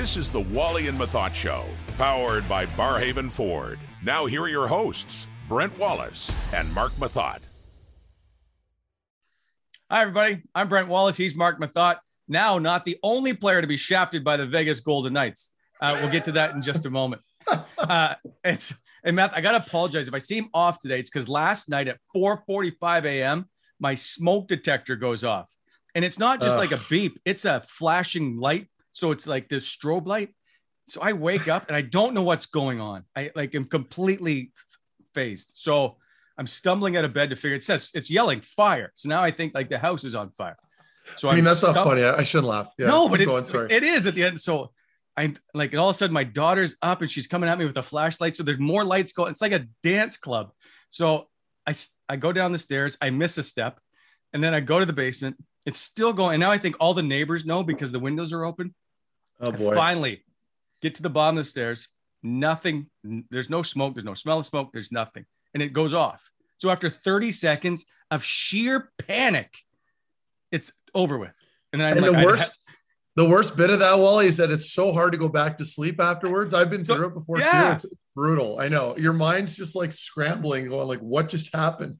This is the Wally and Methot Show, powered by Barrhaven Ford. Now, here are your hosts, Brent Wallace and Mark Methot. Hi, everybody. I'm Brent Wallace. He's Mark Methot. Now, not the only player to be shafted by the Vegas Golden Knights. Uh, we'll get to that in just a moment. Uh, it's and Matt, I gotta apologize if I seem off today. It's because last night at 4:45 a.m. my smoke detector goes off, and it's not just Ugh. like a beep; it's a flashing light. So it's like this strobe light. So I wake up and I don't know what's going on. I like am completely phased. So I'm stumbling out of bed to figure it says it's yelling fire. So now I think like the house is on fire. So I mean, I'm that's not funny. I, I shouldn't laugh. Yeah, no, but it, going, sorry. it is at the end. So I like all of a sudden my daughter's up and she's coming at me with a flashlight. So there's more lights going. It's like a dance club. So I I go down the stairs. I miss a step, and then I go to the basement. It's still going. And now I think all the neighbors know because the windows are open. Oh I boy. finally get to the bottom of the stairs. Nothing. There's no smoke. There's no smell of smoke. There's nothing. And it goes off. So after 30 seconds of sheer panic, it's over with. And then I'm and like, the I- worst, the worst bit of that, Wally, is that it's so hard to go back to sleep afterwards. I've been through it before yeah. too. It's brutal. I know. Your mind's just like scrambling, going like, "What just happened?"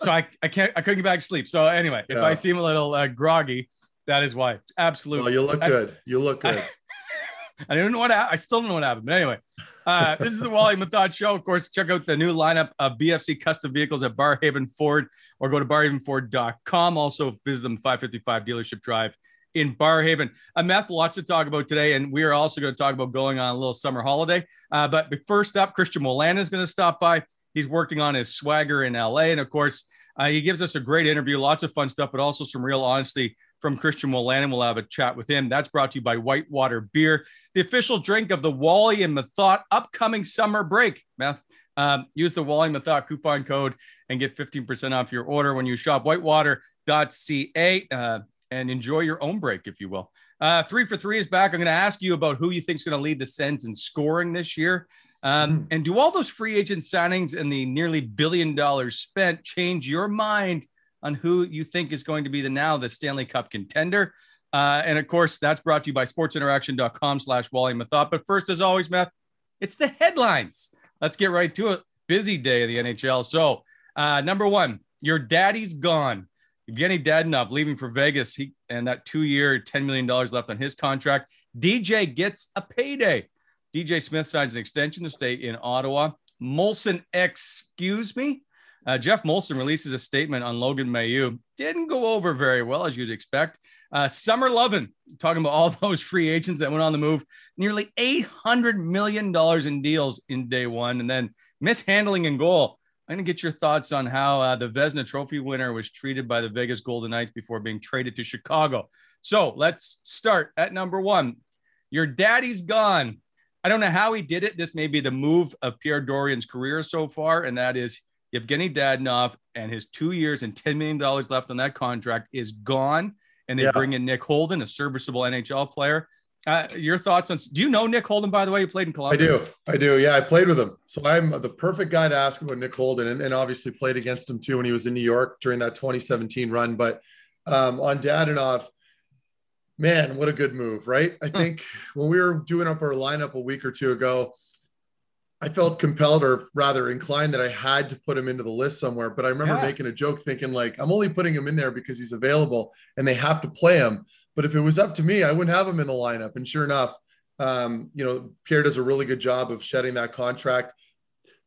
so I, I can't I couldn't get back to sleep. So anyway, if Yeah. I seem a little uh, groggy, that is why. Absolutely. Well, you look I- good. You look good. I don't know what I still don't know what happened. But anyway, uh, this is the Wally Methot Show. Of course, check out the new lineup of BFC custom vehicles at Barrhaven Ford or go to barhavenford.com. Also visit them 555 Dealership Drive in Barrhaven. A meth, lots to talk about today, and we are also going to talk about going on a little summer holiday. Uh, but first up, Christian Wolanin is going to stop by. He's working on his swagger in LA, and of course, uh, he gives us a great interview, lots of fun stuff, but also some real honesty from Christian and We'll have a chat with him. That's brought to you by Whitewater Beer, the official drink of the Wally and Methot upcoming summer break. Meth, um, use the Wally Methot coupon code and get 15% off your order when you shop whitewater.ca uh, and enjoy your own break, if you will. Uh, three for three is back. I'm going to ask you about who you think is going to lead the Sens in scoring this year. Um, And do all those free agent signings and the nearly billion dollars spent change your mind on who you think is going to be the now the Stanley Cup contender? Uh, and of course, that's brought to you by sportsinteraction.com slash Wally Methot. But first, as always, Meth, it's the headlines. Let's get right to it. Busy day of the NHL. So, uh, number one, your daddy's gone. Evgeny Dadonov leaving for Vegas. He and that two-year, $10 million left on his contract. DJ gets a payday. DJ Smith signs an extension to stay in Ottawa. Molson, excuse me. Uh, Geoff Molson releases a statement on Logan Mailloux. Didn't go over very well, as you'd expect. Uh, Summer Lovin, talking about all those free agents that went on the move, nearly $800 million in deals in day one. And then mishandling in goal. I'm going to get your thoughts on how uh, the Vezina Trophy winner was treated by the Vegas Golden Knights before being traded to Chicago. So let's start at number one. Your daddy's gone. I don't know how he did it. This may be the move of Pierre Dorion's career so far, and that is Evgeny Dadonov and his two years and $10 million left on that contract is gone. And they yeah. bring in Nick Holden, a serviceable NHL player. Uh, your thoughts on? Do you know Nick Holden? By the way, you played in Columbus. I do. I do. Yeah, I played with him, so I'm the perfect guy to ask about Nick Holden, and, and obviously played against him too when he was in New York during that 2017 run. But um, on Dadonov, man, what a good move, right? I think when we were doing up our lineup a week or two ago, I felt compelled or rather inclined that I had to put him into the list somewhere. But I remember yeah. making a joke thinking, like, I'm only putting him in there because he's available and they have to play him. But if it was up to me, I wouldn't have him in the lineup. And sure enough, um, you know, Pierre does a really good job of shedding that contract.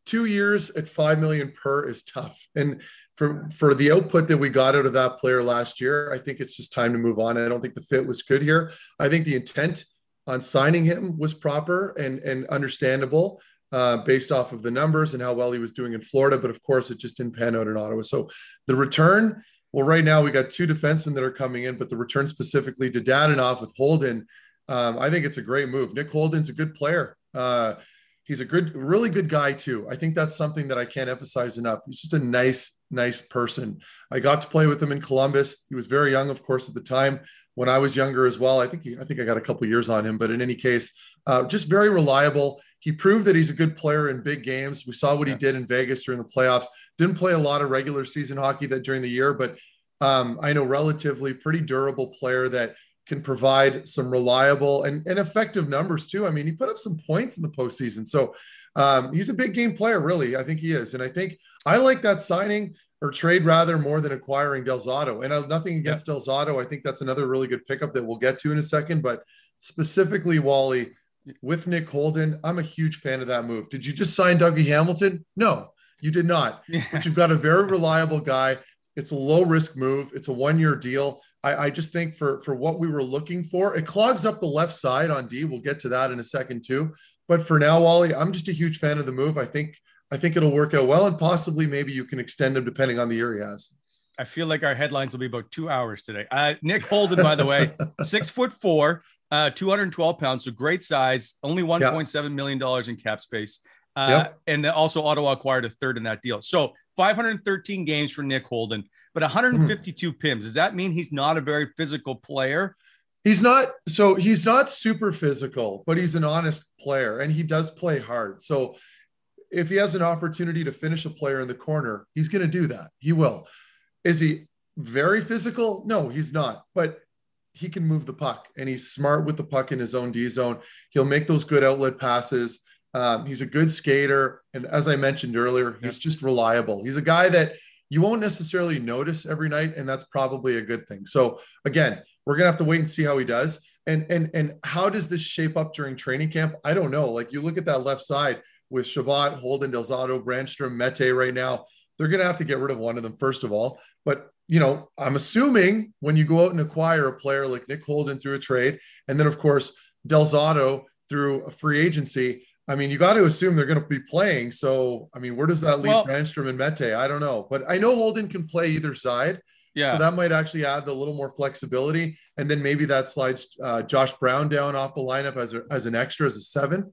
Two years at five million per is tough. And for for the output that we got out of that player last year, I think it's just time to move on. I don't think the fit was good here. I think the intent on signing him was proper and and understandable uh, based off of the numbers and how well he was doing in Florida. But of course, it just didn't pan out in Ottawa. So the return, well, right now we got two defensemen that are coming in, but the return specifically to Dadonov with Holden, um, I think it's a great move. Nick Holden's a good player. Uh, he's a good, really good guy too. I think that's something that I can't emphasize enough. He's just a nice, nice person. I got to play with him in Columbus. He was very young, of course, at the time. When I was younger as well, I think he, I think I got a couple years on him. But in any case, uh, just very reliable he proved that he's a good player in big games. We saw what yeah. he did in Vegas during the playoffs. Didn't play a lot of regular season hockey that during the year, but um, I know relatively pretty durable player that can provide some reliable and, and effective numbers too. I mean, he put up some points in the postseason. So um, he's a big game player, really. I think he is. And I think I like that signing or trade rather more than acquiring Del Zotto. And I, nothing against yeah. Del Zotto. I think that's another really good pickup that we'll get to in a second. But specifically, Wally, with Nick Holden. I'm a huge fan of that move. Did you just sign Dougie Hamilton? No, you did not. Yeah. But you've got a very reliable guy. It's a low risk move. It's a one year deal. I, I, just think for for what we were looking for, it clogs up the left side on D. We'll get to that in a second too. But for now, Wally, I'm just a huge fan of the move. I think I think it'll work out well, and possibly maybe you can extend him depending on the year he has. I feel like our headlines will be about two hours today. Uh, Nick Holden, by the way, six foot four, uh, 212 pounds, so great size, only $1.7 yep. million dollars in cap space. Uh, yep. And also, Ottawa acquired a third in that deal. So 513 games for Nick Holden, but 152 mm. PIMS. Does that mean he's not a very physical player? He's not. So he's not super physical, but he's an honest player and he does play hard. So if he has an opportunity to finish a player in the corner, he's going to do that. He will. Is he very physical? No, he's not. But he can move the puck and he's smart with the puck in his own D zone. He'll make those good outlet passes. Um, he's a good skater. And as I mentioned earlier, he's yeah. just reliable. He's a guy that you won't necessarily notice every night. And that's probably a good thing. So again, we're going to have to wait and see how he does. And, and, and how does this shape up during training camp? I don't know. Like you look at that left side with Chabot, Holden, Del Zotto, Brannstrom, Mete right now. They're going to have to get rid of one of them, first of all. But you know, I'm assuming when you go out and acquire a player like Nick Holden through a trade, and then of course Del Zotto through a free agency, I mean, you got to assume they're going to be playing. So, I mean, where does that leave well, Brannstrom and Mete? I don't know, but I know Holden can play either side. Yeah. So that might actually add a little more flexibility, and then maybe that slides uh, Josh Brown down off the lineup as a, as an extra as a seventh.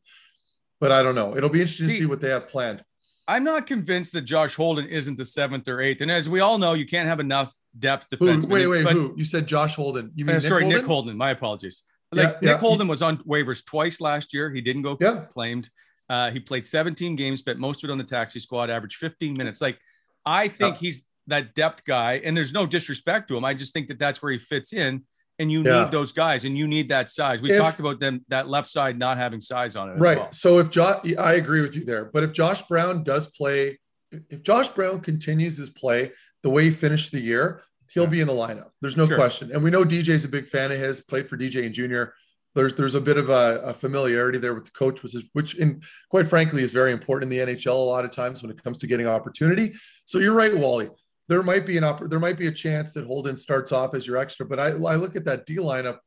But I don't know. It'll be interesting see, to see what they have planned. I'm not convinced that Josh Holden isn't the seventh or eighth. And as we all know, you can't have enough depth defense. Wait, wait, but, who? You said Josh Holden. You mean uh, Nick sorry, Holden? Nick Holden. My apologies. Like yeah, Nick yeah. Holden was on waivers twice last year. He didn't go yeah. claimed. Uh, he played 17 games, spent most of it on the taxi squad, averaged 15 minutes. Like I think he's that depth guy, and there's no disrespect to him. I just think that that's where he fits in and you yeah. need those guys and you need that size. We if, talked about them that left side not having size on it. Right. Well. So if Josh, I agree with you there. But if Josh Brown does play if Josh Brown continues his play the way he finished the year, he'll yeah. be in the lineup. There's no sure. question. And we know DJ's a big fan of his, played for DJ and junior. there's there's a bit of a, a familiarity there with the coach, which is which in quite frankly is very important in the NHL a lot of times when it comes to getting opportunity. So you're right, Wally. There might be an op- there might be a chance that Holden starts off as your extra, but I, I look at that D lineup,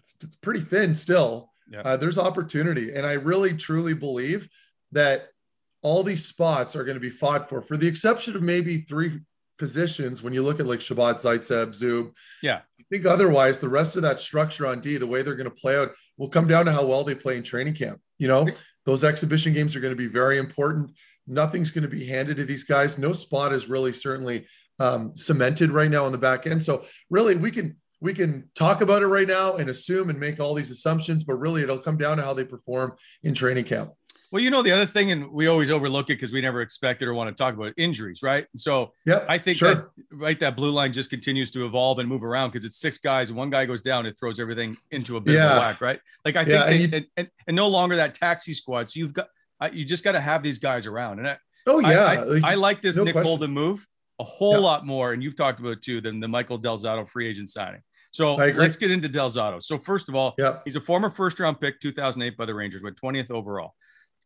it's, it's pretty thin still. Yeah. Uh, there's opportunity, and I really truly believe that all these spots are going to be fought for, for the exception of maybe three positions. When you look at like Chabot, Zaitsev, Zub, yeah, I think otherwise the rest of that structure on D, the way they're going to play out, will come down to how well they play in training camp. You know, those exhibition games are going to be very important. Nothing's going to be handed to these guys. No spot is really certainly um, cemented right now on the back end. So really, we can we can talk about it right now and assume and make all these assumptions, but really it'll come down to how they perform in training camp. Well, you know, the other thing, and we always overlook it because we never expect it or want to talk about it, injuries, right? So yeah, I think sure. that right that blue line just continues to evolve and move around because it's six guys and one guy goes down, it throws everything into a bit yeah. of whack, right? Like I think, yeah, and, they, you, and, and, and, no longer that taxi squad. So you've got you just got to have these guys around. And I, oh yeah, I, I, I like this no Nick question. Holden move a whole yeah. lot more, and you've talked about it too than the Michael Del Zotto free agent signing. So let's get into Del Zotto. So first of all, yeah. he's a former first round pick, 2008 by the Rangers, went 20th overall.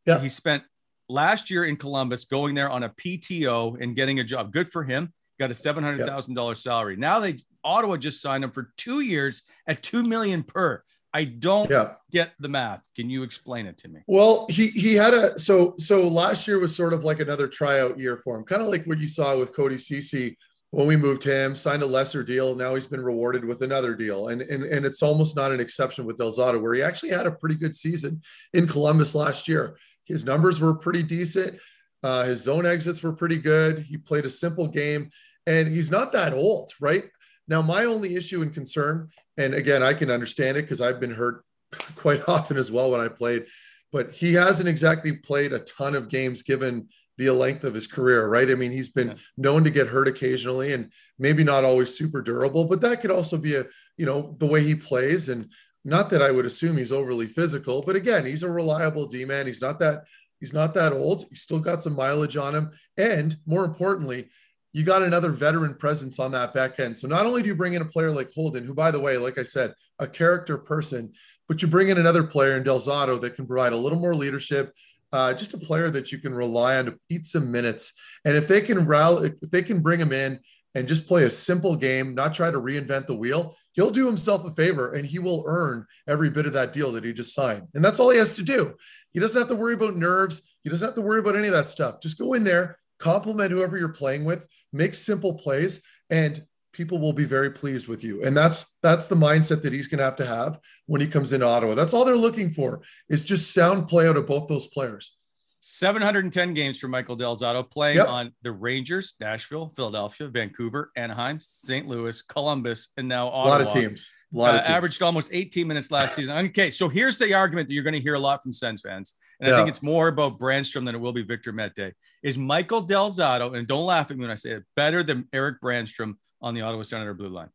Yeah. He spent last year in Columbus going there on a PTO and getting a job. Good for him. Got a $700,000 yeah. salary. Now they Ottawa just signed him for 2 years at 2 million per. I don't yeah. get the math. Can you explain it to me? Well, he he had a so so last year was sort of like another tryout year for him, kind of like what you saw with Cody Ceci when we moved him, signed a lesser deal. Now he's been rewarded with another deal. And, and, and it's almost not an exception with Del Zotto, where he actually had a pretty good season in Columbus last year. His numbers were pretty decent. Uh, his zone exits were pretty good. He played a simple game and he's not that old, right? Now, my only issue and concern, and again, I can understand it because I've been hurt quite often as well when I played, but he hasn't exactly played a ton of games given – the length of his career, right? I mean, he's been known to get hurt occasionally and maybe not always super durable, but that could also be a, you know, the way he plays. And not that I would assume he's overly physical, but again, he's a reliable D man. He's not that, he's not that old. He's still got some mileage on him. And more importantly, you got another veteran presence on that back end. So not only do you bring in a player like Holden, who, by the way, like I said, a character person, but you bring in another player in Del Zotto that can provide a little more leadership, uh, just a player that you can rely on to eat some minutes. And if they can rally, if they can bring him in and just play a simple game, not try to reinvent the wheel, he'll do himself a favor and he will earn every bit of that deal that he just signed. And that's all he has to do. He doesn't have to worry about nerves. He doesn't have to worry about any of that stuff. Just go in there, compliment whoever you're playing with, make simple plays, and people will be very pleased with you. And that's that's the mindset that he's going to have to have when he comes into Ottawa. That's all they're looking for is just sound play out of both those players. 710 games for Michael Del Zotto playing yep. on the Rangers, Nashville, Philadelphia, Vancouver, Anaheim, St. Louis, Columbus, and now Ottawa. A lot of teams. A lot uh, of teams. Averaged almost 18 minutes last season. Okay, so here's the argument that you're going to hear a lot from Sens fans. And yeah. I think it's more about Brannstrom than it will be Victor Mete. Is Michael Del Zotto, and don't laugh at me when I say it, better than Erik Brannstrom on the Ottawa Senator blue line?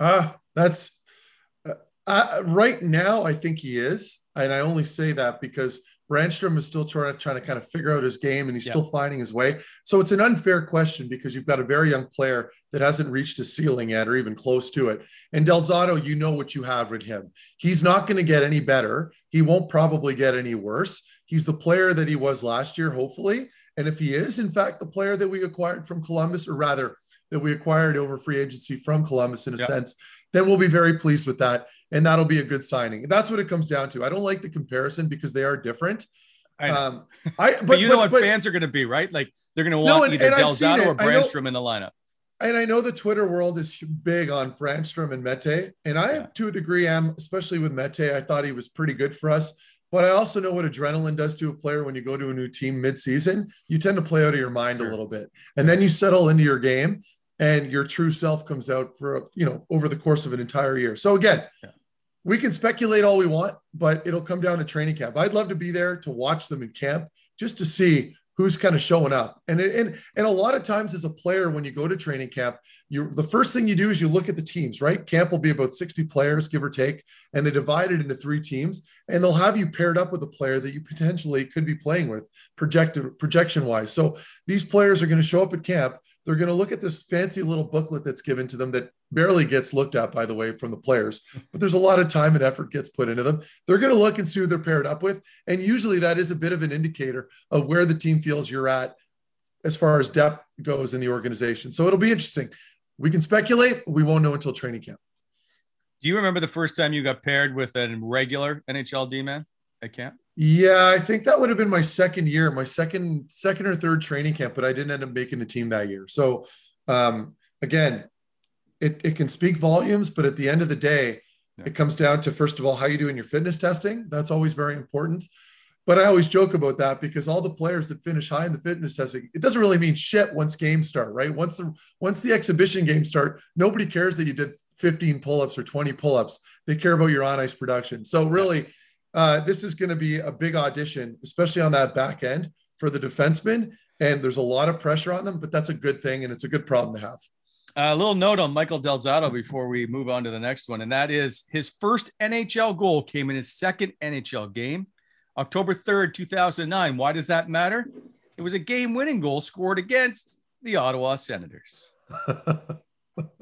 Uh, that's uh, uh, right now. I think he is, and I only say that because Brannstrom is still trying to, trying to kind of figure out his game and he's still finding his way. So it's an unfair question because you've got a very young player that hasn't reached his ceiling yet or even close to it. And Del Zotto, you know what you have with him. He's not going to get any better. He won't probably get any worse. He's the player that he was last year, hopefully. And if he is, in fact, the player that we acquired from Columbus, or rather, that we acquired over free agency from Columbus in a yep. sense, then we'll be very pleased with that. And that'll be a good signing. That's what it comes down to. I don't like the comparison because they are different. I um, I, but, but you know but, what but, fans are going to be, right? Like they're going to want no, and, either and Del Zotto or Brannstrom in the lineup. And I know the Twitter world is big on Brannstrom and Mete. And I, yeah. to a degree, am, especially with Mete, I thought he was pretty good for us. But I also know what adrenaline does to a player when you go to a new team mid-season. You tend to play out of your mind sure. a little bit, and then you settle into your game and your true self comes out for you know over the course of an entire year. So again, yeah. we can speculate all we want, but it'll come down to training camp. I'd love to be there to watch them in camp just to see who's kind of showing up. And and and a lot of times as a player, when you go to training camp, you the first thing you do is you look at the teams. Right, camp will be about sixty players, give or take, and they divide it into three teams, and they'll have you paired up with a player that you potentially could be playing with projected projection wise. So these players are going to show up at camp they're going to look at this fancy little booklet that's given to them that barely gets looked at, by the way, from the players, but there's a lot of time and effort gets put into them. They're going to look and see who they're paired up with. And usually that is a bit of an indicator of where the team feels you're at as far as depth goes in the organization. So it'll be interesting. We can speculate, but we won't know until training camp. Do you remember the first time you got paired with a regular NHL D man at camp? Yeah, I think that would have been my second year, my second second or third training camp, but I didn't end up making the team that year. So um, again, it, it can speak volumes, but at the end of the day, yeah. it comes down to first of all how you do in your fitness testing. That's always very important. But I always joke about that because all the players that finish high in the fitness testing, it doesn't really mean shit once games start, right? Once the once the exhibition games start, nobody cares that you did 15 pull-ups or 20 pull-ups. They care about your on ice production. So really, uh, this is going to be a big audition, especially on that back end for the defensemen. And there's a lot of pressure on them, but that's a good thing, and it's a good problem to have. A little note on Michael Del Zotto before we move on to the next one, and that is his first NHL goal came in his second NHL game October 3rd, 2009. Why does that matter? It was a game winning goal scored against the Ottawa Senators.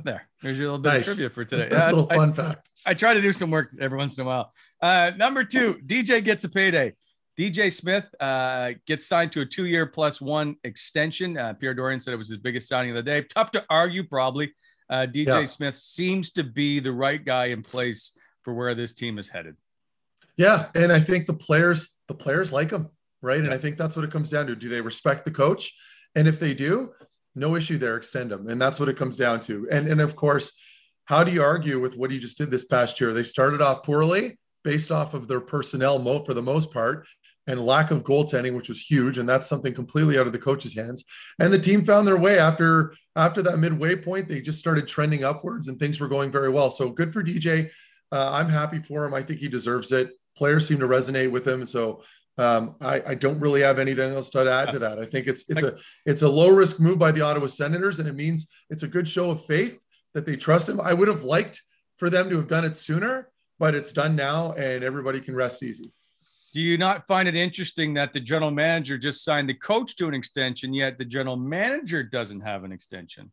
there, there's your little bit nice. of trivia for today. Yeah, little fun I, fact. I try to do some work every once in a while. Uh, number two, DJ gets a payday. DJ Smith uh, gets signed to a two year plus one extension. Uh, Pierre Dorion said it was his biggest signing of the day. Tough to argue, probably. Uh, DJ yeah. Smith seems to be the right guy in place for where this team is headed. Yeah, and I think the players the players like him, right? And I think that's what it comes down to. Do they respect the coach? And if they do, no issue there. Extend them, and that's what it comes down to. And and of course, how do you argue with what he just did this past year? They started off poorly based off of their personnel mo- for the most part and lack of goaltending, which was huge, and that's something completely out of the coach's hands. And the team found their way after after that midway point. They just started trending upwards, and things were going very well. So good for DJ. Uh, I'm happy for him. I think he deserves it players seem to resonate with him. So um, I, I, don't really have anything else to add to that. I think it's it's a it's a low risk move by the Ottawa Senators, and it means it's a good show of faith that they trust him. I would have liked for them to have done it sooner, but it's done now, and everybody can rest easy. Do you not find it interesting that the general manager just signed the coach to an extension, yet the general manager doesn't have an extension?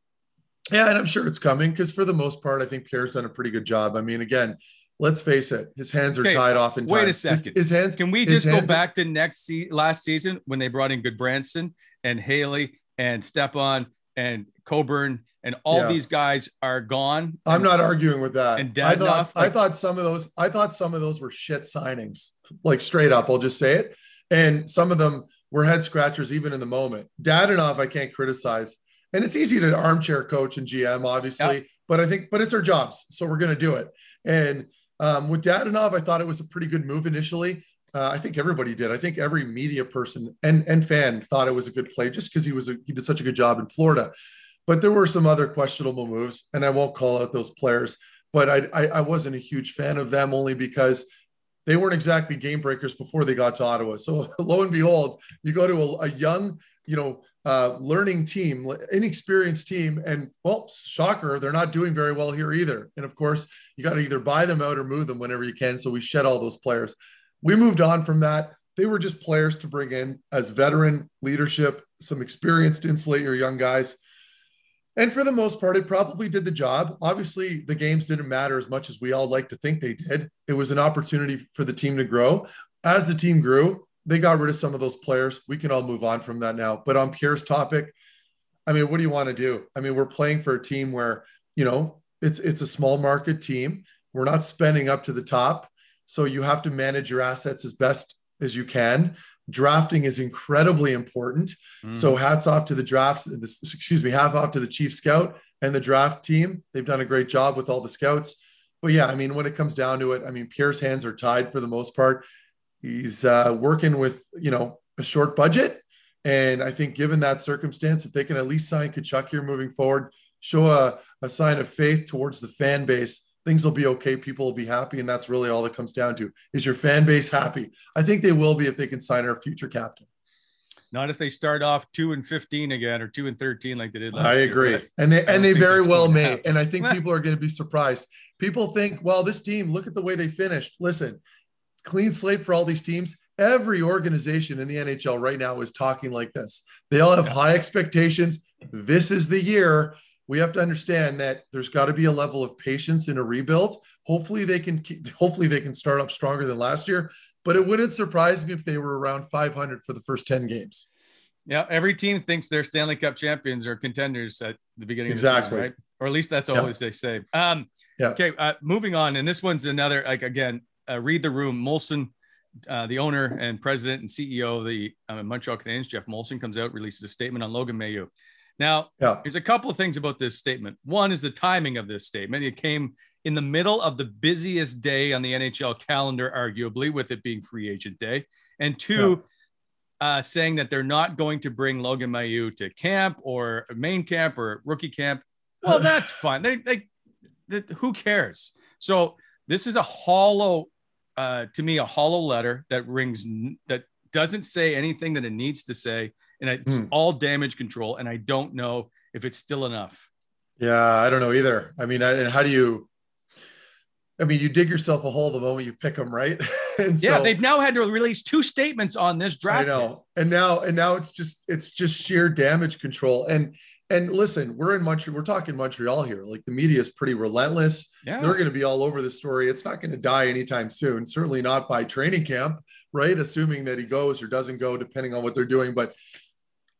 Yeah, and I'm sure it's coming because for the most part, I think Pierre's done a pretty good job. I mean, again, let's face it, his hands are okay, tied off in time. Wait a second. His, his hands. Can we just go back to next se- last season when they brought in Gudbranson and Haley and Stepan and Coburn and all yeah. these guys are gone. I'm not arguing with that. And I thought like, I thought some of those I thought some of those were shit signings, like straight up. I'll just say it. And some of them were head scratchers even in the moment. Dadonov, I can't criticize. And it's easy to armchair coach and GM, obviously, yeah. but I think, but it's our jobs, so we're going to do it. And um, with Dadonov, I thought it was a pretty good move initially. Uh, I think everybody did. I think every media person and, and fan thought it was a good play just because he was a, he did such a good job in Florida. But there were some other questionable moves, and I won't call out those players. But I, I, I wasn't a huge fan of them only because they weren't exactly game breakers before they got to Ottawa. So lo and behold, you go to a, a young, you know, uh, learning team, inexperienced team, and well, shocker, they're not doing very well here either. And of course, you got to either buy them out or move them whenever you can. So we shed all those players. We moved on from that. They were just players to bring in as veteran leadership, some experience to insulate your young guys. And for the most part, it probably did the job. Obviously, the games didn't matter as much as we all like to think they did. It was an opportunity for the team to grow. As the team grew, they got rid of some of those players. We can all move on from that now. But on Pierre's topic, I mean, what do you want to do? I mean, we're playing for a team where, you know, it's it's a small market team. We're not spending up to the top. So you have to manage your assets as best as you can. Drafting is incredibly important. Mm. So hats off to the drafts, excuse me, half off to the chief scout and the draft team. They've done a great job with all the scouts. But yeah, I mean, when it comes down to it, I mean, Pierre's hands are tied for the most part. He's uh, working with you know a short budget, and I think given that circumstance, if they can at least sign Tkachuk here moving forward, show a, a sign of faith towards the fan base, things will be okay. People will be happy, and that's really all it comes down to: is your fan base happy? I think they will be if they can sign our future captain. Not if they start off two and fifteen again or two and thirteen like they did. I agree, year, and they and they very well may. Happen. And I think people are going to be surprised. People think, well, this team, look at the way they finished. Listen, clean slate for all these teams. Every organization in the NHL right now is talking like this. They all have high expectations. This is the year. We have to understand that there's got to be a level of patience in a rebuild. Hopefully they can keep, hopefully they can start off stronger than last year, but it wouldn't surprise me if they were around 500 for the first 10 games. Yeah, every team thinks they're Stanley Cup champions or contenders at the beginning exactly. of the season, right? Or at least that's always yeah. they say. Um, yeah. Okay, uh, moving on, and this one's another like again, uh, read the room. Molson, uh, the owner and president and CEO of the uh, Montreal Canadiens, Geoff Molson, comes out releases a statement on Logan Mailloux. Now, yeah. there's a couple of things about this statement. One is the timing of this statement. It came in the middle of the busiest day on the NHL calendar, arguably, with it being free agent day. And two, uh, saying that they're not going to bring Logan Mailloux to camp or main camp or rookie camp. Well, that's fine. They, they, they, who cares? So this is a hollow, uh, to me, a hollow letter that rings that doesn't say anything that it needs to say, and it's mm. all damage control. And I don't know if it's still enough. Yeah, I don't know either. I mean, I, and how do you? I mean, you dig yourself a hole the moment you pick them, right? and so, yeah, they've now had to release two statements on this draft. I know, and now and now it's just it's just sheer damage control. And and listen, we're in Montreal. We're talking Montreal here. Like the media is pretty relentless. Yeah. They're going to be all over the story. It's not going to die anytime soon. Certainly not by training camp, right? Assuming that he goes or doesn't go, depending on what they're doing. But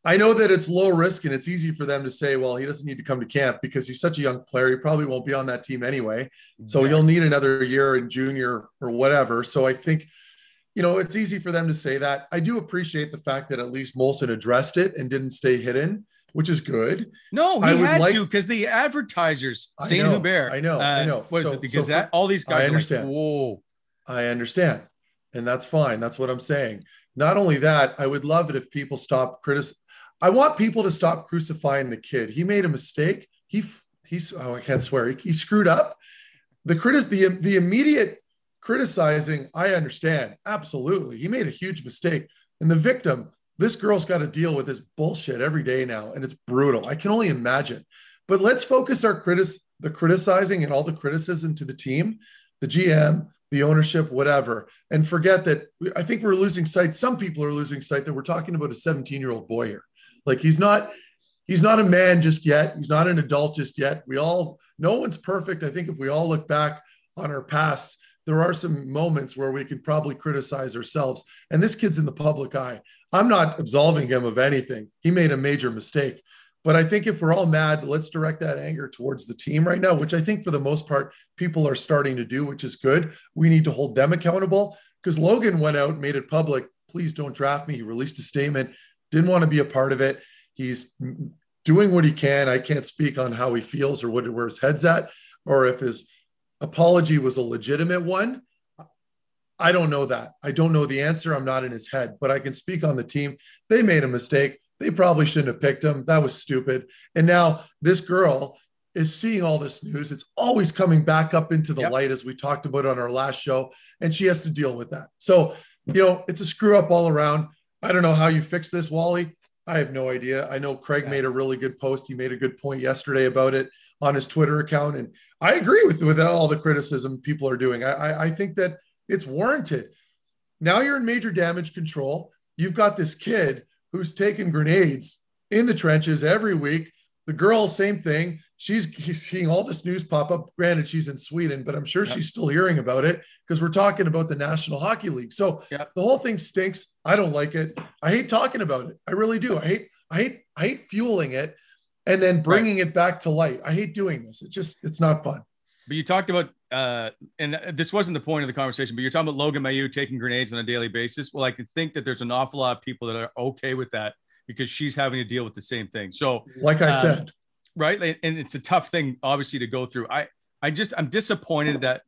I know that it's low risk and it's easy for them to say, well, he doesn't need to come to camp because he's such a young player. He probably won't be on that team anyway. Exactly. So he'll need another year in junior or whatever. So I think, you know, it's easy for them to say that. I do appreciate the fact that at least Molson addressed it and didn't stay hidden, which is good. No, he I had like, to because the advertisers, St. Hubert, I know, uh, I know. What so, is it? Because so that all these guys, I understand. Like, Whoa, I understand, and that's fine. That's what I'm saying. Not only that, I would love it if people stop criticizing I want people to stop crucifying the kid. He made a mistake. He he's oh I can't swear. He, he screwed up. The critic the the immediate criticizing I understand absolutely. He made a huge mistake, and the victim. This girl's got to deal with this bullshit every day now, and it's brutal. I can only imagine. But let's focus our critic the criticizing and all the criticism to the team, the GM, the ownership, whatever, and forget that I think we're losing sight. Some people are losing sight that we're talking about a 17 year old boy here. Like he's not he's not a man just yet. He's not an adult just yet. We all no one's perfect. I think if we all look back on our past, there are some moments where we could probably criticize ourselves. And this kid's in the public eye. I'm not absolving him of anything. He made a major mistake. But I think if we're all mad, let's direct that anger towards the team right now, which I think for the most part, people are starting to do, which is good. We need to hold them accountable because Logan went out, made it public. Please don't draft me. He released a statement didn't want to be a part of it. He's doing what he can. I can't speak on how he feels or what where his head's at, or if his apology was a legitimate one. I don't know that. I don't know the answer. I'm not in his head, but I can speak on the team. They made a mistake. They probably shouldn't have picked him. That was stupid. And now this girl is seeing all this news. It's always coming back up into the yep. light, as we talked about on our last show, and she has to deal with that. So, you know, it's a screw up all around. I don't know how you fix this, Wally. I have no idea. I know Craig yeah. made a really good post. He made a good point yesterday about it on his Twitter account, and I agree with with all the criticism people are doing. I, I, I think that it's warranted. Now you're in major damage control. You've got this kid who's taking grenades in the trenches every week. The girl, same thing she's seeing all this news pop up. Granted, she's in Sweden, but I'm sure yep. she's still hearing about it because we're talking about the National Hockey League. So yep. the whole thing stinks. I don't like it. I hate talking about it. I really do. I hate, I hate, I hate fueling it and then bringing right. it back to light. I hate doing this. It just, it's not fun. But you talked about, uh, and this wasn't the point of the conversation, but you're talking about Logan Mailloux taking grenades on a daily basis. Well, I can think that there's an awful lot of people that are okay with that because she's having to deal with the same thing. So, like I um, said, right? And it's a tough thing, obviously, to go through. I, I just, I'm disappointed that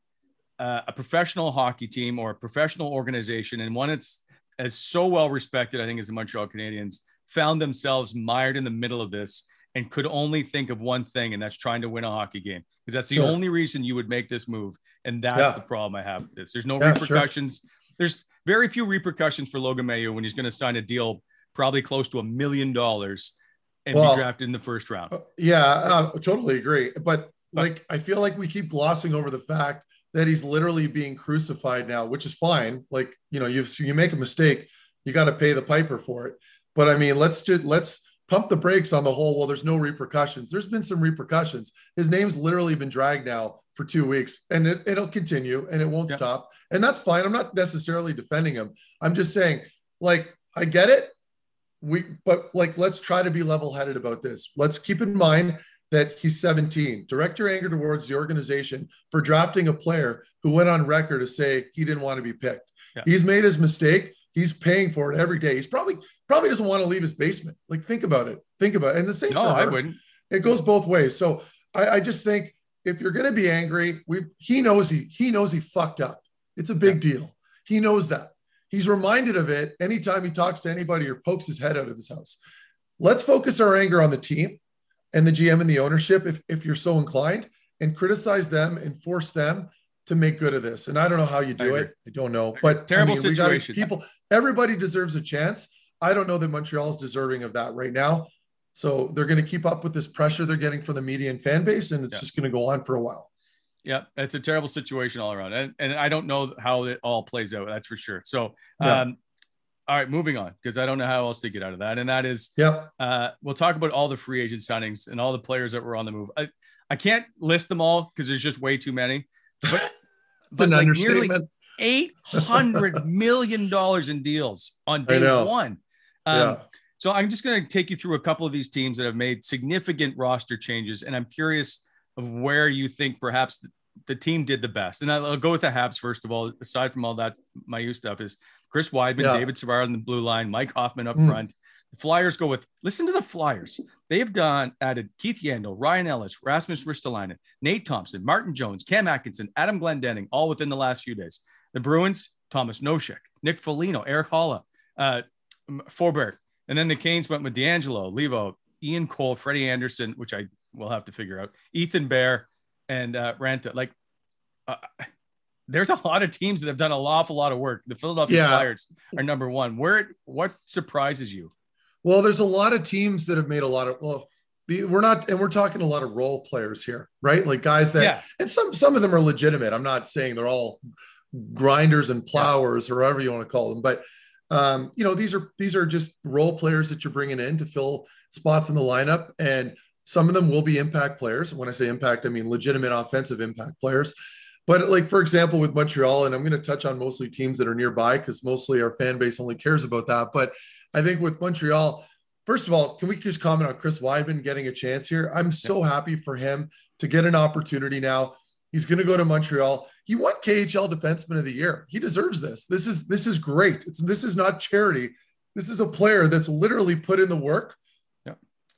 uh, a professional hockey team or a professional organization, and one that's as so well respected, I think, as the Montreal Canadiens, found themselves mired in the middle of this and could only think of one thing, and that's trying to win a hockey game. Because that's the sure. only reason you would make this move. And that's yeah. the problem I have with this. There's no yeah, repercussions. Sure. There's very few repercussions for Logan Mailloux when he's going to sign a deal probably close to a million dollars and well, be drafted in the first round. Uh, yeah, uh, totally agree. But like, I feel like we keep glossing over the fact that he's literally being crucified now, which is fine. Like, you know, you you make a mistake, you got to pay the piper for it. But I mean, let's just let's pump the brakes on the whole. Well, there's no repercussions. There's been some repercussions. His name's literally been dragged now for two weeks, and it, it'll continue, and it won't yeah. stop, and that's fine. I'm not necessarily defending him. I'm just saying, like, I get it. We, but like, let's try to be level-headed about this. Let's keep in mind that he's 17. Direct your anger towards the organization for drafting a player who went on record to say he didn't want to be picked. Yeah. He's made his mistake. He's paying for it every day. He's probably probably doesn't want to leave his basement. Like think about it. Think about it. And the same. No, I wouldn't. It goes both ways. So I, I just think if you're going to be angry, we he knows he he knows he fucked up. It's a big yeah. deal. He knows that. He's reminded of it anytime he talks to anybody or pokes his head out of his house. Let's focus our anger on the team and the GM and the ownership, if, if you're so inclined, and criticize them and force them to make good of this. And I don't know how you do I it. I don't know. But terrible I mean, situation. people, everybody deserves a chance. I don't know that Montreal is deserving of that right now. So they're going to keep up with this pressure they're getting from the media and fan base, and it's yeah. just going to go on for a while. Yeah, it's a terrible situation all around, and, and I don't know how it all plays out. That's for sure. So, yeah. um, all right, moving on because I don't know how else to get out of that, and that is, yeah, uh, we'll talk about all the free agent signings and all the players that were on the move. I, I can't list them all because there's just way too many, but it's an like understatement. Eight hundred million dollars in deals on day one. Um, yeah. So I'm just going to take you through a couple of these teams that have made significant roster changes, and I'm curious of where you think perhaps the, the team did the best. And I'll go with the Habs first of all. Aside from all that Mailloux stuff, is Chris Wideman, yeah. David Savard on the blue line, Mike Hoffman up mm. front. The Flyers go with listen to the Flyers. They have done added Keith Yandle, Ryan Ellis, Rasmus Ristolainen, Nate Thompson, Martin Jones, Cam Atkinson, Adam Glendening, all within the last few days. The Bruins, Thomas Nosek, Nick Foligno, Erik Haula, uh, Forbort. And then the Canes went with DeAngelo, Levo, Ian Cole, Freddie Andersen, which I will have to figure out, Ethan Bear, and uh, Raanta. Like, uh, there's a lot of teams that have done an awful lot of work. The Philadelphia yeah. Flyers are number one. Where what surprises you? Well, there's a lot of teams that have made a lot of well, we're not and we're talking a lot of role players here, right? Like guys that yeah. and some some of them are legitimate. I'm not saying they're all grinders and plowers or whatever you want to call them, but um, you know, these are these are just role players that you're bringing in to fill spots in the lineup and some of them will be impact players. When I say impact, I mean legitimate offensive impact players. But like for example, with Montreal, and I'm going to touch on mostly teams that are nearby because mostly our fan base only cares about that. But I think with Montreal, first of all, can we just comment on Chris Wideman getting a chance here? I'm so happy for him to get an opportunity now. He's going to go to Montreal. He won KHL Defenseman of the Year. He deserves this. This is this is great. It's this is not charity. This is a player that's literally put in the work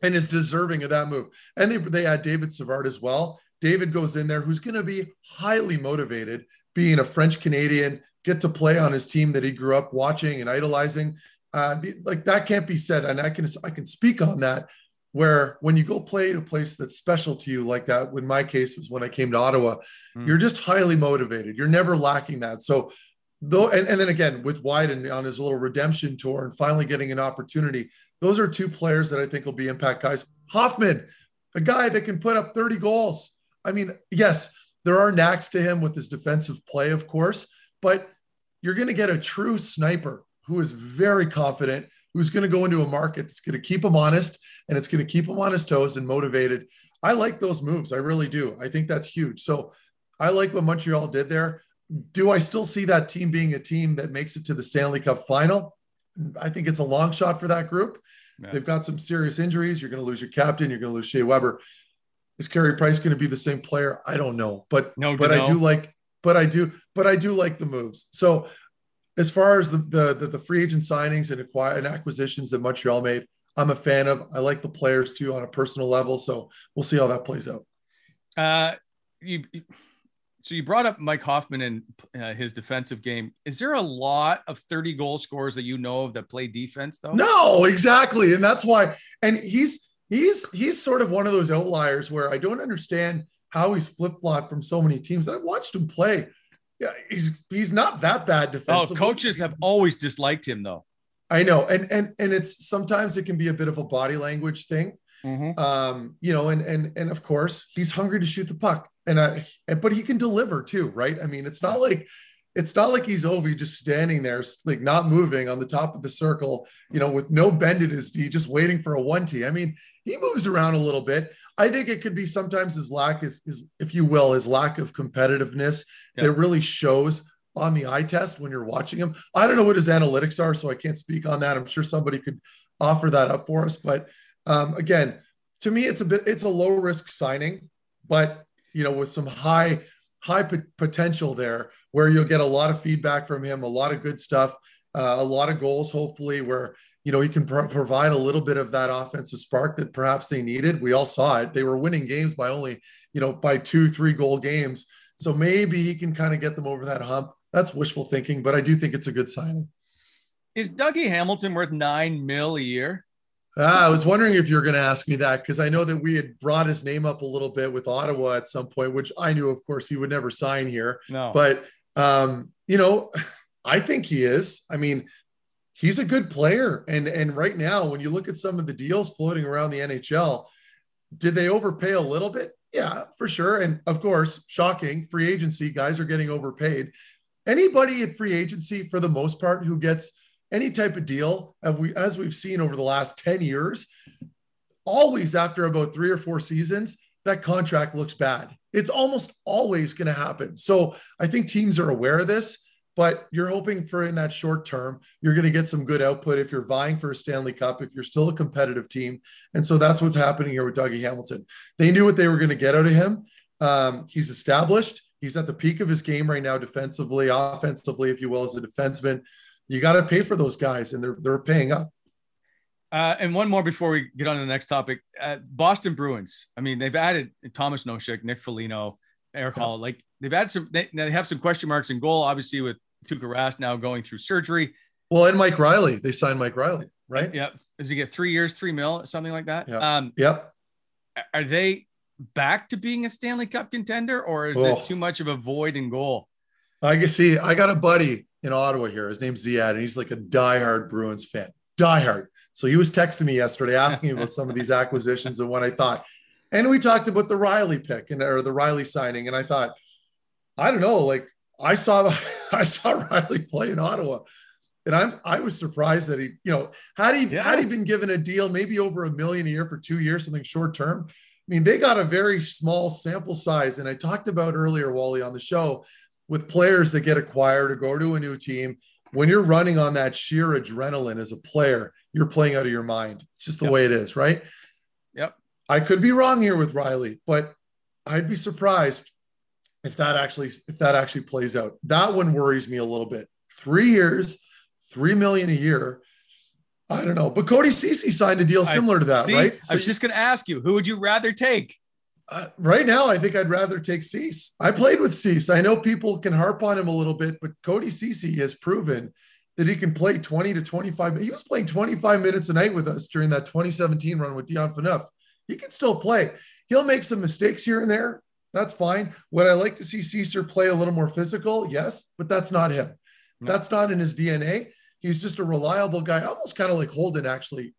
and is deserving of that move. And they they add David Savard as well. David goes in there, who's going to be highly motivated, being a French Canadian, get to play on his team that he grew up watching and idolizing. Uh, like that can't be said, and I can I can speak on that. Where when you go play a place that's special to you like that, in my case was when I came to Ottawa, mm. you're just highly motivated. You're never lacking that. So though, and, and then again with Wideman on his little redemption tour and finally getting an opportunity, those are two players that I think will be impact guys. Hoffman, a guy that can put up 30 goals I mean, yes, there are knacks to him with his defensive play, of course, but you're going to get a true sniper who is very confident, who's going to go into a market that's going to keep him honest and it's going to keep him on his toes and motivated. I like those moves. I really do. I think that's huge. So I like what Montreal did there. Do I still see that team being a team that makes it to the Stanley Cup final? I think it's a long shot for that group. Yeah. They've got some serious injuries. You're going to lose your captain. You're going to lose Shea Weber. Is Carey Price going to be the same player? I don't know, but no, but I do like, but I do, but I do like the moves. So as far as the the the, free agent signings and acquire and acquisitions that Montreal made, I'm a fan of. I like the players too on a personal level. So we'll see how that plays out. Uh, you, so you brought up Mike Hoffman and uh, his defensive game. Is there a lot of 30 goal scorers that you know of that play defense though? No, exactly, and that's why. And he's he's he's sort of one of those outliers where I don't understand how he's flip flopped from so many teams. I watched him play. Yeah, he's he's not that bad defensively. Oh, coaches have always disliked him though. I know, and and and it's sometimes it can be a bit of a body language thing. Mm-hmm. Um, you know, and and and of course he's hungry to shoot the puck. and I, but he can deliver too, right? I mean, it's not like it's not like he's Ovi just standing there, like not moving on the top of the circle, you know, with no bend in his D, just waiting for a one T. I mean, he moves around a little bit. I think it could be sometimes his lack is, is if you will, his lack of competitiveness yeah. that really shows on the eye test when you're watching him. I don't know what his analytics are, so I can't speak on that. I'm sure somebody could offer that up for us. But um, again, to me, it's a bit, it's a low risk signing, but you know, with some high high p- potential there where you'll get a lot of feedback from him, a lot of good stuff, uh, a lot of goals, hopefully, where you know he can pro- provide a little bit of that offensive spark that perhaps they needed. We all saw it; they were winning games by only you know by two, three goal games. So maybe he can kind of get them over that hump. That's wishful thinking, but I do think it's a good signing. Is Dougie Hamilton worth nine mil a year? Ah, I was wondering if you're going to ask me that because I know that we had brought his name up a little bit with Ottawa at some point, which I knew, of course, he would never sign here. No. But, um, you know, I think he is. I mean, he's a good player. And, and right now, when you look at some of the deals floating around the NHL, did they overpay a little bit? Yeah, for sure. And of course, shocking free agency guys are getting overpaid. Anybody at free agency, for the most part, who gets – any type of deal, we, as we've seen over the last 10 years, always after about three or four seasons, that contract looks bad. It's almost always going to happen. So I think teams are aware of this, but you're hoping for in that short term, you're going to get some good output if you're vying for a Stanley Cup, if you're still a competitive team. And so that's what's happening here with Dougie Hamilton. They knew what they were going to get out of him. Um, he's established. He's at the peak of his game right now, defensively, offensively, if you will, as a defenseman you got to pay for those guys, and they're they're paying up. Uh, and one more before we get on to the next topic. Uh, Boston Bruins. I mean, they've added Thomas Nosek, Nick Foligno, Erik yeah. Like they've had some. They, they, have some question marks in goal. Obviously, with Tuukka Rask now going through surgery. Well, and Mike Reilly. They signed Mike Reilly, right? Yeah. Does he get three years, three mil, something like that? Yeah. Um, yep. Are they back to being a Stanley Cup contender, or is oh. it too much of a void in goal? I can see. I got a buddy in Ottawa here. His name's Ziad, and he's like a diehard Bruins fan. Diehard. So he was texting me yesterday asking about some of these acquisitions and what I thought. And we talked about the Reilly pick and or the Reilly signing. And I thought, I don't know, like I saw I saw Reilly play in Ottawa. And I'm I was surprised that he, you know, had he yes. had he been given a deal, maybe over a million a year for two years, something short term. I mean, they got a very small sample size. And I talked about earlier, Wally, on the show with players that get acquired or go to a new team, when you're running on that sheer adrenaline as a player, you're playing out of your mind. It's just the yep. way it is, right? Yep. I could be wrong here with Reilly, but I'd be surprised if that actually if that actually plays out. That one worries me a little bit. Three years, three million a year. I don't know, but Cody Ceci signed a deal similar I, to that, see, right? So I was just going to ask you, who would you rather take? Uh, right now, I think I'd rather take Cease. I played with Cease. I know people can harp on him a little bit, but Cody Ceci has proven that he can play 20 to 25. He was playing 25 minutes a night with us during that 2017 run with Dion Phaneuf. He can still play. He'll make some mistakes here and there. That's fine. Would I like to see Caesar play a little more physical? Yes, but that's not him. No. That's not in his DNA. He's just a reliable guy, almost kind of like Holden, actually,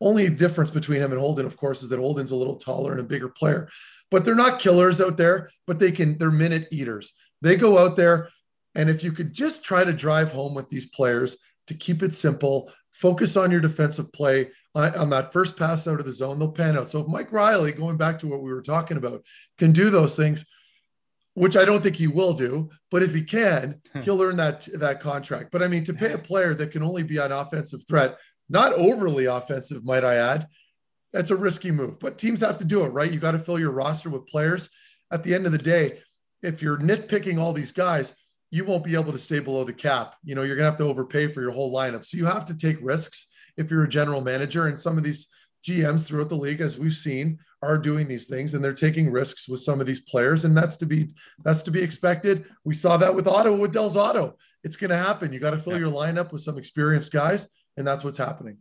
only difference between him and Holden, of course, is that Holden's a little taller and a bigger player. But they're not killers out there, but they can, they're minute eaters. They go out there. And if you could just try to drive home with these players to keep it simple, focus on your defensive play uh, on that first pass out of the zone, they'll pan out. So if Mike Reilly, going back to what we were talking about, can do those things, which I don't think he will do, but if he can, he'll earn that that contract. But I mean, to pay a player that can only be an offensive threat not overly offensive, might I add. That's a risky move, but teams have to do it, right? You got to fill your roster with players. At the end of the day, if you're nitpicking all these guys, you won't be able to stay below the cap. You know, you're going to have to overpay for your whole lineup. So you have to take risks if you're a general manager. And some of these GMs throughout the league, as we've seen, are doing these things and they're taking risks with some of these players. And that's to be that's to be expected. We saw that with Ottawa with Del's Auto. It's going to happen. You got to fill yeah. your lineup with some experienced guys and that's what's happening.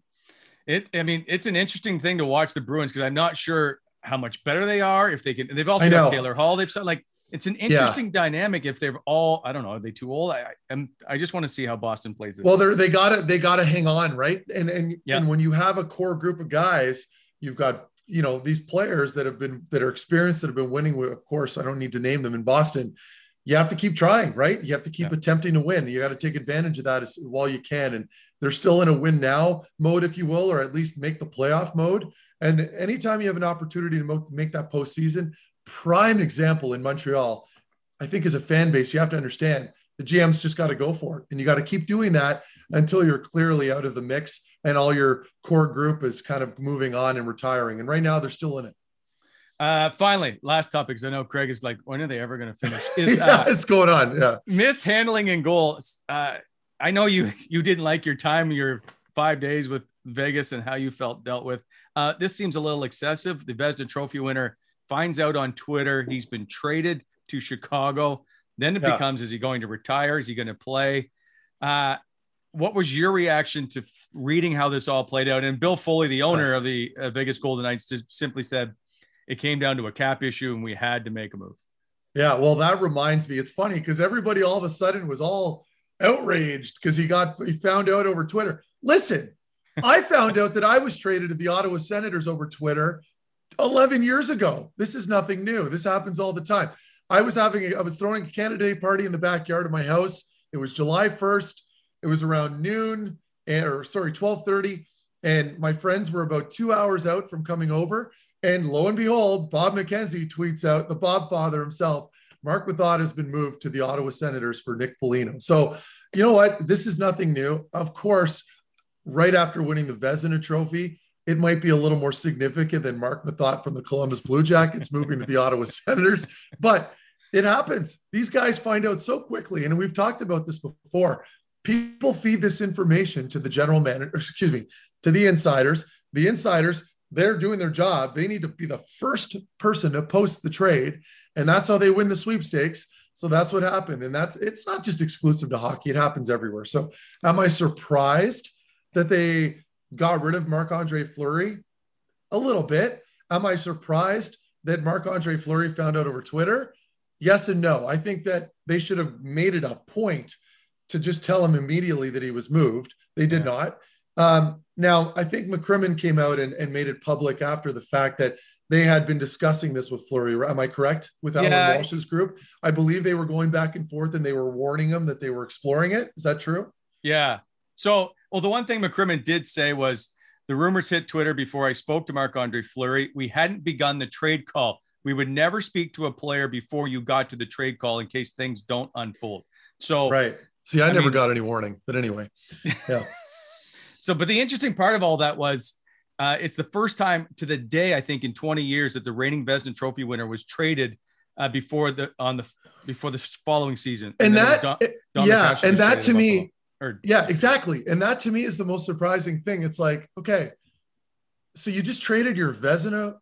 It, I mean, it's an interesting thing to watch the Bruins because I'm not sure how much better they are. If they can, they've also got Taylor Hall. They've said like it's an interesting yeah. dynamic. If they're all, I don't know, are they too old? I, am I just want to see how Boston plays this. Well, they're they got to they got to hang on, right? And and yeah. and when you have a core group of guys, you've got you know these players that have been that are experienced that have been winning. With, of course, I don't need to name them in Boston. You have to keep trying, right? You have to keep yeah. attempting to win. You got to take advantage of that as, while you can. And they're still in a win now mode, if you will, or at least make the playoff mode. And anytime you have an opportunity to make that postseason, prime example in Montreal, I think as a fan base, you have to understand the GM's just got to go for it. And you got to keep doing that until you're clearly out of the mix and all your core group is kind of moving on and retiring. And right now they're still in it. Uh, finally, last topic, I know Craig is like, when are they ever going to finish? Is yeah, uh, it's going on. Yeah, mishandling in goal. Uh, I know you you didn't like your time, your five days with Vegas, and how you felt dealt with. Uh, this seems a little excessive. The Vezina Trophy winner finds out on Twitter he's been traded to Chicago. Then it yeah. becomes: Is he going to retire? Is he going to play? Uh, what was your reaction to reading how this all played out? And Bill Foley, the owner of the uh, Vegas Golden Knights, just simply said it came down to a cap issue and we had to make a move. Yeah, well, that reminds me. It's funny because everybody all of a sudden was all outraged because he got he found out over Twitter. Listen, I found out that I was traded to the Ottawa Senators over Twitter 11 years ago. This is nothing new. This happens all the time. I was having a, I was throwing a Canada party in the backyard of my house. It was July 1st. It was around noon eh, or sorry, 1230. And my friends were about two hours out from coming over. And lo and behold, Bob McKenzie tweets out the Bob father himself. Marc Methot has been moved to the Ottawa Senators for Nick Foligno. So, you know what? This is nothing new. Of course, right after winning the Vezina Trophy, it might be a little more significant than Marc Methot from the Columbus Blue Jackets moving to the Ottawa Senators. But it happens. These guys find out so quickly. And we've talked about this before. People feed this information to the general manager, excuse me, to the insiders. The insiders, they're doing their job. They need to be the first person to post the trade. And that's how they win the sweepstakes. So that's what happened. And that's it's not just exclusive to hockey, it happens everywhere. So am I surprised that they got rid of Marc Andre Fleury? A little bit. Am I surprised that Marc Andre Fleury found out over Twitter? Yes and no. I think that they should have made it a point to just tell him immediately that he was moved. They did yeah. not. Um, now, I think McCrimmon came out and, and, made it public after the fact that they had been discussing this with Fleury. Am I correct? With Alan yeah. Walsh's group? I believe they were going back and forth and they were warning him that they were exploring it. Is that true? Yeah. So, well, the one thing McCrimmon did say was the rumors hit Twitter before I spoke to Marc Andre Fleury. We hadn't begun the trade call. We would never speak to a player before you got to the trade call in case things don't unfold. So right. See, I, I never mean, got any warning, but anyway, yeah. so, but the interesting part of all that was uh, it's the first time to the day I think in 20 years that the reigning Vezina Trophy winner was traded uh, before the on the before the following season. And, and that, Don, Don yeah, and that to me, or, yeah, exactly. And that to me is the most surprising thing. It's like, okay, so you just traded your Vezina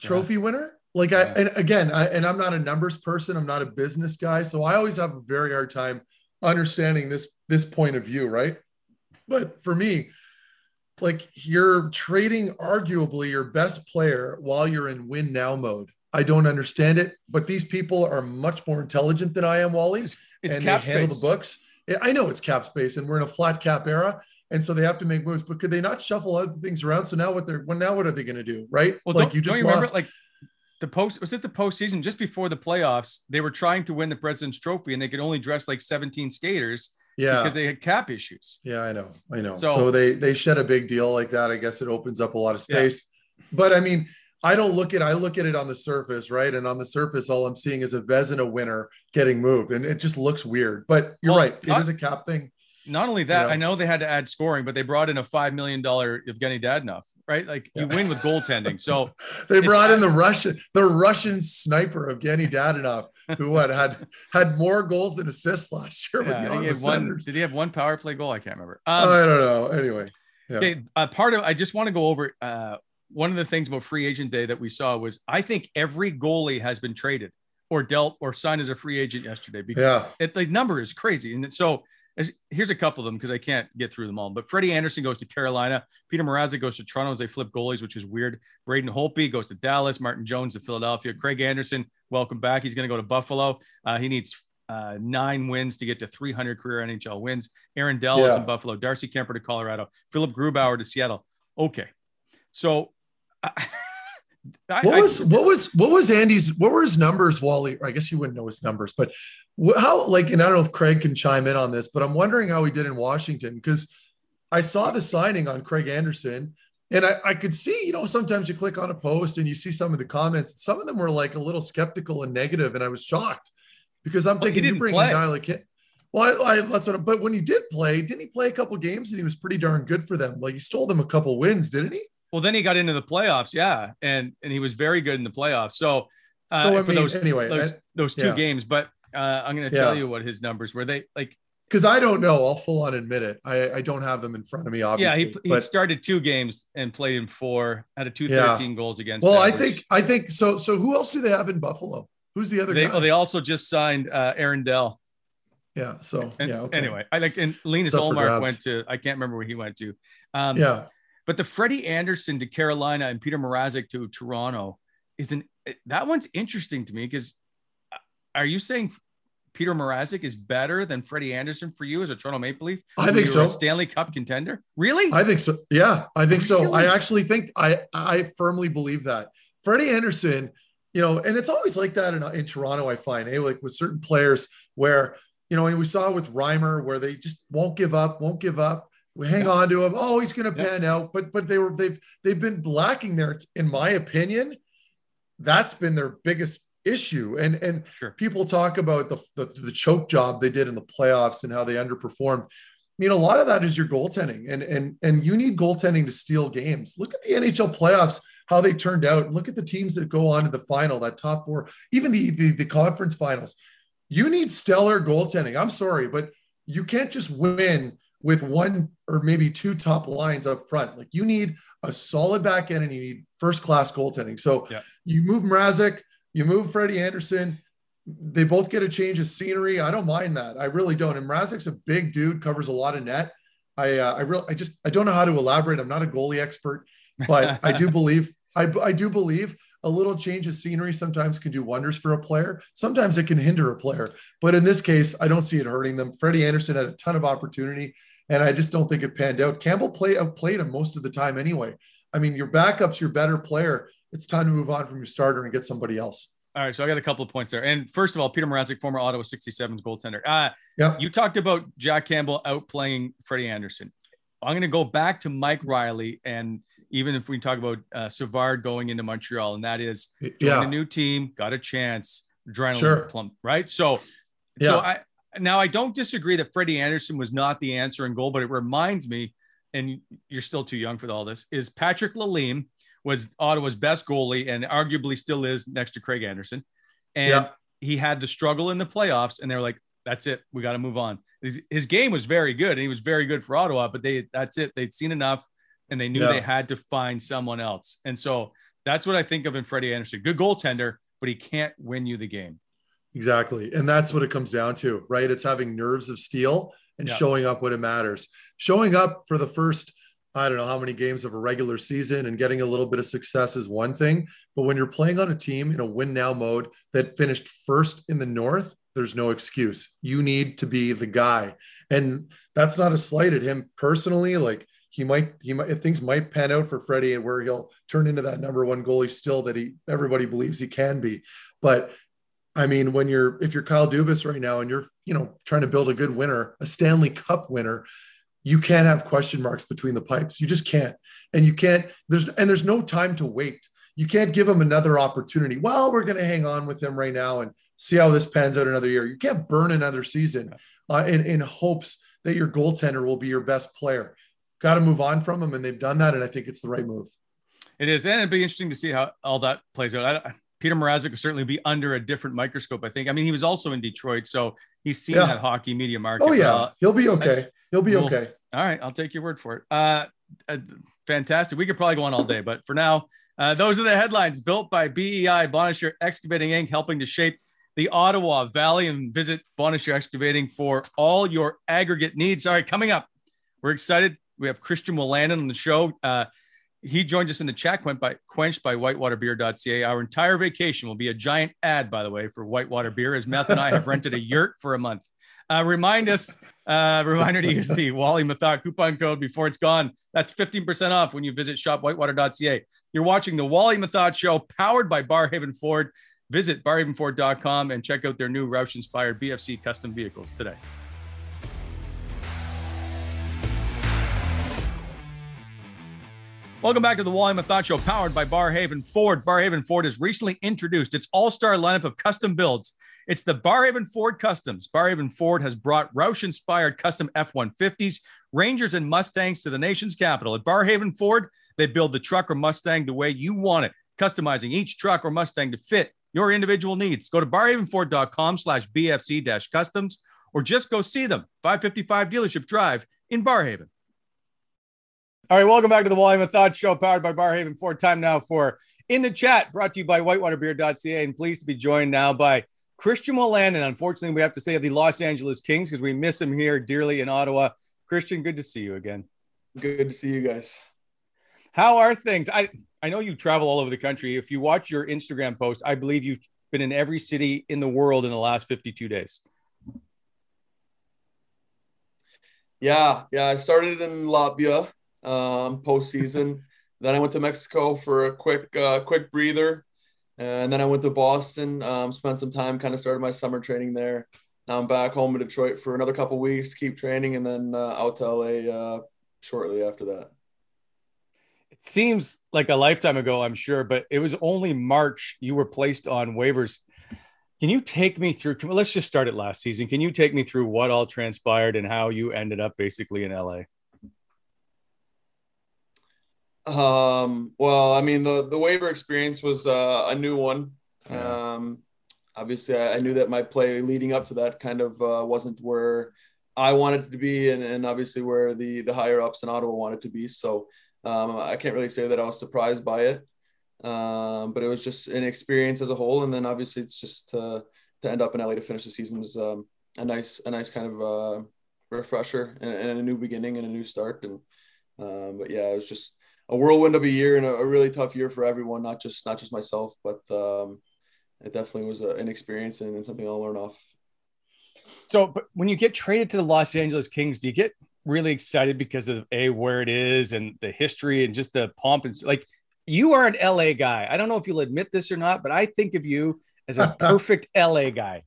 Trophy yeah. winner like I and again, I, and I'm not a numbers person. I'm not a business guy, so I always have a very hard time understanding this this point of view, right? But for me, like you're trading arguably your best player while you're in win now mode. I don't understand it, but these people are much more intelligent than I am, Wally. It's, it's and cap they handle space. the books. I know it's cap space, and we're in a flat cap era, and so they have to make moves. But could they not shuffle other things around? So now what they're well, now what are they going to do? Right? Well, like you just you remember like the post was it the postseason just before the playoffs? They were trying to win the President's Trophy and they could only dress like 17 skaters. Yeah, because they had cap issues. Yeah, I know, I know. So, so they they shed a big deal like that. I guess it opens up a lot of space. Yeah. But I mean, I don't look at I look at it on the surface, right? And on the surface, all I'm seeing is a Vezina winner getting moved, and it just looks weird. But you're well, right, it not, is a cap thing. Not only that? I know they had to add scoring, but they brought in a five million dollar Evgeny Dadonov right? Like you win with goaltending. So they brought in the Russian, the Russian sniper of Evgeny Dadonov, who what had had more goals than assists last year yeah, with the Ottawa Senators. Did he have one power play goal? I can't remember. Um, I don't know. Anyway, yeah. okay. Uh, part of I just want to go over uh, one of the things about free agent day that we saw was I think every goalie has been traded or dealt or signed as a free agent yesterday because yeah. it, the number is crazy. And so here's a couple of them because I can't get through them all. But Freddie Andersen goes to Carolina. Peter Mrazek goes to Toronto as they flip goalies, which is weird. Braden Holtby goes to Dallas. Martin Jones to Philadelphia. Craig Anderson, welcome back. He's going to go to Buffalo. Uh, he needs uh, nine wins to get to 300 career NHL wins. Aaron Dell yeah. is in Buffalo. Darcy Kuemper to Colorado. Philip Grubauer to Seattle. Okay. So uh, I, What I- was what was what was Andy's? What were his numbers, Wally? I guess you wouldn't know his numbers, but how like, and I don't know if Craig can chime in on this, but I'm wondering how he did in Washington because I saw the signing on Craig Anderson, and I, I could see, you know, sometimes you click on a post and you see some of the comments. Some of them were like a little skeptical and negative, and I was shocked because I'm Well, he thinking you didn't bring play. a guy like him. Well, I, I that's what. But when he did play, didn't he play a couple games and he was pretty darn good for them? Like he stole them a couple wins, didn't he? well, then he got into the playoffs, yeah, and and he was very good in the playoffs. So, uh, So, I for mean, those anyway, those, I- those two yeah. games, but uh, I'm going to tell Yeah. you what his numbers were. They like, because I don't know. I'll full on admit it. I, I don't have them in front of me, yeah, obviously. he, he but started two games and played in four, had a two thirteen Yeah. goals against. well, I think I think so. So who else do they have in Buffalo? Who's the other they guy? oh, they also just signed uh, Aaron Dell. yeah. So And yeah. Okay. Anyway, I like and Linus Ullmark went to I can't remember where he went to. Um, Yeah. But the Freddie Andersen to Carolina and Peter Mrazek to Toronto is an that one's interesting to me because are you saying Peter Mrazek is better than Freddie Andersen for you as a Toronto Maple Leaf? I think so. Stanley Cup contender. Really? I think so. Yeah, I think so. I actually think I I firmly believe that Freddie Anderson, you know, and it's always like that in, in Toronto. I find, eh, like with certain players where you know, and we saw with Reimer where they just won't give up, won't give up. We hang Yeah. on to him. Oh, he's going to Yeah. pan out, but but they were they've they've been lacking there. In my opinion, that's been their biggest issue. And and Sure. people talk about the, the the choke job they did in the playoffs and how they underperformed. I mean, a lot of that is your goaltending, and and and you need goaltending to steal games. Look at the NHL playoffs, how they turned out. Look at the teams that go on to the final, that top four, even the the, the conference finals. You need stellar goaltending. I'm sorry, but you can't just win with one or maybe two top lines up front. Like you need a solid back end and you need first class goaltending. So Yeah. you move Mrazek, you move Freddie Andersen. They both get a change of scenery. I don't mind that. I really don't. And Mrazek's a big dude, covers a lot of net. I uh, I really I just I don't know how to elaborate. I'm not a goalie expert, but I do believe I I do believe a little change of scenery sometimes can do wonders for a player. Sometimes it can hinder a player. But in this case, I don't see it hurting them. Freddie Andersen had a ton of opportunity, and I just don't think it panned out. Campbell play outplayed him most of the time anyway. I mean, your backup's your better player. It's time to move on from your starter and get somebody else. All right, so I got a couple of points there. And first of all, Peter Mrazek, former Ottawa 67s goaltender. Uh, Yep. You talked about Jack Campbell outplaying Freddie Andersen. I'm going to go back to Mike Reilly, and even if we talk about uh, Savard going into Montreal, and that is Yeah. a new team, got a chance, adrenaline Sure. plump, right? So, so I now I don't disagree that Freddie Andersen was not the answer in goal, but it reminds me, and you're still too young for all this, is Patrick Lalime was Ottawa's best goalie and arguably still is next to Craig Anderson. And Yeah. he had the struggle in the playoffs, and they were like, that's it. We got to move on. His- game was very good, and he was very good for Ottawa, but they that's it. They'd seen enough, and they knew Yeah. they had to find someone else. And so that's what I think of in Freddie Andersen. Good goaltender, but he can't win you the game. Exactly. And that's what it comes down to, right? It's having nerves of steel and Yeah. showing up when it matters. Showing up for the first, I don't know how many games of a regular season and getting a little bit of success is one thing. But when you're playing on a team in a win now mode that finished first in the North, there's no excuse. You need to be the guy. And that's not a slight at him personally. Like he might, he might, things might pan out for Freddie and where he'll turn into that number one goalie still that he, everybody believes he can be. But I mean, when you're if you're Kyle Dubas right now and you're you know trying to build a good winner, a Stanley Cup winner, you can't have question marks between the pipes. You just can't, and you can't. There's and there's no time to wait. You can't give him another opportunity. Well, we're going to hang on with him right now and see how this pans out another year. You can't burn another season uh, in in hopes that your goaltender will be your best player. Got to move on from him, and they've done that, and I think it's the right move. It is, and it'd be interesting to see how all that plays out. I, Peter Mrazek would certainly be under a different microscope. I think. I mean, he was also in Detroit, so he's seen Yeah. that hockey media market. Oh yeah, he'll be okay. He'll be we'll- okay. All right, I'll take your word for it. Uh, uh, fantastic. We could probably go on all day, but for now, uh, those are the headlines built by BEI Bonnechere Excavating Inc., helping to shape the Ottawa Valley. And visit Bonnechere Excavating for all your aggregate needs. All right, coming up, we're excited. We have Christian Wolanin on the show. Uh, he joined us in the chat quenched by, quenched by whitewaterbeer.ca. Our entire vacation will be a giant ad, by the way, for Whitewater Beer, as Meth and I have rented a yurt for a month. Uh, remind us, uh, reminder to use the Wally Methot coupon code before it's gone. That's 15% off when you visit shopwhitewater.ca. You're watching the Wally Methot Show powered by Barrhaven Ford. Visit barhavenford.com and check out their new Roush inspired BFC custom vehicles today. Welcome back to the Wally Methot Show, powered by Barrhaven Ford. Barrhaven Ford has recently introduced its all-star lineup of custom builds. It's the Barrhaven Ford Customs. Barrhaven Ford has brought Roush-inspired custom F-150s, Rangers, and Mustangs to the nation's capital. At Barrhaven Ford, they build the truck or Mustang the way you want it, customizing each truck or Mustang to fit your individual needs. Go to barrhavenford.com slash BFC-customs or just go see them, 555 Dealership Drive in Barrhaven. All right, welcome back to the Wally Thought Show, powered by Barrhaven Ford. Time now for In the Chat, brought to you by whitewaterbeer.ca, and pleased to be joined now by Christian Wolanin. Unfortunately, we have to say the Los Angeles Kings because we miss him here dearly in Ottawa. Christian, good to see you again. Good to see you guys. How are things? I I know you travel all over the country. If you watch your Instagram posts, I believe you've been in every city in the world in the last 52 days. Yeah, yeah. I started in Latvia um, postseason. then I went to Mexico for a quick uh, quick breather, and then I went to Boston. Um, spent some time, kind of started my summer training there. Now I'm back home in Detroit for another couple weeks, keep training, and then uh, out to LA uh, shortly after that. It seems like a lifetime ago, I'm sure, but it was only March you were placed on waivers. Can you take me through? Let's just start it last season. Can you take me through what all transpired and how you ended up basically in LA? Um, well, I mean, the, the waiver experience was uh, a new one. Yeah. Um, obviously, I, I, knew that my play leading up to that kind of uh, wasn't where I wanted it to be, and, and obviously where the the higher ups in Ottawa wanted to be. So um, I can't really say that I was surprised by it, um, but it was just an experience as a whole. And then obviously, it's just to to end up in LA to finish the season was um, a nice a nice kind of uh, refresher and, and, a new beginning and a new start. And um, but yeah, it was just a whirlwind of a year and a, a, really tough year for everyone, not just not just myself, but um, it definitely was a, an experience and, and, something I'll learn off. So, but when you get traded to the Los Angeles Kings, do you get really excited because of a where it is and the history and just the pomp and like you are an LA guy. I don't know if you'll admit this or not, but I think of you as a perfect LA guy.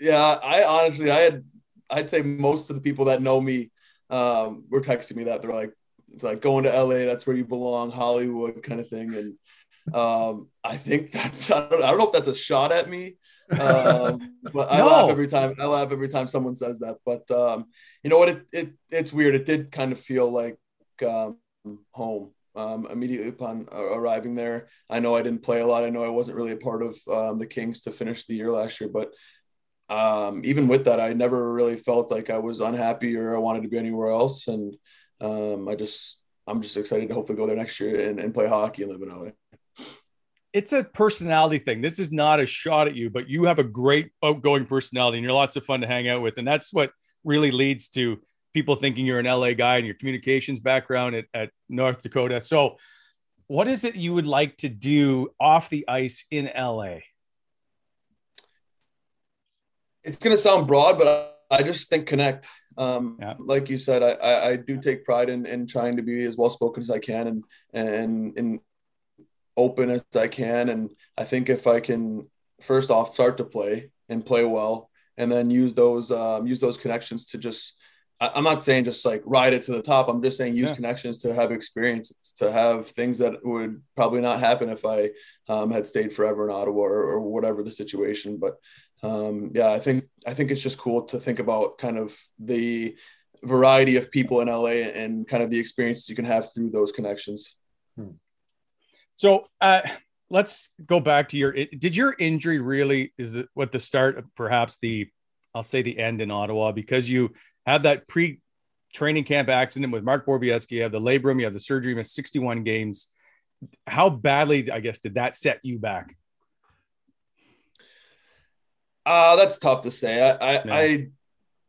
Yeah, I honestly, I had, I'd say most of the people that know me um, were texting me that they're like, it's like going to LA, that's where you belong, Hollywood kind of thing. And um, I think that's I don't, I don't know if that's a shot at me. um, but I no. laugh every time. I laugh every time someone says that. But um, you know what? It, it it's weird. It did kind of feel like um, home um, immediately upon arriving there. I know I didn't play a lot. I know I wasn't really a part of um, the Kings to finish the year last year, but um, even with that, I never really felt like I was unhappy or I wanted to be anywhere else. And um, I just I'm just excited to hopefully go there next year and, and play hockey and live in LA. It's a personality thing. This is not a shot at you, but you have a great outgoing personality and you're lots of fun to hang out with. And that's what really leads to people thinking you're an LA guy and your communications background at, at North Dakota. So, what is it you would like to do off the ice in LA? It's going to sound broad, but I just think connect. Um, yeah. Like you said, I, I, I, do take pride in, in trying to be as well spoken as I can and and and open as I can. And I think if I can first off start to play and play well, and then use those um, use those connections to just I, am not saying just like ride it to the top. I'm just saying use yeah. connections to have experiences, to have things that would probably not happen if I um, had stayed forever in Ottawa or, or whatever the situation. But um, yeah, I think I think it's just cool to think about kind of the variety of people in LA and kind of the experiences you can have through those connections. Hmm. So uh, let's go back to your. Did your injury really is the, what the start of perhaps the I'll say the end in Ottawa because you have that pre training camp accident with Mark Borowiecki, you have the labrum, you have the surgery, you missed 61 games. How badly, I guess, did that set you back? Uh, that's tough to say. I, I, yeah.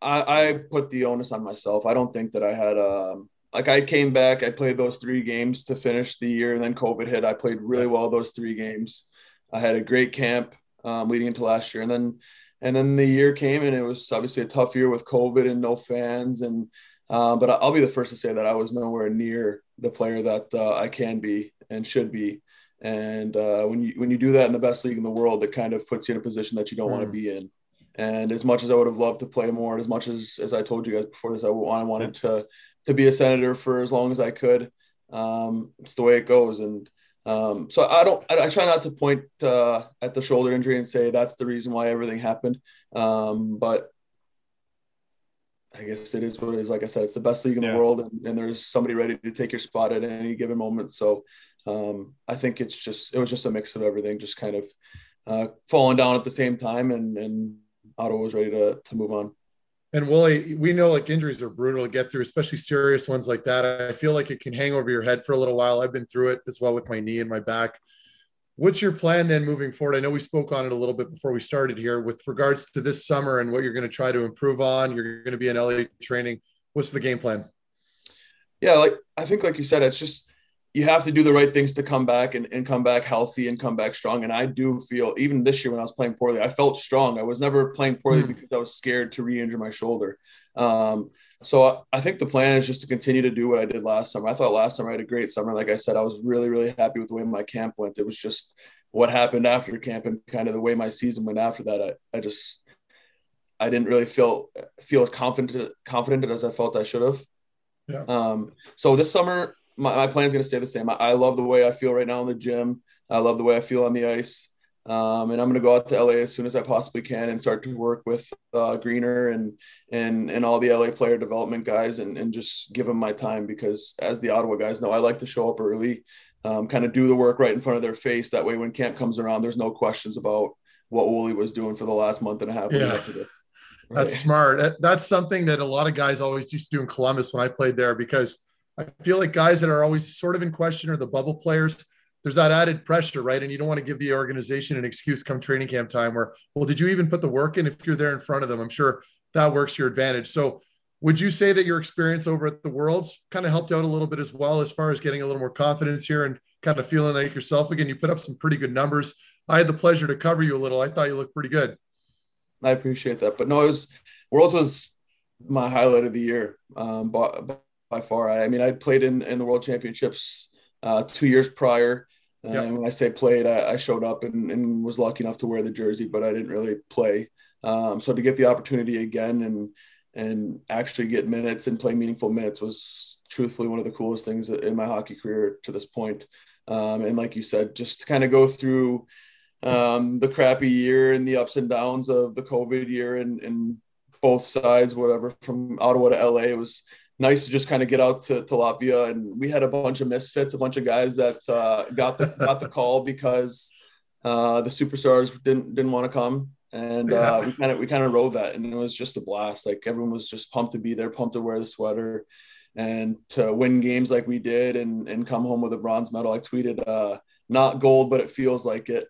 I, I, put the onus on myself. I don't think that I had, um, like I came back, I played those three games to finish the year and then COVID hit. I played really well those three games. I had a great camp um, leading into last year. And then and then the year came, and it was obviously a tough year with COVID and no fans. And uh, but I'll be the first to say that I was nowhere near the player that uh, I can be and should be. And uh, when you when you do that in the best league in the world, it kind of puts you in a position that you don't mm. want to be in. And as much as I would have loved to play more, as much as as I told you guys before this, I wanted to to be a senator for as long as I could. Um, it's the way it goes, and um, so I don't. I, I, try not to point uh, at the shoulder injury and say that's the reason why everything happened. Um, but I guess it is what it is. Like I said, it's the best league in yeah. the world, and, and, there's somebody ready to take your spot at any given moment. So um, I think it's just it was just a mix of everything, just kind of uh, falling down at the same time, and and Ottawa was ready to to move on. And Willie, we know like injuries are brutal to get through, especially serious ones like that. I feel like it can hang over your head for a little while. I've been through it as well with my knee and my back. What's your plan then moving forward? I know we spoke on it a little bit before we started here with regards to this summer and what you're going to try to improve on. You're going to be in LA training. What's the game plan? Yeah, like I think, like you said, it's just you have to do the right things to come back and, and come back healthy and come back strong. And I do feel even this year when I was playing poorly, I felt strong. I was never playing poorly mm. because I was scared to re-injure my shoulder. Um, so I, I, think the plan is just to continue to do what I did last summer. I thought last summer I had a great summer. Like I said, I was really, really happy with the way my camp went. It was just what happened after camp and kind of the way my season went after that. I, I just, I didn't really feel, feel as confident, confident as I felt I should have. Yeah. Um, so this summer my, my plan is going to stay the same. I, I, love the way I feel right now in the gym. I love the way I feel on the ice. Um, and I'm going to go out to LA as soon as I possibly can and start to work with uh, Greener and and and all the LA player development guys and, and just give them my time because as the Ottawa guys know, I like to show up early, um, kind of do the work right in front of their face. That way, when camp comes around, there's no questions about what Wooly was doing for the last month and a half. Yeah. That's smart. That's something that a lot of guys always used to do in Columbus when I played there because – I feel like guys that are always sort of in question are the bubble players. There's that added pressure, right? And you don't want to give the organization an excuse come training camp time where, well, did you even put the work in if you're there in front of them? I'm sure that works your advantage. So, would you say that your experience over at the Worlds kind of helped out a little bit as well as far as getting a little more confidence here and kind of feeling like yourself again? You put up some pretty good numbers. I had the pleasure to cover you a little. I thought you looked pretty good. I appreciate that, but no, it was Worlds was my highlight of the year. Um, but by far. I, I mean, I played in, in the World Championships uh, two years prior. And yep. when I say played, I, I showed up and, and, was lucky enough to wear the jersey, but I didn't really play. Um, so to get the opportunity again and and actually get minutes and play meaningful minutes was truthfully one of the coolest things in my hockey career to this point. Um, and like you said, just to kind of go through um, the crappy year and the ups and downs of the COVID year and, and both sides, whatever, from Ottawa to LA, it was nice to just kind of get out to, to Latvia. And we had a bunch of misfits, a bunch of guys that uh, got the got the call because uh, the superstars didn't didn't want to come. And uh, we kind of we kind of rode that, and it was just a blast. Like everyone was just pumped to be there, pumped to wear the sweater, and to win games like we did, and and come home with a bronze medal. I tweeted, uh, "Not gold, but it feels like it."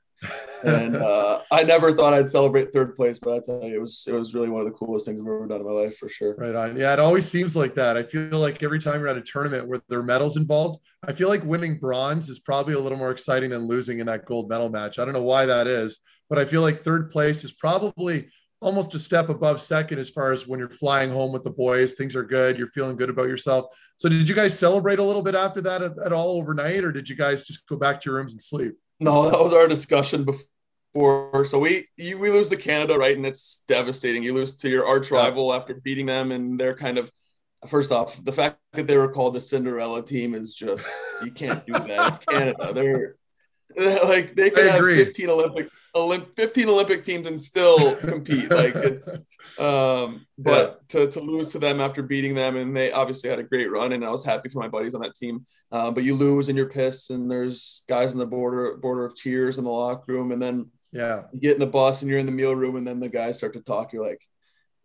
And uh, I never thought I'd celebrate third place, but I tell you, it was it was really one of the coolest things I've ever done in my life for sure. Right on. Yeah, it always seems like that. I feel like every time you're at a tournament where there are medals involved, I feel like winning bronze is probably a little more exciting than losing in that gold medal match. I don't know why that is, but I feel like third place is probably almost a step above second as far as when you're flying home with the boys. Things are good. You're feeling good about yourself. So, did you guys celebrate a little bit after that at, at all overnight, or did you guys just go back to your rooms and sleep? No, that was our discussion before. So we you, we lose to Canada, right? And it's devastating. You lose to your arch rival yeah. after beating them, and they're kind of first off, the fact that they were called the Cinderella team is just you can't do that. It's Canada. They're, they're like they could have 15 Olympic Olymp, 15 Olympic teams and still compete. like it's um but yeah. to, to lose to them after beating them and they obviously had a great run and I was happy for my buddies on that team. Uh, but you lose and you're pissed and there's guys in the border border of tears in the locker room and then yeah you get in the bus and you're in the meal room and then the guys start to talk. You're like,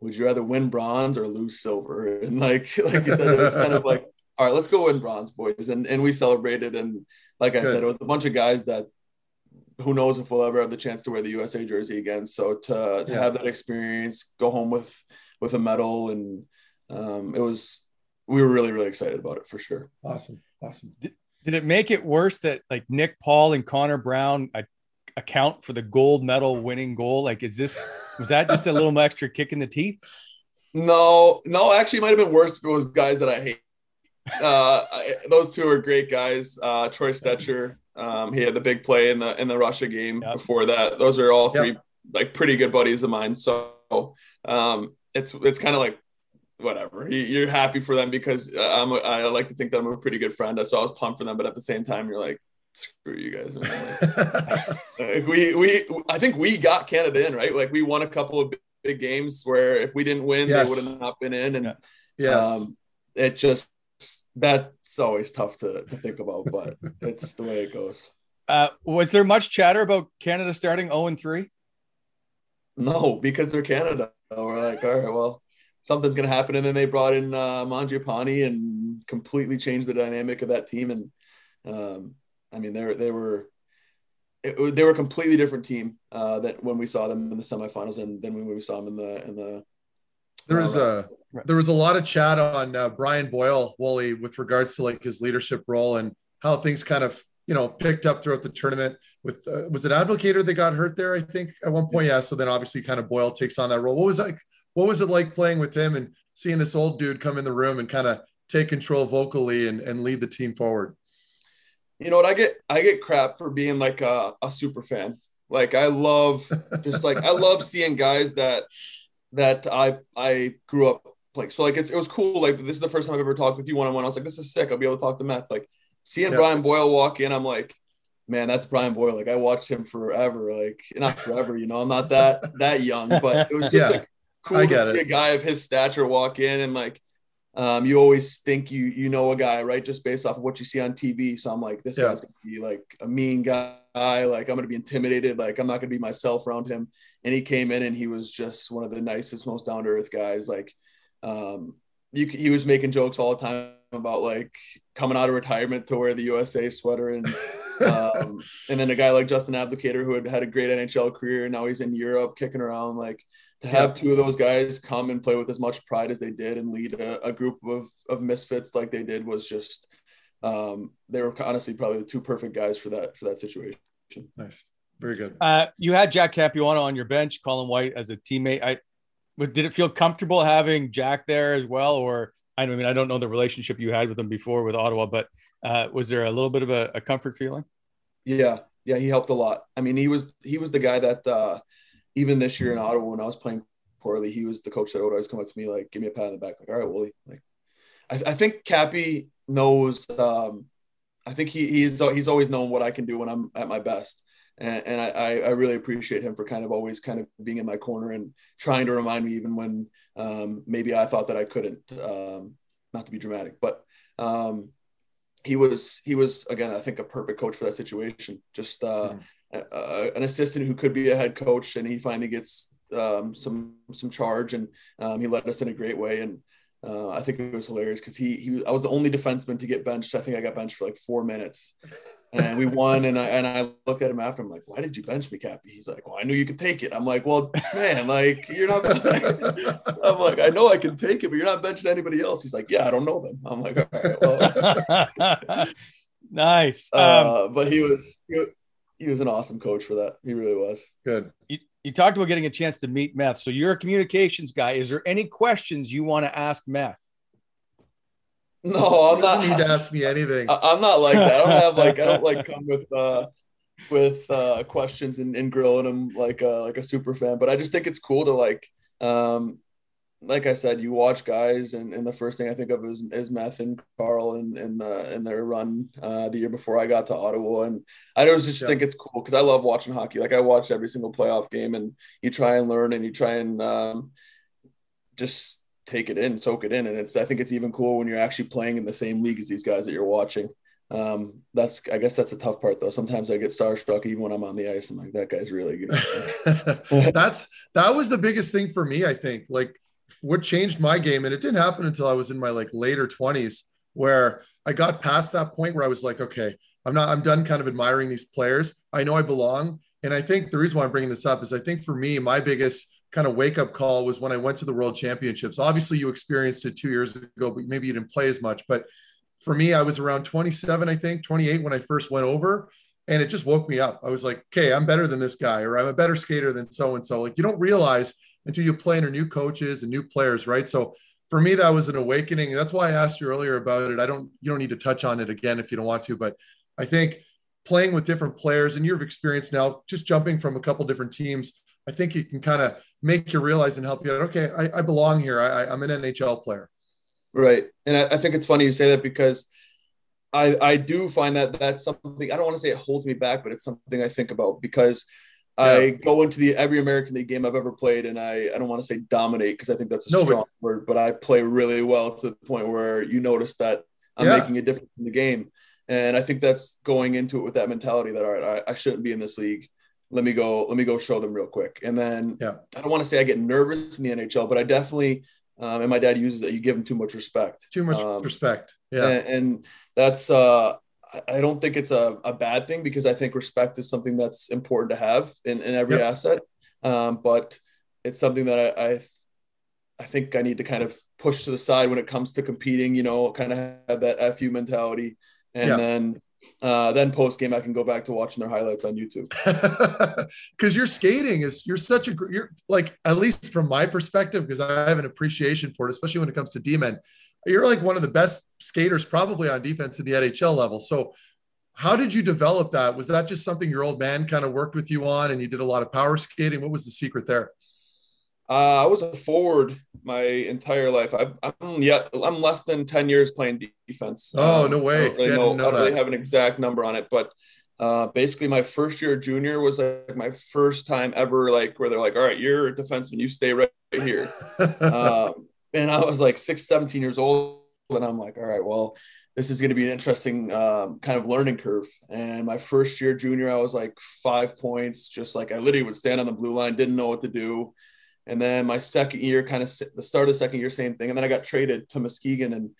would you rather win bronze or lose silver? And like like you said, it was kind of like, all right, let's go win bronze, boys. And and we celebrated and like I Good. said, it was a bunch of guys that who knows if we'll ever have the chance to wear the USA jersey again. So to to yeah. have that experience, go home with with a medal, and um, it was we were really really excited about it for sure. Awesome, awesome. Did, did it make it worse that like Nick Paul and Connor Brown? I account for the gold medal winning goal? Like, is this was that just a little extra kick in the teeth? No, no, actually, it might have been worse if it was guys that I hate. Uh, I, those two are great guys. Uh, Troy Stecher, um, he had the big play in the in the Russia game. Yep. Before that, those are all three yep. like pretty good buddies of mine. So um, it's it's kind of like whatever. You're happy for them because uh, I'm a, I like to think that I'm a pretty good friend. So I was pumped for them, but at the same time, you're like, screw you guys. like, we we I think we got Canada in right. Like we won a couple of big games where if we didn't win, yes. they would have not been in. And yeah. um, it just that's always tough to, to think about, but it's the way it goes. Uh, was there much chatter about Canada starting 0 and 3? No, because they're Canada. We're like, all right, well, something's going to happen. And then they brought in uh, Mangiapane and completely changed the dynamic of that team. And um, I mean, they were, they were it, they were a completely different team uh, that when we saw them in the semifinals and then when we saw them in the in the. There was a there was a lot of chat on uh, Brian Boyle Wooly with regards to like his leadership role and how things kind of you know picked up throughout the tournament. With uh, was it Abdelkader that got hurt there? I think at one point, yeah. So then obviously, kind of Boyle takes on that role. What was like? What was it like playing with him and seeing this old dude come in the room and kind of take control vocally and, and lead the team forward? You know what? I get I get crap for being like a, a super fan. Like I love just like I love seeing guys that that I I grew up like so like it's, it was cool. Like this is the first time I've ever talked with you one on one. I was like, this is sick. I'll be able to talk to Mets. Like seeing yeah. Brian Boyle walk in, I'm like, man, that's Brian Boyle. Like I watched him forever. Like not forever, you know. I'm not that that young, but it was just yeah. like cool I to see it. a guy of his stature walk in and like um, you always think you you know a guy right just based off of what you see on TV. So I'm like, this yeah. guy's gonna be like a mean guy. Like I'm gonna be intimidated. Like I'm not gonna be myself around him. And he came in and he was just one of the nicest, most down to earth guys. Like um, you, he was making jokes all the time about like coming out of retirement to wear the USA sweater and um, and then a guy like Justin Abdelkader who had had a great NHL career and now he's in Europe kicking around like to have two of those guys come and play with as much pride as they did and lead a, a group of, of misfits like they did was just um, they were honestly probably the two perfect guys for that for that situation. Nice, very good. Uh, you had Jack Capuano on your bench, Colin White as a teammate. I, but did it feel comfortable having Jack there as well, or I mean I don't know the relationship you had with him before with Ottawa, but uh, was there a little bit of a, a comfort feeling? Yeah, yeah, he helped a lot. I mean, he was he was the guy that. Uh, even this year in Ottawa when I was playing poorly, he was the coach that would always come up to me like, give me a pat on the back, like, all right, Wooly. Like, I, I think Cappy knows. Um, I think he he's he's always known what I can do when I'm at my best, and, and I I really appreciate him for kind of always kind of being in my corner and trying to remind me even when um, maybe I thought that I couldn't. Um, not to be dramatic, but um, he was he was again I think a perfect coach for that situation. Just uh, mm uh, an assistant who could be a head coach, and he finally gets um, some some charge, and um, he led us in a great way. And uh, I think it was hilarious because he he I was the only defenseman to get benched. I think I got benched for like four minutes, and we won. And I and I looked at him after. I'm like, why did you bench me, Cappy? He's like, well, I knew you could take it. I'm like, well, man, like you're not. I'm like, I know I can take it, but you're not benching anybody else. He's like, yeah, I don't know them. I'm like, all right, well. nice. Uh, um, but he was, he was he was an awesome coach for that. He really was. Good. You, you talked about getting a chance to meet Meth. So you're a communications guy. Is there any questions you want to ask Meth? No, I'm not. need to ask me anything. I, am not like that. I don't have like I don't like come with uh with uh questions and, and grilling him like uh like a super fan. But I just think it's cool to like um like I said, you watch guys, and, and the first thing I think of is, is Meth and Carl and in, the, in their run uh, the year before I got to Ottawa. And I always just yeah. think it's cool because I love watching hockey. Like I watch every single playoff game, and you try and learn and you try and um, just take it in, soak it in. And it's I think it's even cool when you're actually playing in the same league as these guys that you're watching. Um, that's I guess that's a tough part though. Sometimes I get starstruck even when I'm on the ice. I'm like, that guy's really good. that's that was the biggest thing for me, I think. Like what changed my game, and it didn't happen until I was in my like later 20s, where I got past that point where I was like, okay, I'm not, I'm done kind of admiring these players. I know I belong. And I think the reason why I'm bringing this up is I think for me, my biggest kind of wake up call was when I went to the World Championships. Obviously, you experienced it two years ago, but maybe you didn't play as much. But for me, I was around 27, I think, 28 when I first went over. and it just woke me up. I was like, okay, I'm better than this guy, or I'm a better skater than so and so. Like you don't realize until you play under new coaches and new players, right? So for me, that was an awakening. That's why I asked you earlier about it. I don't, you don't need to touch on it again if you don't want to, but I think playing with different players and your experience now, just jumping from a couple different teams, I think you can kind of make you realize and help you out. Okay, I, I belong here. I, I'm an NHL player. Right, and I, I think it's funny you say that because I I do find that that's something I don't want to say it holds me back, but it's something I think about because yeah. I go into the every American League game I've ever played, and I I don't want to say dominate because I think that's a no, strong but, word, but I play really well to the point where you notice that I'm yeah. making a difference in the game, and I think that's going into it with that mentality that all right, I, I shouldn't be in this league. Let me go. Let me go show them real quick, and then yeah. I don't want to say I get nervous in the NHL, but I definitely um, and my dad uses it. You give him too much respect. Too much um, respect. Yeah. And, and that's, uh, I don't think it's a, a bad thing because I think respect is something that's important to have in, in every yep. asset. Um, but it's something that I, I, I think I need to kind of push to the side when it comes to competing, you know, kind of have that FU mentality. And yeah. then uh, then post game, I can go back to watching their highlights on YouTube. Because your skating is you're such a you're like at least from my perspective, because I have an appreciation for it, especially when it comes to D-men. You're like one of the best skaters probably on defense at the NHL level. So how did you develop that? Was that just something your old man kind of worked with you on and you did a lot of power skating? What was the secret there? Uh, I was a forward my entire life. I, am yeah, I'm less than ten years playing defense. Oh um, no way! I don't really, know, know I don't really have an exact number on it, but uh, basically my first year junior was like my first time ever like where they're like, all right, you're a defenseman, you stay right here. um, and I was like six, 17 years old, and I'm like, all right, well, this is going to be an interesting um, kind of learning curve. And my first year junior, I was like five points, just like I literally would stand on the blue line, didn't know what to do. And then my second year, kind of the start of the second year, same thing. And then I got traded to Muskegon, and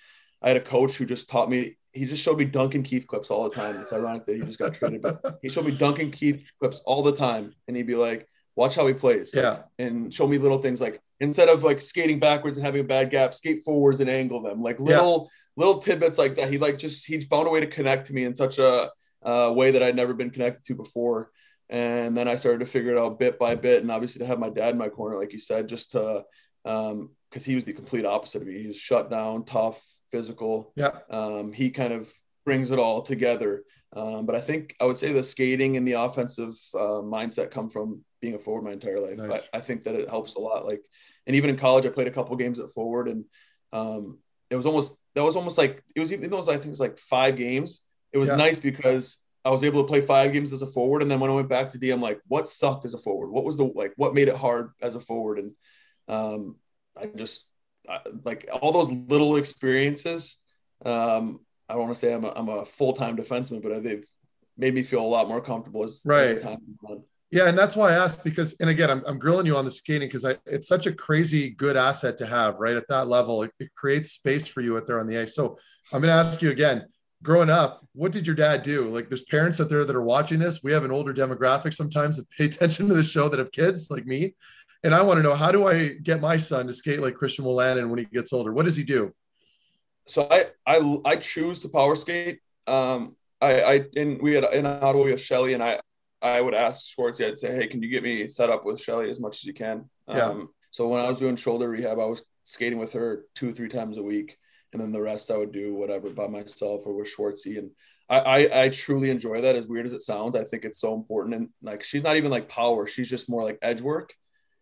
I had a coach who just taught me. He just showed me Duncan Keith clips all the time. It's ironic that he just got traded, but he showed me Duncan Keith clips all the time, and he'd be like, "Watch how he plays." Yeah, and show me little things like instead of like skating backwards and having a bad gap, skate forwards and angle them. Like little yeah. little tidbits like that. He like just he found a way to connect to me in such a uh, way that I'd never been connected to before. And then I started to figure it out bit by bit. And obviously to have my dad in my corner, like you said, just to, um, cause he was the complete opposite of me. He was shut down, tough, physical. Yeah. Um, he kind of brings it all together. Um, but I think I would say the skating and the offensive uh, mindset come from being a forward my entire life. Nice. I, I, think that it helps a lot. Like, and even in college, I played a couple games at forward, and um, it was almost that was almost like it was even though it was I think it was like five games. It was yeah. nice because I was able to play five games as a forward, and then when I went back to D, I'm like, what sucked as a forward? What was the like? What made it hard as a forward? And um, I just I, like all those little experiences. Um, I don't want to say I'm a, I'm a full time defenseman, but they've made me feel a lot more comfortable as, right. As time Yeah, and that's why I asked because, and again, I'm, I'm grilling you on the skating because I it's such a crazy good asset to have right at that level. It, it creates space for you out there on the ice. So I'm going to ask you again growing up, what did your dad do? Like, there's parents out there that are watching this. We have an older demographic sometimes that pay attention to the show that have kids like me. And I want to know how do I get my son to skate like Christian Wolanin when he gets older? What does he do? So I I I choose to power skate. Um, I I in we had in Ottawa we have Shelly and I I would ask Schwartzy. I'd say, hey, can you get me set up with Shelly as much as you can? Yeah. Um, so when I was doing shoulder rehab, I was skating with her two three times a week and then the rest I would do whatever by myself or with Schwartzy. And I, I, I truly enjoy that. As weird as it sounds, I think it's so important. And like she's not even like power; she's just more like edge work.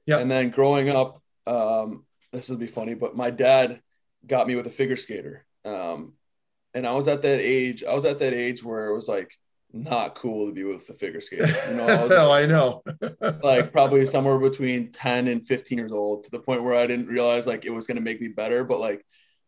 Yeah. And then growing up, um, this will be funny, but my dad got me with a figure skater. Um, and I was at that age. I was at that age where it was like not cool to be with the figure skater. You know, I, oh, I know. like probably somewhere between 10 and 15 years old to the point where I didn't realize like it was going to make me better. But like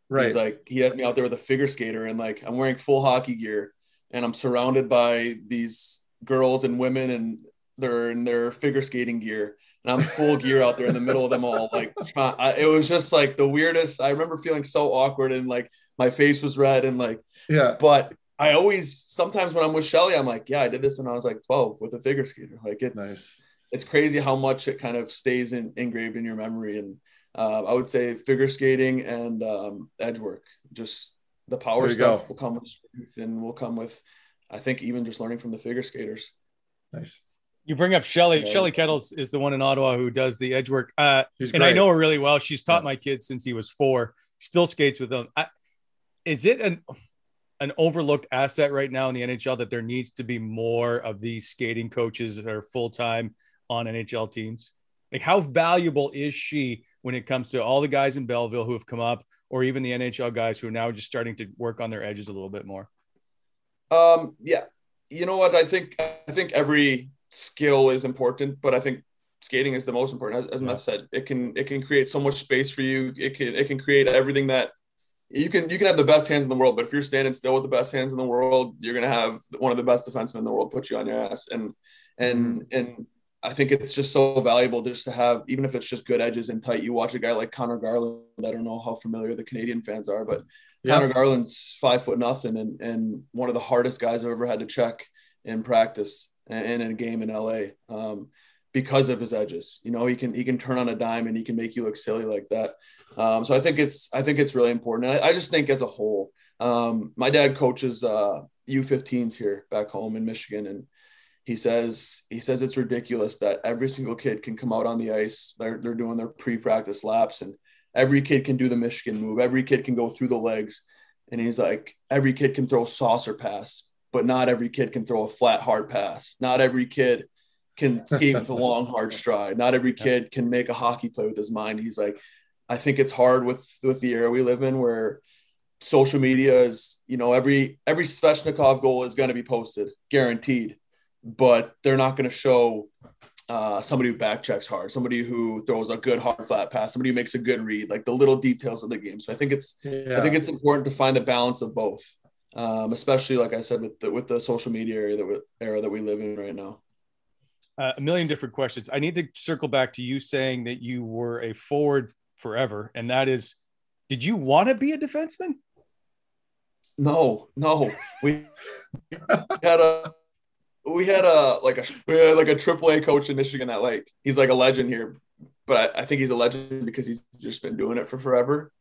Right. He's like, he has me out there with a figure skater and like I'm wearing full hockey gear and I'm surrounded by these girls and women and they're in their figure skating gear. And I'm full gear out there in the middle of them all. Like I, it was just like the weirdest. I remember feeling so awkward and like my face was red and like, yeah. But I always, sometimes when I'm with Shelly, I'm like, yeah, I did this when I was like 12 with a figure skater. Like it's, nice. it's crazy how much it kind of stays in, engraved in your memory. And uh, I would say figure skating and um, edge work. Just the power stuff go. will come with strength and will come with I think even just learning from the figure skaters. Nice. You bring up Shelly. Yeah. Shelly Kettles is the one in Ottawa who does the edge work. Uh, She's and I know her really well. She's taught Yeah. my kid since he was four. Still skates with them. I, is it an an overlooked asset right now in the NHL that there needs to be more of these skating coaches that are full time on NHL teams? Like, how valuable is she when it comes to all the guys in Belleville who have come up, or even the NHL guys who are now just starting to work on their edges a little bit more? Um, yeah, you know what? I think I think every skill is important, but I think skating is the most important. As, as Meth said, it can it can create so much space for you. It can it can create everything that you can you can have the best hands in the world, but if you're standing still with the best hands in the world, you're gonna have one of the best defensemen in the world put you on your ass. And and and I think it's just so valuable just to have, even if it's just good edges and tight. You watch a guy like Conor Garland. I don't know how familiar the Canadian fans are, but Yeah. Conor Garland's five foot nothing and, and one of the hardest guys I've ever had to check in practice and in a game in LA um, because of his edges. You know, he can he can turn on a dime and he can make you look silly like that. Um, so I think it's I think it's really important. And I, I just think as a whole, um, my dad coaches uh, U15s here back home in Michigan, and he says he says it's ridiculous that every single kid can come out on the ice. They're they're doing their pre-practice laps and every kid can do the Michigan move. Every kid can go through the legs. And he's like, every kid can throw a saucer pass, but not every kid can throw a flat, hard pass. Not every kid can skate with a long, hard stride. Not every kid can make a hockey play with his mind. He's like, I think it's hard with with the era we live in where social media is, you know, every every Svechnikov goal is going to be posted, guaranteed. But they're not going to show uh, somebody who back checks hard, somebody who throws a good hard flat pass, somebody who makes a good read, like the little details of the game. So I think it's Yeah. I think it's important to find the balance of both, um, especially like I said with the with the social media area that we, era that we live in right now. uh, a million different questions. I need to circle back to you saying that you were a forward forever, and that is, did you want to be a defenseman? No, no, we had a we had a like a we had like a triple A coach in Michigan that like he's like a legend here, but I, I think he's a legend because he's just been doing it for forever.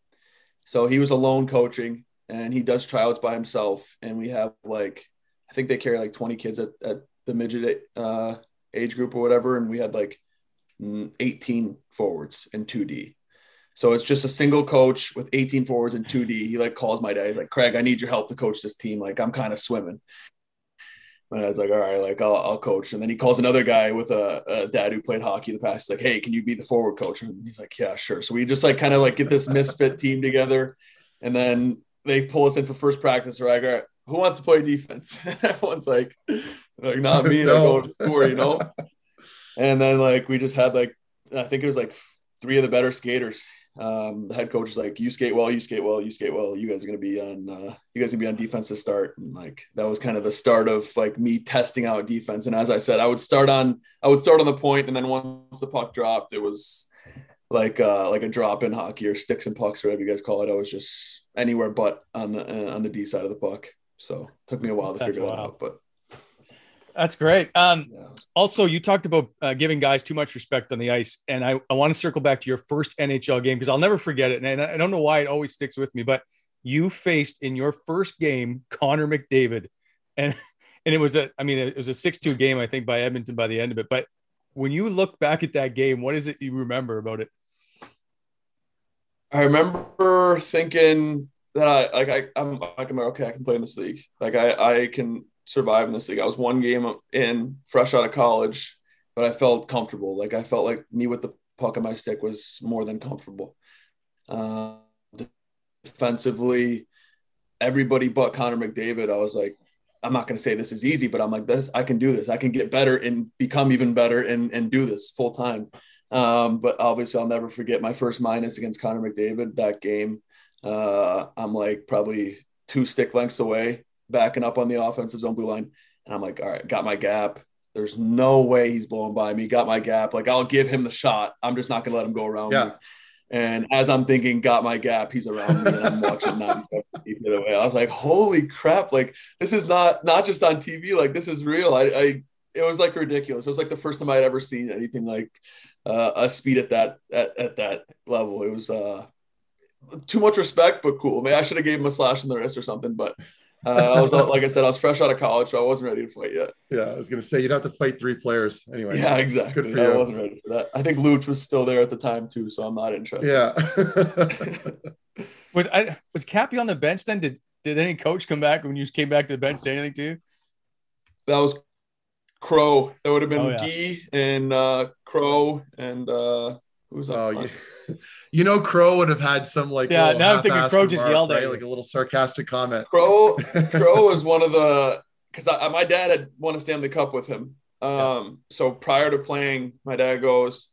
So he was alone coaching, and he does tryouts by himself, and we have like I think they carry like twenty kids at, at the midget uh, age group or whatever, and we had like mm, eighteen forwards and two D. So it's just a single coach with 18 forwards and 2D. He like calls my dad, he's like, Craig, I need your help to coach this team. Like I'm kind of swimming. And I was like, all right, like I'll, I'll coach. And then he calls another guy with a, a dad who played hockey in the past. He's like, hey, can you be the forward coach? And he's like, yeah, sure. So we just like kind of like get this misfit team together. And then they pull us in for first practice. We're like, all right, who wants to play defense? And everyone's like, like not me. And I No. go to score, you know? And then like we just had like I think it was like three of the better skaters. Um, the head coach is like, "You skate well, you skate well, you skate well. You guys are gonna be on. Uh, you guys gonna be on defense to start." And like that was kind of the start of like me testing out defense. And as I said, I would start on I would start on the point, and then once the puck dropped, it was like uh, like a drop in hockey or sticks and pucks or whatever you guys call it. I was just anywhere but on the uh, on the D side of the puck. So it took me a while to That's figure that out, but That's great. Um, yeah. also, you talked about uh, giving guys too much respect on the ice, and I, I want to circle back to your first NHL game because I'll never forget it, and I don't know why it always sticks with me. But you faced in your first game Connor McDavid, and and it was a I mean it was a six two game I think by Edmonton by the end of it. But when you look back at that game, what is it you remember about it? I remember thinking that I like I I'm like I'm okay I can play in this league like I I can survive in this league. I was one game in fresh out of college, but I felt comfortable. Like I felt like me with the puck on my stick was more than comfortable. Uh, defensively, everybody but Connor McDavid, I was like, I'm not going to say this is easy, but I'm like this. I can do this. I can get better and become even better and and do this full time. Um, but obviously, I'll never forget my first minus against Connor McDavid that game. Uh, I'm like probably two stick lengths away, backing up on the offensive zone blue line. And I'm like, all right, got my gap. There's no way he's blowing by me. Got my gap. Like, I'll give him the shot. I'm just not going to let him go around Yeah. me. And as I'm thinking, got my gap, he's around me, and I'm watching 97 feet the other way. I was like, holy crap! Like this is not not just on TV. Like this is real. I, I it was like ridiculous. It was like the first time I'd ever seen anything like uh, a speed at that at, at that level. It was uh, too much respect, but cool. Maybe I should have gave him a slash in the wrist or something. But Uh, I was like I said, I was fresh out of college, so I wasn't ready to fight yet. Yeah, I was gonna say you'd have to fight three players anyway. Yeah, exactly. Good for I you. wasn't ready for that. I think Luch was still there at the time too, so I'm not interested. Yeah. Was I was Cappy on the bench then? Did did any coach come back when you came back to the bench say anything to you? That was Crow. That would have been Oh, yeah. Gee and uh, Crow and uh, who was Oh, you, you know, Crow would have had some like Yeah, now I'm thinking Crow just remark, yelled at right? you. like a little sarcastic comment. Crow Crow was one of the because my dad had won a Stanley Cup with him. Um, so prior to playing, my dad goes,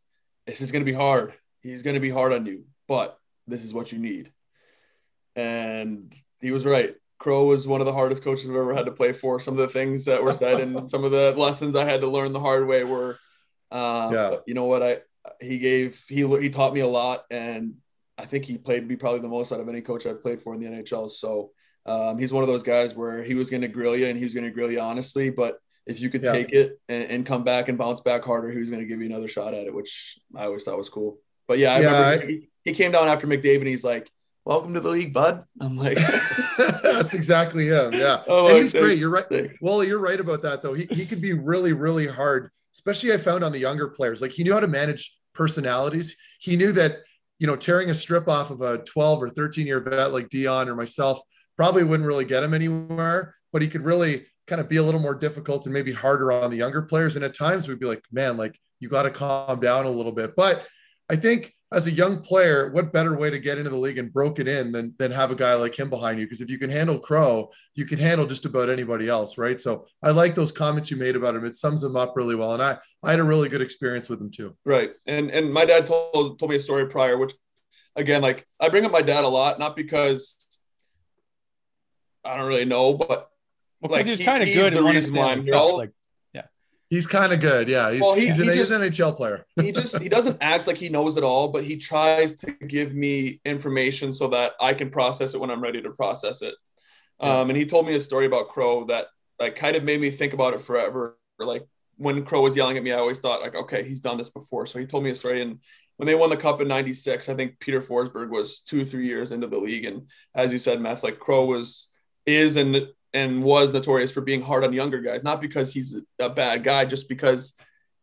"This is going to be hard. He's going to be hard on you, but this is what you need." And he was right. Crow was one of the hardest coaches I've ever had to play for. Some of the things that were said and some of the lessons I had to learn the hard way were, um, Yeah. you know what? I he gave he he taught me a lot, and I think he played me probably the most out of any coach I've played for in the NHL. So um, he's one of those guys where he was going to grill you and he was going to grill you honestly, but if you could Yeah. take it and, and come back and bounce back harder, he was going to give you another shot at it, which I always thought was cool. But yeah, I Yeah, remember I- he, he came down after McDavid and he's like, "Welcome to the league, bud." I'm like, That's exactly him. Yeah. Oh, and he's great. You're right. Well, you're right about that though. He, he could be really, really hard, especially I found on the younger players. Like he knew how to manage personalities. He knew that, you know, tearing a strip off of a 12 or 13 year vet like Dion or myself probably wouldn't really get him anywhere, but he could really kind of be a little more difficult and maybe harder on the younger players. And at times we'd be like, man, like you got to calm down a little bit. But I think as a young player, what better way to get into the league and broke it in than, than have a guy like him behind you? Because if you can handle Crow, you can handle just about anybody else, right? So I like those comments you made about him. It sums him up really well. And I, I had a really good experience with him too. Right. And and my dad told told me a story prior, which again, like I bring up my dad a lot, not because I don't really know, but Well, because Like, he was kind of he's good the and won a reason why I'm Cup. Like, He's kind of good. Yeah. He's, Well, he- he's, an, he he's an NHL player. he just he doesn't act like he knows it all, but he tries to give me information so that I can process it when I'm ready to process it. Um, and he told me a story about Crow that like kind of made me think about it forever. Like when Crow was yelling at me, I always thought like, okay, he's done this before. So he told me a story. And when they won the cup in '96, I think Peter Forsberg was two, three years into the league. And as you said, Meth, like Crow was is and and was notorious for being hard on younger guys, not because he's a bad guy, just because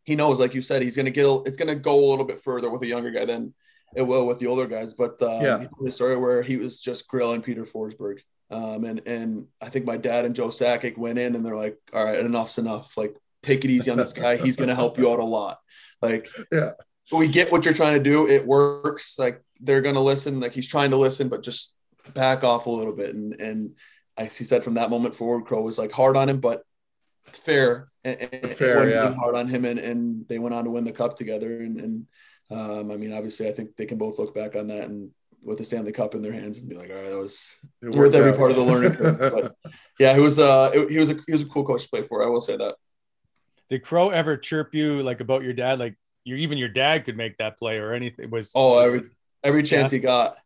he knows, like you said, he's gonna get it's gonna go a little bit further with a younger guy than it will with the older guys. But um, Yeah. he told me a story where he was just grilling Peter Forsberg. Um, and and I think my dad and Joe Sakic went in and they're like, all right, enough's enough. Like, take it easy on this guy. He's gonna help you out a lot. Like, Yeah. we get what you're trying to do. It works. Like they're gonna listen. Like he's trying to listen, but just back off a little bit. And and as he said, from that moment forward, Crow was like hard on him, but fair. And, and Fair, yeah. hard on him, and, and they went on to win the cup together. And and um, I mean, obviously, I think they can both look back on that and with the Stanley Cup in their hands and be like, all right, that was It worth every out. part of the learning curve. But yeah, he was uh it- he was a he was a cool coach to play for. I will say that. did Crow ever chirp you like about your dad? Like, you even your dad could make that play or anything. Was Oh, was- every every chance he got.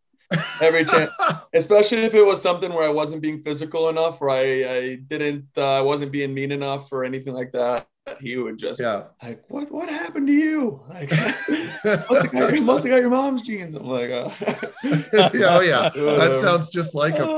Every chance, especially if it was something where I wasn't being physical enough, or I, I didn't, uh, I wasn't being mean enough, or anything like that. He would just yeah. like, what, what happened to you? Like, must have got, your- must have got your mom's jeans. I'm like, uh, yeah. Oh, yeah. That sounds just like him.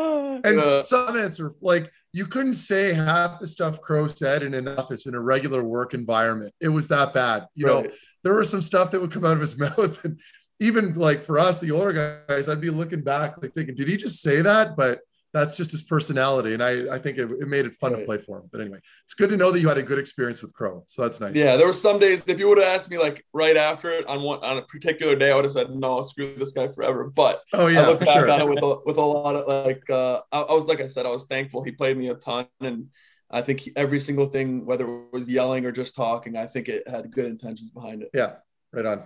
And some answer, like you couldn't say half the stuff Crow said in an office in a regular work environment. It was that bad. You know, there was some stuff that would come out of his mouth. And even like for us, the older guys, I'd be looking back, like thinking, did he just say that? But that's just his personality. And I, I think it, it made it fun to play for him. But anyway, it's good to know that you had a good experience with Crow. So that's nice. Yeah, there were some days. If you would have asked me like right after it on one on a particular day, I would have said no, screw this guy forever. But Oh, I yeah, look for back sure. on it with a, with a lot of like uh, I, I was like I said I was thankful he played me a ton and I think he, every single thing whether it was yelling or just talking I think it had good intentions behind it. Yeah, right on.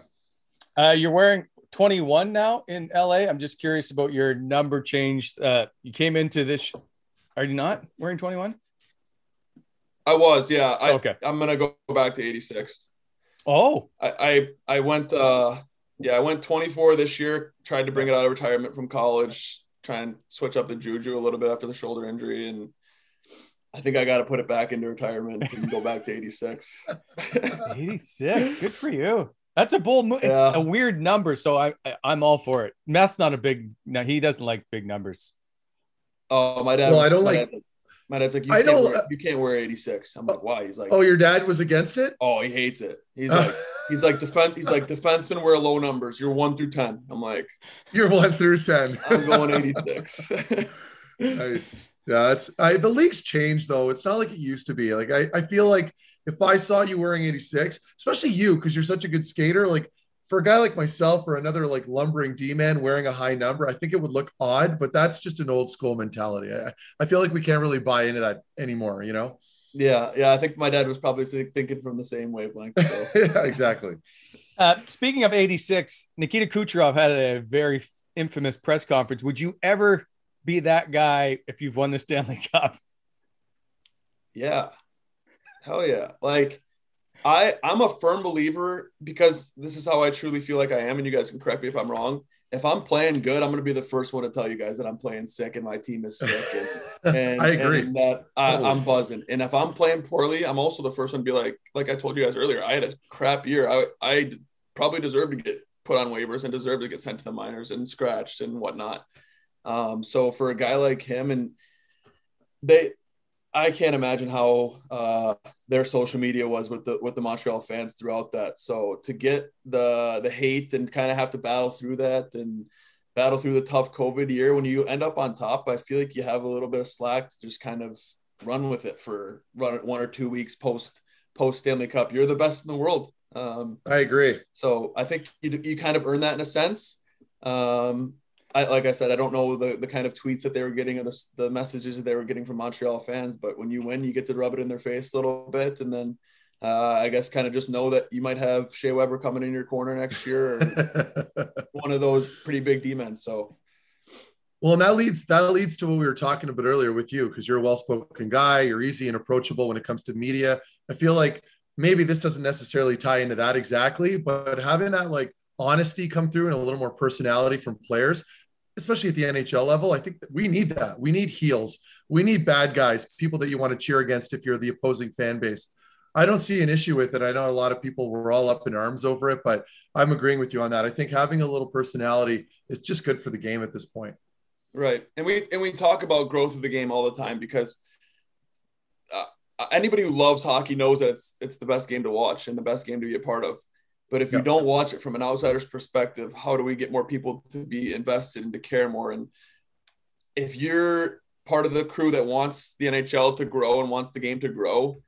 Uh, you're wearing 21 now in LA. I'm just curious about your number change. Uh, you came into this. Are you not wearing 21? I was yeah I, Okay. I'm gonna go back to 86. Oh, I I, I went uh yeah I went 24 this year tried to bring it out of retirement from college try and switch up the juju a little bit after the shoulder injury and. I think I got to put it back into retirement and go back to 86. 86. Good for you. That's a bold move. It's Yeah. a weird number, so I, I I'm all for it. Matt's not a big. No, he doesn't like big numbers. Oh, my dad. Well, I don't my like- dad- My dad's like, you, I can't, know- wear, uh, you can't wear 86. I'm like, why? He's like, Oh, your dad was against it? oh, he hates it. He's uh. like, he's like defense. He's like defensemen wear low numbers. You're one through ten. I'm like, You're one through 10. I'm going 86. nice. Yeah, it's I the league's changed though. It's not like it used to be. Like I, I feel like if I saw you wearing 86, especially you, because you're such a good skater, like for a guy like myself or another like lumbering D man wearing a high number, I think it would look odd, but that's just an old school mentality. I, I feel like we can't really buy into that anymore, you know? yeah, yeah. I think my dad was probably thinking from the same wavelength. So. yeah, exactly. Uh, speaking of 86, Nikita Kucherov had a very infamous press conference. Would you ever be that guy if you've won the Stanley Cup? Yeah. Hell yeah. Like I I'm a firm believer because this is how I truly feel like I am and you guys can correct me if I'm wrong. If I'm playing good, I'm going to be the first one to tell you guys that I'm playing sick and my team is sick and, and I agree. and that I, Totally. I'm buzzing. And if I'm playing poorly, I'm also the first one to be like like I told you guys earlier, I had a crap year. I I probably deserve to get put on waivers and deserve to get sent to the minors and scratched and whatnot. Um, so for a guy like him and they I can't imagine how uh, their social media was with the with the Montreal fans throughout that. So to get the the hate and kind of have to battle through that and battle through the tough COVID year, when you end up on top, I feel like you have a little bit of slack to just kind of run with it for run it one or two weeks post post Stanley Cup. You're the best in the world. Um, I agree. so I think you, you kind of earn that in a sense. Um, I, like I said, I don't know the, the kind of tweets that they were getting or the, the messages that they were getting from Montreal fans, but when you win, you get to rub it in their face a little bit. And then uh, I guess kind of just know that you might have Shea Weber coming in your corner next year or one of those pretty big demons. So Well, and that leads that leads to what we were talking about earlier with you, because you're a well-spoken guy, you're easy and approachable when it comes to media. I feel like maybe this doesn't necessarily tie into that exactly, but having that like honesty come through and a little more personality from players, especially at the NHL level, I think we need that. We need heels. We need bad guys, people that you want to cheer against if you're the opposing fan base. I don't see an issue with it. I know a lot of people were all up in arms over it, but I'm agreeing with you on that. I think having a little personality is just good for the game at this point. Right, and we and we talk about growth of the game all the time because uh, anybody who loves hockey knows that it's it's the best game to watch and the best game to be a part of. But if Yeah. you don't watch it from an outsider's perspective, how do we get more people to be invested and to care more? And if you're part of the crew that wants the NHL to grow and wants the game to grow,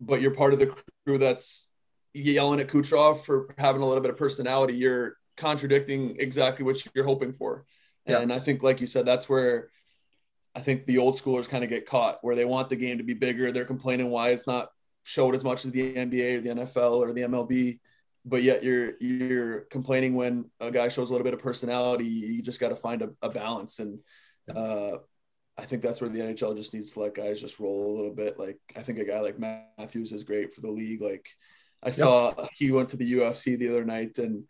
but you're part of the crew that's yelling at Kucherov for having a little bit of personality, you're contradicting exactly what you're hoping for. Yeah. And I think, like you said, that's where I think the old schoolers kind of get caught, where they want the game to be bigger. They're complaining why it's not showed as much as the NBA or the NFL or the MLB, but yet you're you're complaining when a guy shows a little bit of personality. You just got to find a, a balance, and uh, I think that's where the NHL just needs to let guys just roll a little bit. Like I think a guy like Matthews is great for the league. Like I saw he went to the UFC the other night and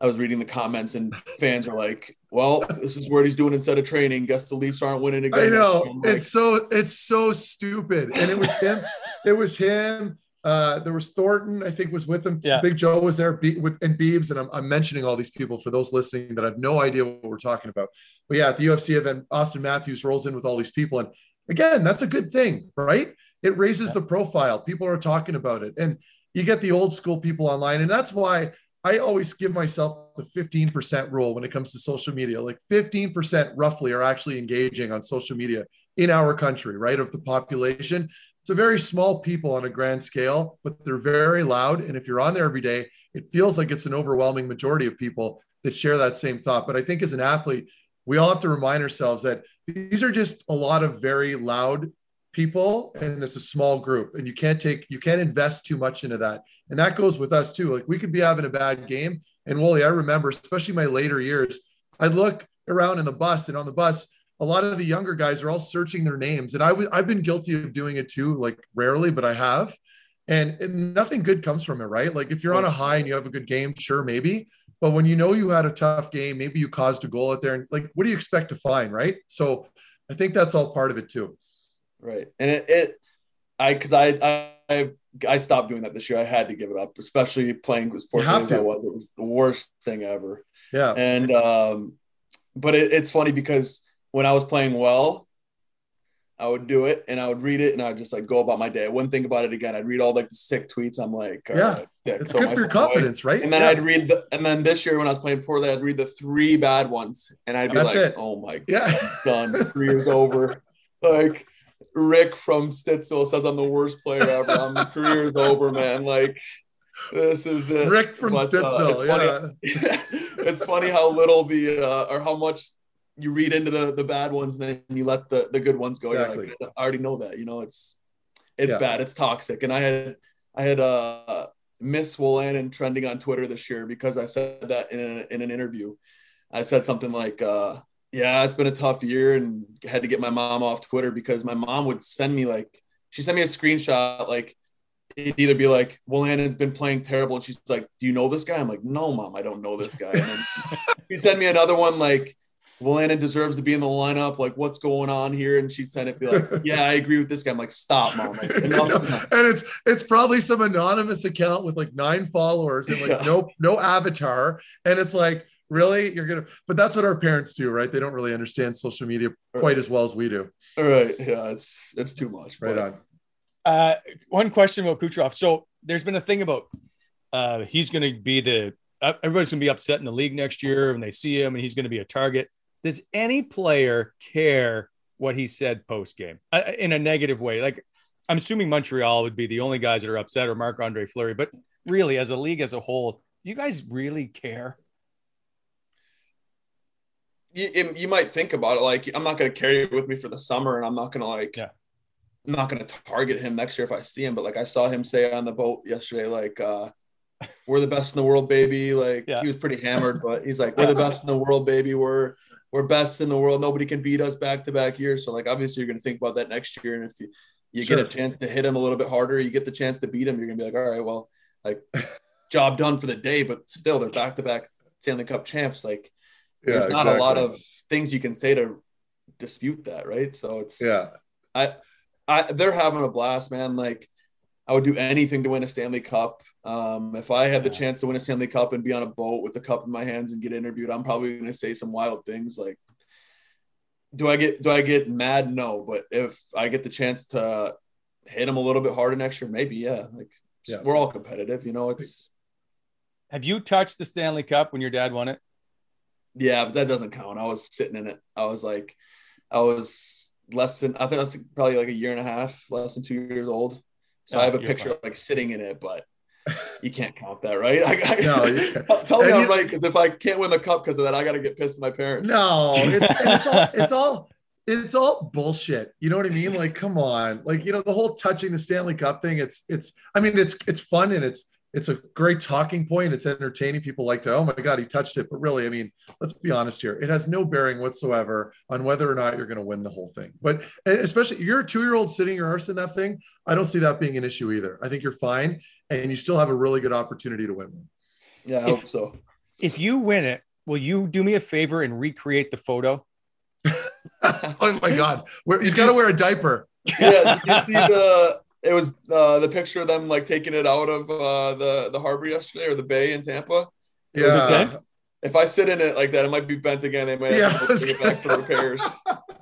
I was reading the comments and fans are like, "Well, this is what he's doing instead of training. Guess the Leafs aren't winning again." I know like, it's so it's so stupid, and it was him. it was him. Uh, there was Thornton, I think, was with him. Yeah. Big Joe was there, Be- with, and Beebs, and I'm, I'm mentioning all these people for those listening that have no idea what we're talking about. But yeah, at the UFC event, Auston Matthews rolls in with all these people, and again, that's a good thing, right? It raises the profile. People are talking about it, and you get the old school people online, and that's why I always give myself the 15% rule when it comes to social media. Like 15% roughly are actually engaging on social media in our country, right? Of the population. It's a very small people on a grand scale, but they're very loud. And if you're on there every day, it feels like it's an overwhelming majority of people that share that same thought. But I think as an athlete, we all have to remind ourselves that these are just a lot of very loud people and it's a small group and you can't take you can't invest too much into that and that goes with us too like we could be having a bad game and Wooly, I remember especially my later years I'd look around in the bus and on the bus a lot of the younger guys are all searching their names and I w- I've been guilty of doing it too like rarely but I have. And, and nothing good comes from it right? Like if you're on a high and you have a good game sure maybe. But when you know you had a tough game maybe you caused a goal out there and like what do you expect to find right? So I think that's all part of it too. Right, and it, it I because I, I I I stopped doing that this year. I had to give it up, especially playing poorly have I was. It was the worst thing ever. yeah. And um, but it, it's funny because when I was playing well, I would do it and I would read it and I'd just like go about my day. I wouldn't think about it again. I'd read all like the sick tweets. I'm like, Yeah. right. It's So good for your confidence, right? And then Yeah. I'd read the, and then this year when I was playing poorly, I'd read the three bad ones and I'd be That's like, it. oh my Yeah. done. Three Career's over. Like Rick from Stittsville says I'm the worst player ever. I'm the career's over, man. Like this is it. Rick from But, uh, Stittsville. it's yeah. funny- it's funny how little the uh, or how much you read into the the bad ones and then you let the the good ones go. You're Exactly. like, I already know that. You know, it's it's Yeah. bad. It's toxic. And I had I had uh Miss Wolanin trending on Twitter this year because I said that in a, in an interview. I said something like, uh, "Yeah, it's been a tough year, and had to get my mom off Twitter because my mom would send me like she sent me a screenshot like." It'd either be like, well, Annan's been playing terrible. And she's like, do you know this guy? I'm like, no, mom, I don't know this guy. And then she'd send me another one like, well, Annan deserves to be in the lineup. Like, what's going on here? And she'd send it, be like, yeah, I agree with this guy. I'm like, stop, mom. Like, enough's and it's it's probably some anonymous account with like nine followers and like Yeah. no no avatar and it's like really you're gonna but that's what our parents do right they don't really understand social media quite as well as we do All right. Yeah, it's it's too much. right but- on Uh, one question about Kucherov. So there's been a thing about uh, he's going to be the uh, everybody's going to be upset in the league next year when they see him, and he's going to be a target. Does any player care what he said post game uh, in a negative way? Like I'm assuming Montreal would be the only guys that are upset, or Marc Andre Fleury. But really, as a league as a whole, do you guys really care? you, you might think about it like I'm not going to carry it with me for the summer, and I'm not going to like, Yeah. I'm not going to target him next year if I see him. But like I saw him say on the boat yesterday, like, uh, "We're the best in the world, baby." Like Yeah. he was pretty hammered, but he's like, "We're the best in the world, baby. We're we're best in the world. Nobody can beat us back to back years." So like obviously you're going to think about that next year, and if you you Sure. get a chance to hit him a little bit harder, you get the chance to beat him, you're going to be like, "All right, well, like." Job done for the day, but still they're back to back Stanley Cup champs. Like yeah there's not a lot of things you can say to dispute that, right? So it's yeah I I they're having a blast, man. Like I would do anything to win a Stanley Cup. Um, if I had the chance to win a Stanley Cup and be on a boat with the cup in my hands and get interviewed, I'm probably going to say some wild things. Like, do I get do I get mad? No, but if I get the chance to hit him a little bit harder next year, maybe yeah. Like, Yeah. we're all competitive, you know. It's Have you touched the Stanley Cup when your dad won it? Yeah, but that doesn't count. I was sitting in it. I was like, I was less than, I think I was probably like a year and a half, less than two years old. So Yeah, I have a picture fine. like sitting in it, but you can't count that, right? I, I, No, you can't. tell, tell me I'm right because if I can't win the cup because of that, I got to get pissed at my parents. no it's it's all it's all it's all bullshit you know what i mean like come on like you know the whole touching the stanley cup thing it's it's i mean it's it's fun and it's it's a great talking point. It's entertaining. People like to oh my god he touched it. But really i mean let's be honest here. It has no bearing whatsoever on whether or not you're going to win the whole thing. But eh, especially you're a two-year-old sitting your arse in that thing i don't see that being an issue either. I think you're fine and you still have a really good opportunity to win one. Yeah, I hope so. If you win it, will you do me a favor and recreate the photo? oh my god. Where, he's got to wear a diaper. Yeah, did you see the? It was uh, the picture of them like taking it out of uh, the the harbor yesterday or the bay in Tampa. it yeah bent? If I sit in it like that, it might be bent again. They might Yeah, have to was bring it back for gonna- repairs.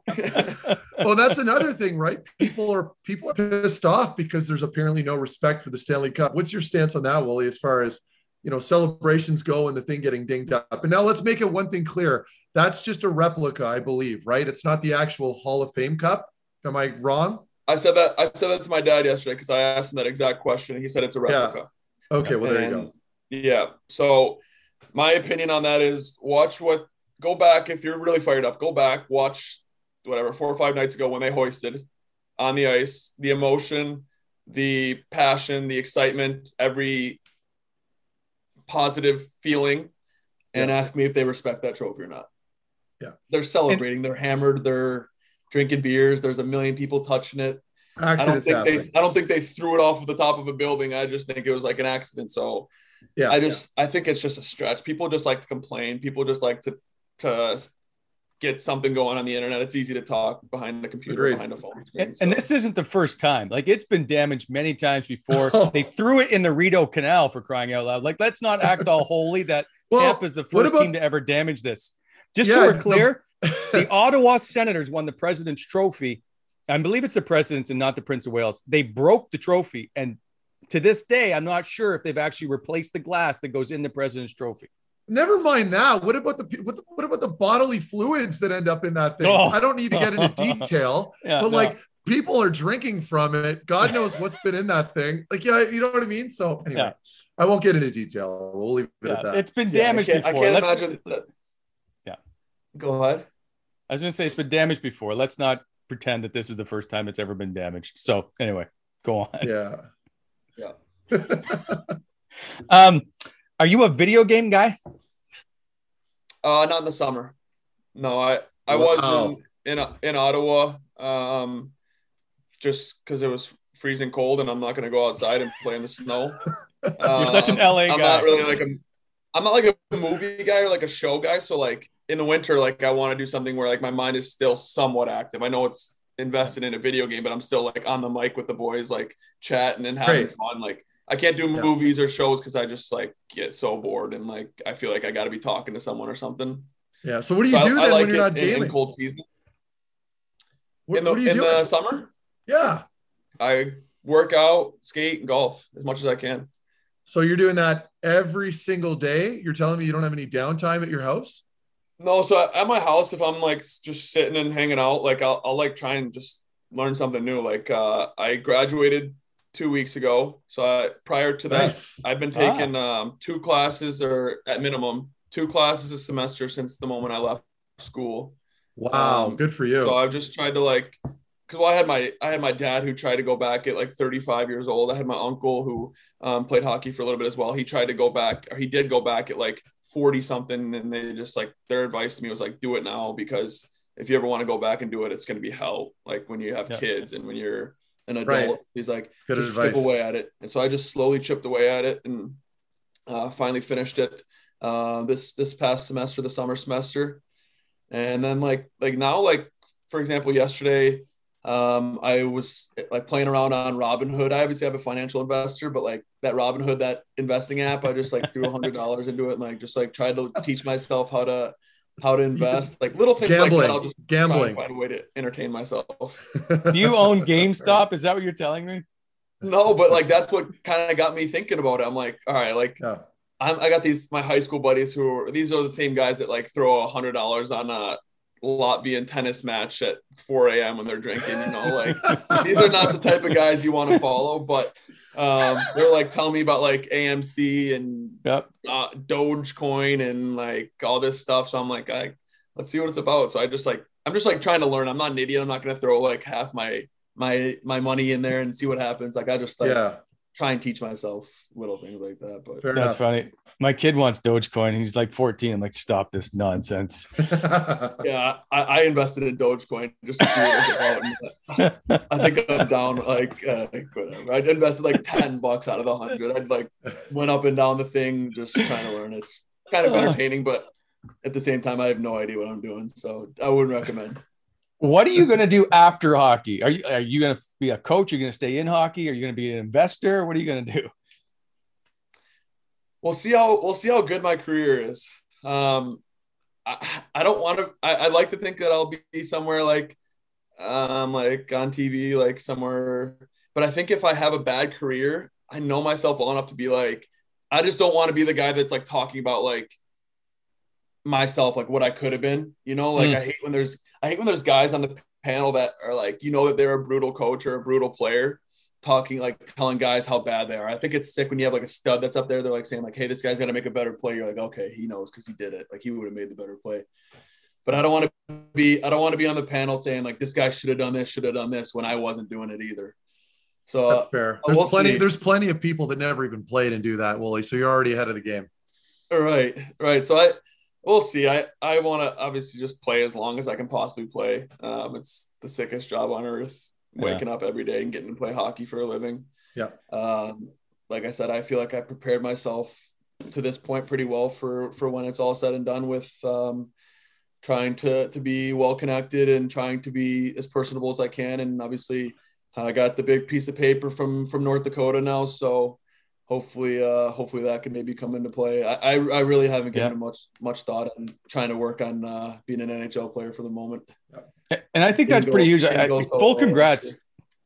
well, that's another thing, right? People are people are pissed off because there's apparently no respect for the Stanley Cup. What's your stance on that, Willie? As far as you know, celebrations go and the thing getting dinged up. And now let's make it one thing clear: that's just a replica, I believe, right? It's not the actual Hall of Fame Cup. Am I wrong? I said that I said that to my dad yesterday because I asked him that exact question. and He said it's a replica. Okay, well there you go. Yeah. So my opinion on that is watch what go back if you're really fired up. Go back, watch whatever four or five nights ago when they hoisted on the ice, the emotion, the passion, the excitement, every positive feeling, and ask me if they respect that trophy or not. Yeah. They're celebrating. they're hammered. They're drinking beers. There's a million people touching it. I don't think happen. they. I don't think they threw it off of the top of a building. I just think it was like an accident. So Yeah, I just I think it's just a stretch. People just like to complain. People just like to to get something going on the internet. It's easy to talk behind the computer, Agreed. behind a phone screen. And, and this isn't the first time. Like it's been damaged many times before. Oh. They threw it in the Rideau Canal for crying out loud. Like let's not act all holy that Well, Tampa's the first about- team to ever damage this. Just Yeah, so we're the- clear, the Ottawa Senators won the President's Trophy I believe it's the presidents and not the Prince of Wales. They broke the trophy, and to this day, I'm not sure if they've actually replaced the glass that goes in the president's trophy. Never mind that. What about the what, what about the bodily fluids that end up in that thing? Oh. I don't need to get into detail, Yeah, but no. like people are drinking from it. God knows what's been in that thing. Like, yeah, you know what I mean. So anyway, Yeah. I won't get into detail. We'll leave it Yeah, at that. it's been Yeah, I damaged can't- I before. can't Let's, imagine that- Yeah. Go ahead. I was going to say it's been damaged before. Let's not pretend that this is the first time it's ever been damaged. So anyway, go on. yeah. Yeah. Um, are you a video game guy? Uh, not in the summer. No, I I Wow. was in, in in Ottawa. Um, just because it was freezing cold and I'm not going to go outside and play in the snow. You're such an Um, LA I'm guy. not really like a. I'm not like a movie guy or like a show guy. So like in the winter, like I want to do something where like my mind is still somewhat active. I know it's invested in a video game, but I'm still like on the mic with the boys, like chatting and having Great. fun. Like I can't do Yeah. movies or shows because I just like get so bored and like I feel like I got to be talking to someone or something. Yeah. So what do you So do I then like when you're not in- in gaming? cold season. What, in the, what in doing? the summer, yeah. I work out, skate, and golf as much as I can. So you're doing that every single day. You're telling me you don't have any downtime at your house? No, so at my house, if I'm like just sitting and hanging out, like I'll, I'll like try and just learn something new. Like uh, I graduated two weeks ago, so I, prior to that, Nice. I've been taking um, two classes or at minimum two classes a semester since the moment I left school. Wow. Um, good for you. So I've just tried to like, because well, I had my I had my dad who tried to go back at like 35 years old. I had my uncle who um, played hockey for a little bit as well. He tried to go back, or he did go back at like 40 something, and they just like their advice to me was like, do it now because if you ever want to go back and do it, it's going to be hell. Like when you have Yeah. kids and when you're an adult, Right. he's like, Good just advice. chip away at it. And so I just slowly chipped away at it and uh, finally finished it uh, this this past semester, the summer semester. And then like like now, like for example, yesterday um, I was like playing around on Robinhood. I obviously have a financial investor, but like that Robinhood, that investing app, I just like threw a hundred dollars into it and like just like tried to teach myself how to how to invest, like little things like that. I'll Gambling. just try and Gambling. find a way to entertain myself. Do you own GameStop? Is that what you're telling me? No, but like that's what kind of got me thinking about it. I'm like, all right, like Yeah. I'm, I got these my high school buddies who are these are the same guys that like throw a hundred dollars on a Latvian tennis match at 4 a.m. when they're drinking. You know, like these are not the type of guys you want to follow. But um, they're like telling me about like AMC and Yep. uh, Dogecoin and like all this stuff. So I'm like, I let's see what it's about. So I just like I'm just like trying to learn. I'm not an idiot. I'm not gonna throw like half my my my money in there and see what happens. Like I just like yeah. Try and teach myself little things like that. But Fair That's enough. funny. My kid wants Dogecoin. He's like 14. I'm like, stop this nonsense. yeah, I, I invested in Dogecoin just to see what it's about. I think I'm down like uh, whatever. I invested like ten bucks out of the hundred. I'd like went up and down the thing just trying to learn. It's kind of entertaining, but at the same time, I have no idea what I'm doing, so I wouldn't recommend. What are you going to do after hockey? Are you are you going to be a coach? Are you going to stay in hockey? Are you going to be an investor? What are you going to do? We'll see how we'll see how good my career is. Um, I, I don't want to. I, I'd like to think that I'll be somewhere like, um, like on TV, like somewhere. But I think if I have a bad career, I know myself well enough to be like, I just don't want to be the guy that's like talking about like myself, like what I could have been. You know, like Mm. I hate when there's I hate when there's guys on the panel that are like, you know, that they're a brutal coach or a brutal player, talking like telling guys how bad they are. I think it's sick when you have like a stud that's up there. They're like saying like, "Hey, this guy's gonna make a better play." You're like, "Okay, he knows because he did it. Like he would have made the better play." But I don't want to be I don't want to be on the panel saying like this guy should have done this, should have done this when I wasn't doing it either. So That's fair. uh, There's we'll plenty. see. There's plenty of people that never even played and do that, Wooly. So you're already ahead of the game. All right, right. So I we'll see. I I want to obviously just play as long as I can possibly play. Um, it's the sickest job on earth, Yeah. waking up every day and getting to play hockey for a living. Yeah. Um, like I said, I feel like I prepared myself to this point pretty well for for when it's all said and done with um, trying to to be well connected and trying to be as personable as I can. And obviously, I got the big piece of paper from from North Dakota now, so hopefully, uh, hopefully that can maybe come into play. I, I, I really haven't given Yeah. much much thought on trying to work on uh, being an NHL player for the moment. And I think that's Didn't pretty huge. I, I- full congrats.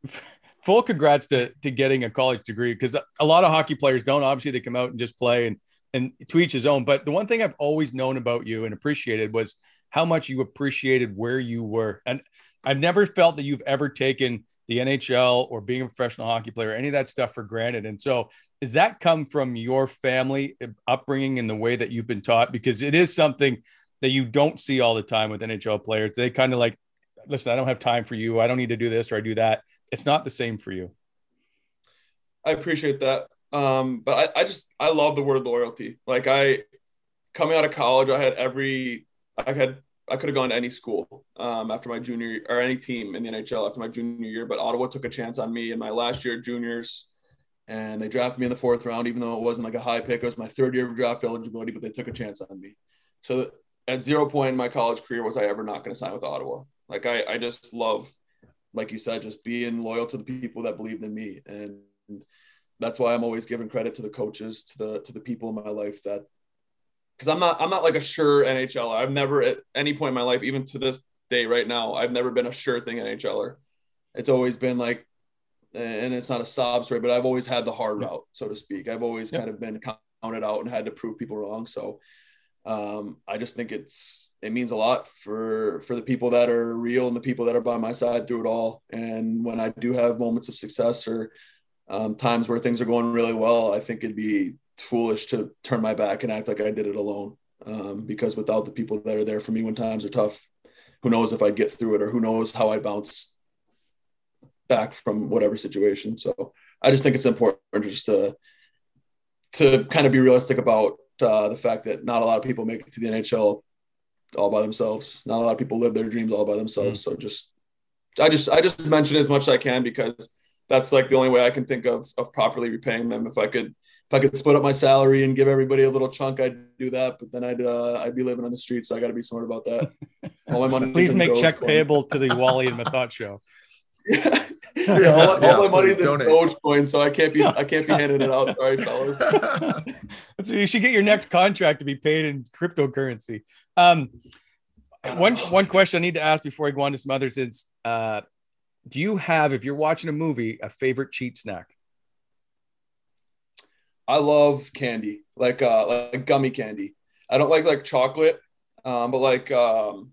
Full congrats to, to getting a college degree because a lot of hockey players don't. Obviously, they come out and just play and, and to each his own. But the one thing I've always known about you and appreciated was how much you appreciated where you were. And I've never felt that you've ever taken the NHL or being a professional hockey player, any of that stuff for granted. And so, does that come from your family upbringing and the way that you've been taught? Because it is something that you don't see all the time with NHL players. They kind of like, listen, I don't have time for you. I don't need to do this or I do that. It's not the same for you. I appreciate that. Um, but I, I just I love the word loyalty. Like I coming out of college, I had every I had I could have gone to any school um, after my junior or any team in the NHL after my junior year, but Ottawa took a chance on me in my last year juniors, and they drafted me in the fourth round, even though it wasn't like a high pick. It was my third year of draft eligibility, but they took a chance on me. So at zero point in my college career was I ever not going to sign with Ottawa. Like I, I just love, like you said, just being loyal to the people that believed in me, and that's why I'm always giving credit to the coaches, to the to the people in my life that because I'm not I'm not like a sure NHLer. I've never at any point in my life, even to this day right now, I've never been a sure thing NHLer. It's always been like, and it's not a sob story, but I've always had the hard route, so to speak. I've always kind of been counted out and had to prove people wrong. So um, I just think it's it means a lot for for the people that are real and the people that are by my side through it all. And when I do have moments of success or um, times where things are going really well, I think it'd be foolish to turn my back and act like I did it alone. Um, because without the people that are there for me when times are tough, who knows if I'd get through it or who knows how I bounce back from whatever situation. So I just think it's important just to to kind of be realistic about uh, the fact that not a lot of people make it to the NHL all by themselves. Not a lot of people live their dreams all by themselves. So just I just I just mention as much as I can because that's like the only way I can think of of properly repaying them. If I could if I could split up my salary and give everybody a little chunk, I'd do that. But then I'd uh, I'd be living on the streets, so I got to be smart about that. All my money. Please make check payable to the Wally and Methot show. Yeah, yeah, all, Yeah, all my money's in donate. Dogecoin, so I can't be I can't be handing it out. Sorry, fellas. so you should get your next contract to be paid in cryptocurrency. Um, one one question I need to ask before I go on to some others is, uh, do you have, if you're watching a movie, a favorite cheat snack? I love candy, like uh like gummy candy. I don't like like chocolate, um, but like um,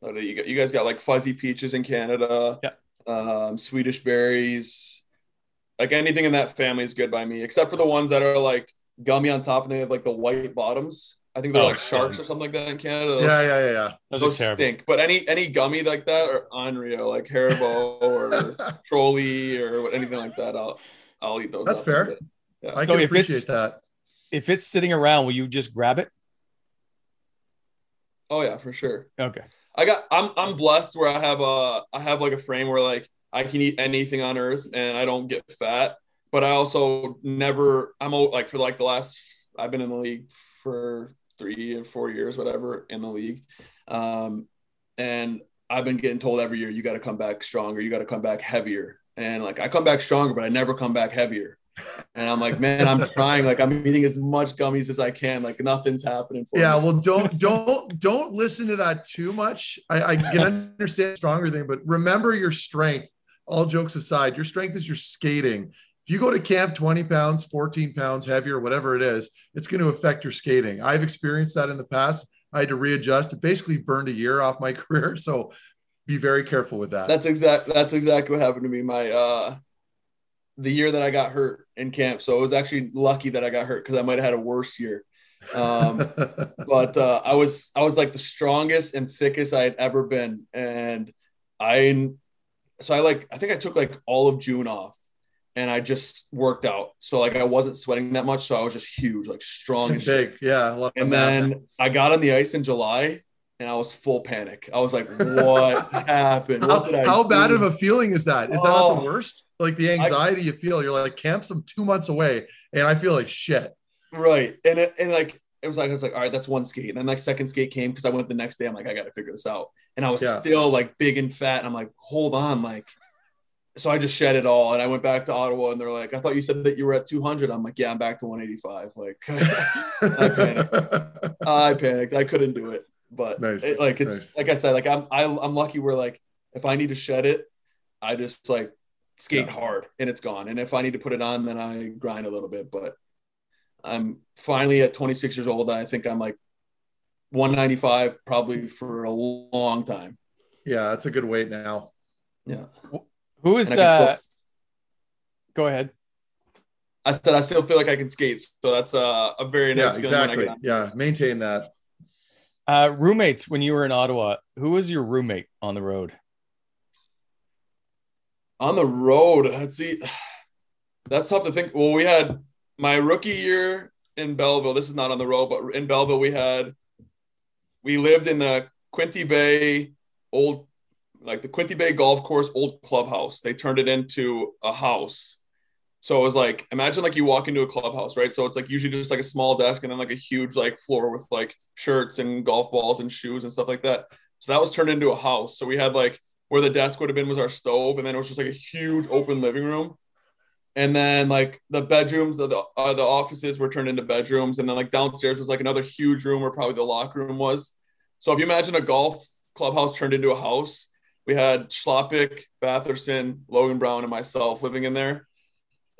what you got? You guys got like fuzzy peaches in Canada, Yeah. Um, Swedish berries, like anything in that family is good by me, except for the ones that are like gummy on top and they have like the white bottoms. I think they're Oh, like sharks or something like that in Canada. Those, yeah, yeah, yeah, Those, those are terrible. stink. But any any gummy like that or unreal, like Haribo or yeah. Trolli or anything like that. I'll I'll eat those. That's fair. Yeah. I So can appreciate that. If it's sitting around, will you just grab it? Oh yeah, for sure. Okay. I got I'm I'm blessed where I have a I have like a frame where like I can eat anything on earth and I don't get fat, but I also never I'm like for like the last I've been in the league for 3 or 4 years whatever in the league. Um and I've been getting told every year you got to come back stronger, you got to come back heavier. And like I come back stronger, but I never come back heavier. And I'm like, man, I'm trying. Like I'm eating as much gummies as I can. Like nothing's happening for Yeah, me. well, don't don't don't listen to that too much. I, I can understand stronger thing, but remember your strength. All jokes aside, your strength is your skating. If you go to camp 20 pounds, 14 pounds heavier, whatever it is, it's going to affect your skating. I've experienced that in the past. I had to readjust. It basically burned a year off my career. So be very careful with that. That's exact. That's exactly what happened to me. My uh, the year that I got hurt in camp. So it was actually lucky that I got hurt because I might have had a worse year. Um, but uh, I was I was like the strongest and thickest I had ever been, and I so I like I think I took like all of June off, and I just worked out. So like I wasn't sweating that much, so I was just huge, like strong and big. Yeah. A lot of And then I got on the ice in July, and I was full panic. I was like, "What happened? What how, how bad of a feeling is that? Is that not the Oh. worst? Like the anxiety you feel, you're like, camp's I'm two months away, and I feel like shit. Right. And it, and like it was like I was like, all right, that's one skate. And then like second skate came because I went the next day. I'm like, I gotta figure this out. And I was Yeah. still like big and fat. And I'm like, hold on, like. so I just shed it all and I went back to Ottawa and they're like, I thought you said that you were at 200. I'm like, yeah, I'm back to 185. Like, I panicked. I panicked. I couldn't do it. But Nice, it, like, it's nice. like I said, like I'm, I, I'm lucky where like, if I need to shed it, I just like skate Yeah. hard and it's gone. And if I need to put it on, then I grind a little bit, but I'm finally at 26 years old. And I think I'm like 195 probably for a long time. yeah, that's a good weight now. Yeah. Who is And I can uh still- go ahead. I said I still feel like I can skate, so that's uh, a very Yeah, nice feeling. when I exactly. Yeah, maintain that. Uh roommates when you were in Ottawa, who was your roommate on the road? On the road, let's see. That's tough to think. Well, we had my rookie year in Belleville. This is not on the road, but in Belleville we had we lived in the Quinte Bay old like the Quinte Bay golf course old clubhouse. They turned it into a house. So it was like imagine like you walk into a clubhouse, right? So it's like usually just like a small desk and then like a huge like floor with like shirts and golf balls and shoes and stuff like that. So that was turned into a house. So we had like where the desk would have been was our stove, and then it was just like a huge open living room. And then like the bedrooms, the the, uh, the offices were turned into bedrooms, and then like downstairs was like another huge room where probably the locker room was. So if you imagine a golf clubhouse turned into a house, we had Chlapik, Batherson, Logan Brown, and myself living in there.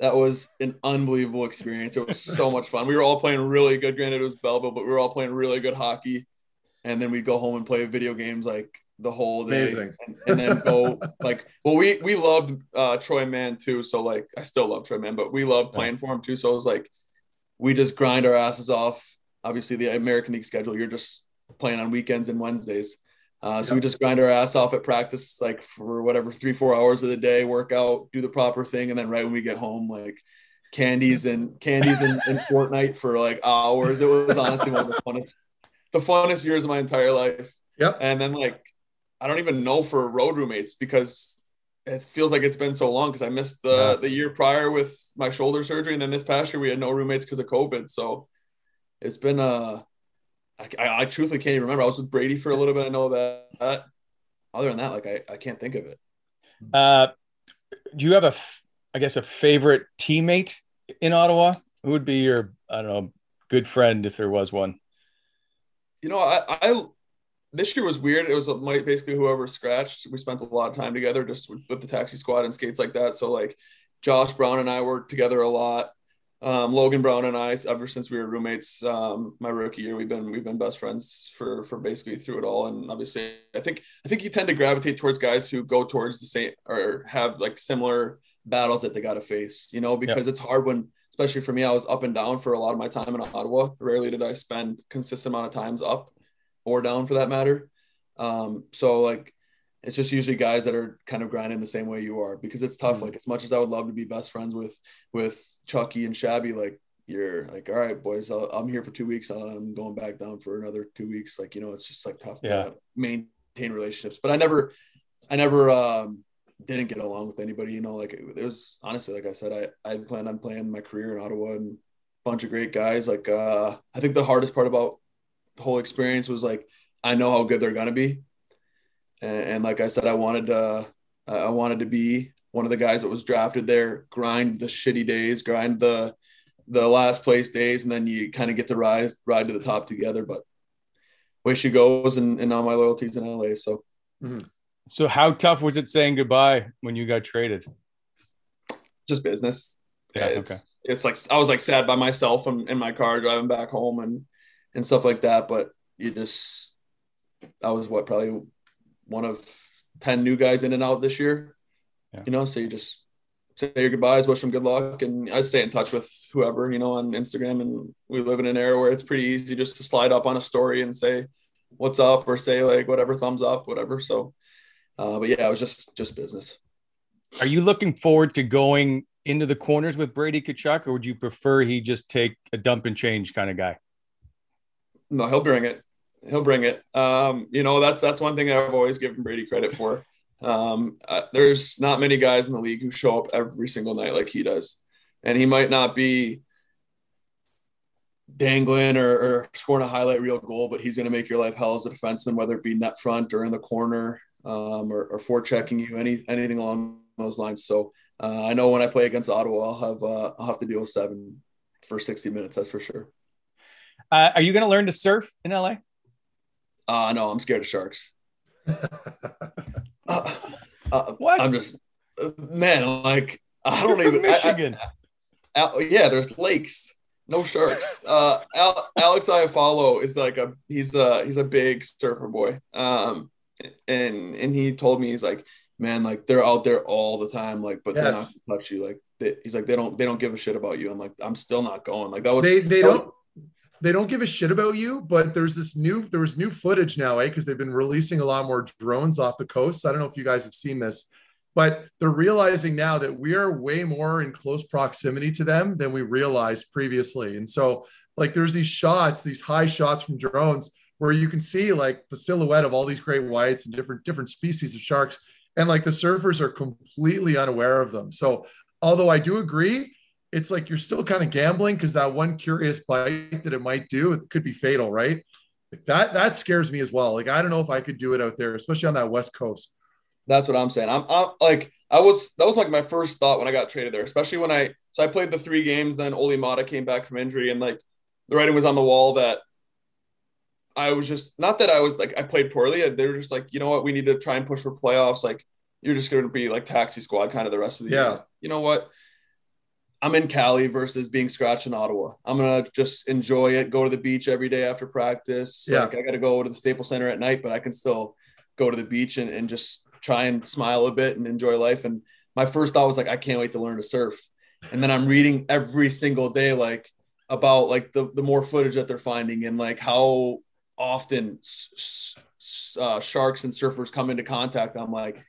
That was an unbelievable experience. It was so much fun. We were all playing really good. Granted, it was Belleville, but we were all playing really good hockey. And then we'd go home and play video games like the whole day. Amazing. And, and then go like, well, we we loved uh, Troy Mann too. So like, I still love Troy Mann, but we loved playing for him too. So it was like, we just grind our asses off. Obviously, the American League schedule, you're just playing on weekends and Wednesdays. Uh, so we just grind our ass off at practice, like for whatever three, four hours of the day, work out, do the proper thing, and then right when we get home, like candies and candies and, and Fortnite for like hours. It was honestly one of the funnest, the funnest years of my entire life. Yep. And then like, I don't even know for road roommates because it feels like it's been so long because I missed the Yeah. the year prior with my shoulder surgery, and then this past year we had no roommates because of COVID. So it's been uh I, I, I truthfully can't even remember. I was with Brady for a little bit. I know that. that. Other than that, like I, I can't think of it. Uh do you have a f- I guess a favorite teammate in Ottawa? Who would be your I don't know, good friend if there was one? You know, I, I this year was weird. It was like basically whoever scratched. We spent a lot of time together just with, with the taxi squad and skates like that. So like Josh Brown and I worked together a lot. Um, Logan Brown and I, ever since we were roommates, um, my rookie year, we've been we've been best friends for for basically through it all. And obviously, I think I think you tend to gravitate towards guys who go towards the same or have like similar battles that they got to face. You know, because it's hard when, especially for me, I was up and down for a lot of my time in Ottawa. Rarely did I spend consistent amount of times up or down for that matter. Um, so like it's just usually guys that are kind of grinding the same way you are because it's tough. Like as much as I would love to be best friends with with Chucky and Shabby, like you're like, all right, boys, I'll, I'm here for two weeks. I'm going back down for another two weeks. Like you know, it's just like tough Yeah. to maintain relationships. But I never, I never um, didn't get along with anybody. You know, like it, it was honestly, like I said, I I planned on playing my career in Ottawa and a bunch of great guys. Like uh, I think the hardest part about whole experience was like I know how good they're gonna be, and, and like I said, I wanted to I wanted to be one of the guys that was drafted there, grind the shitty days, grind the the last place days, and then you kind of get to rise ride to the top together. But way she goes, and, and now my loyalties in LA. So mm-hmm. So how tough was it saying goodbye when you got traded? just business. Yeah, it's, okay. it's like I was like sad by myself in, in my car driving back home and and stuff like that. But you just I was what probably one of ten new guys in and out this year. Yeah. You know, so you just say your goodbyes, wish them good luck, and I stay in touch with whoever you know on Instagram. And we live in an era where it's pretty easy just to slide up on a story and say what's up or say like whatever thumbs up, whatever. So, uh, but yeah, it was just just business. Are you looking forward to going into the corners with Brady Tkachuk, or would you prefer he just take a dump and change kind of guy? No, he'll bring it. He'll bring it. Um, you know, that's that's one thing I've always given Brady credit for. Um, uh, there's not many guys in the league who show up every single night like he does, and he might not be dangling or, or scoring a highlight reel goal, but he's going to make your life hell as a defenseman, whether it be net front or in the corner um, or, or forechecking you, any anything along those lines. So uh, I know when I play against Ottawa, I'll have uh, I'll have to deal with seven for 60 minutes. That's for sure. Uh, are you going to learn to surf in LA? Uh, no, I'm scared of sharks. uh, uh, What? I'm just, man, like, I don't You're from even, I- I- Michigan. Yeah, there's lakes, no sharks. Uh, Al- Alex Iafallo is like a, he's a, he's a big surfer boy. Um, and, and he told me, he's like, man, like they're out there all the time. Like, but they're not gonna touch you. Like, they, he's like, they don't, they don't give a shit about you. I'm like, I'm still not going. Like that was, they they that don't they don't give a shit about you but there's this new there was new footage now eh because they've been releasing a lot more drones off the coast. I don't know if you guys have seen this but they're realizing now that we are way more in close proximity to them than we realized previously. And so like there's these shots these high shots from drones where you can see like the silhouette of all these great whites and different different species of sharks and like the surfers are completely unaware of them. So although i do agree it's like you're still kind of gambling because that one curious bite that it might do it could be fatal, right? Like that that scares me as well. Like I don't know if I could do it out there, especially on that west coast. That's what I'm saying. I'm, I'm like, I was, that was like my first thought when I got traded there, especially when I, so I played the three games, then Olli Maatta came back from injury and like the writing was on the wall that I was just, not that I was like, I played poorly. They were just like, you know what, we need to try and push for playoffs. Like you're just going to be like taxi squad kind of the rest of the Yeah. year. You know what? I'm in Cali versus being scratched in Ottawa. I'm gonna just enjoy it. Go to the beach every day after practice. Yeah. Like I got to go to the Staples Center at night, but I can still go to the beach and, and just try and smile a bit and enjoy life. And my first thought was like, I can't wait to learn to surf. And then I'm reading every single day like about like the the more footage that they're finding and like how often uh, sharks and surfers come into contact. I'm like,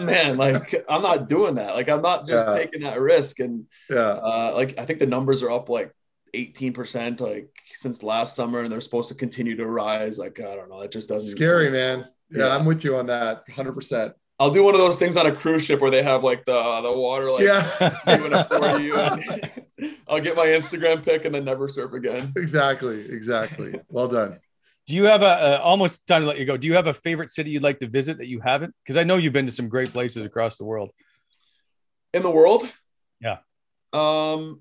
man, like I'm not doing that. Like I'm not just Yeah. taking that risk. And yeah. uh, like I think the numbers are up like 18% like since last summer, and they're supposed to continue to rise. Like I don't know, it just doesn't Scary, man. Yeah, Yeah. I'm with you on that 100%. I'll do one of those things on a cruise ship where they have like the the water like yeah. for you. I'll get my Instagram pic and then never surf again. exactly. Exactly. Well done. Do you have a, a almost time to let you go? Do you have a favorite city you'd like to visit that you haven't? Because I know you've been to some great places across the world. In the world, Yeah. Um,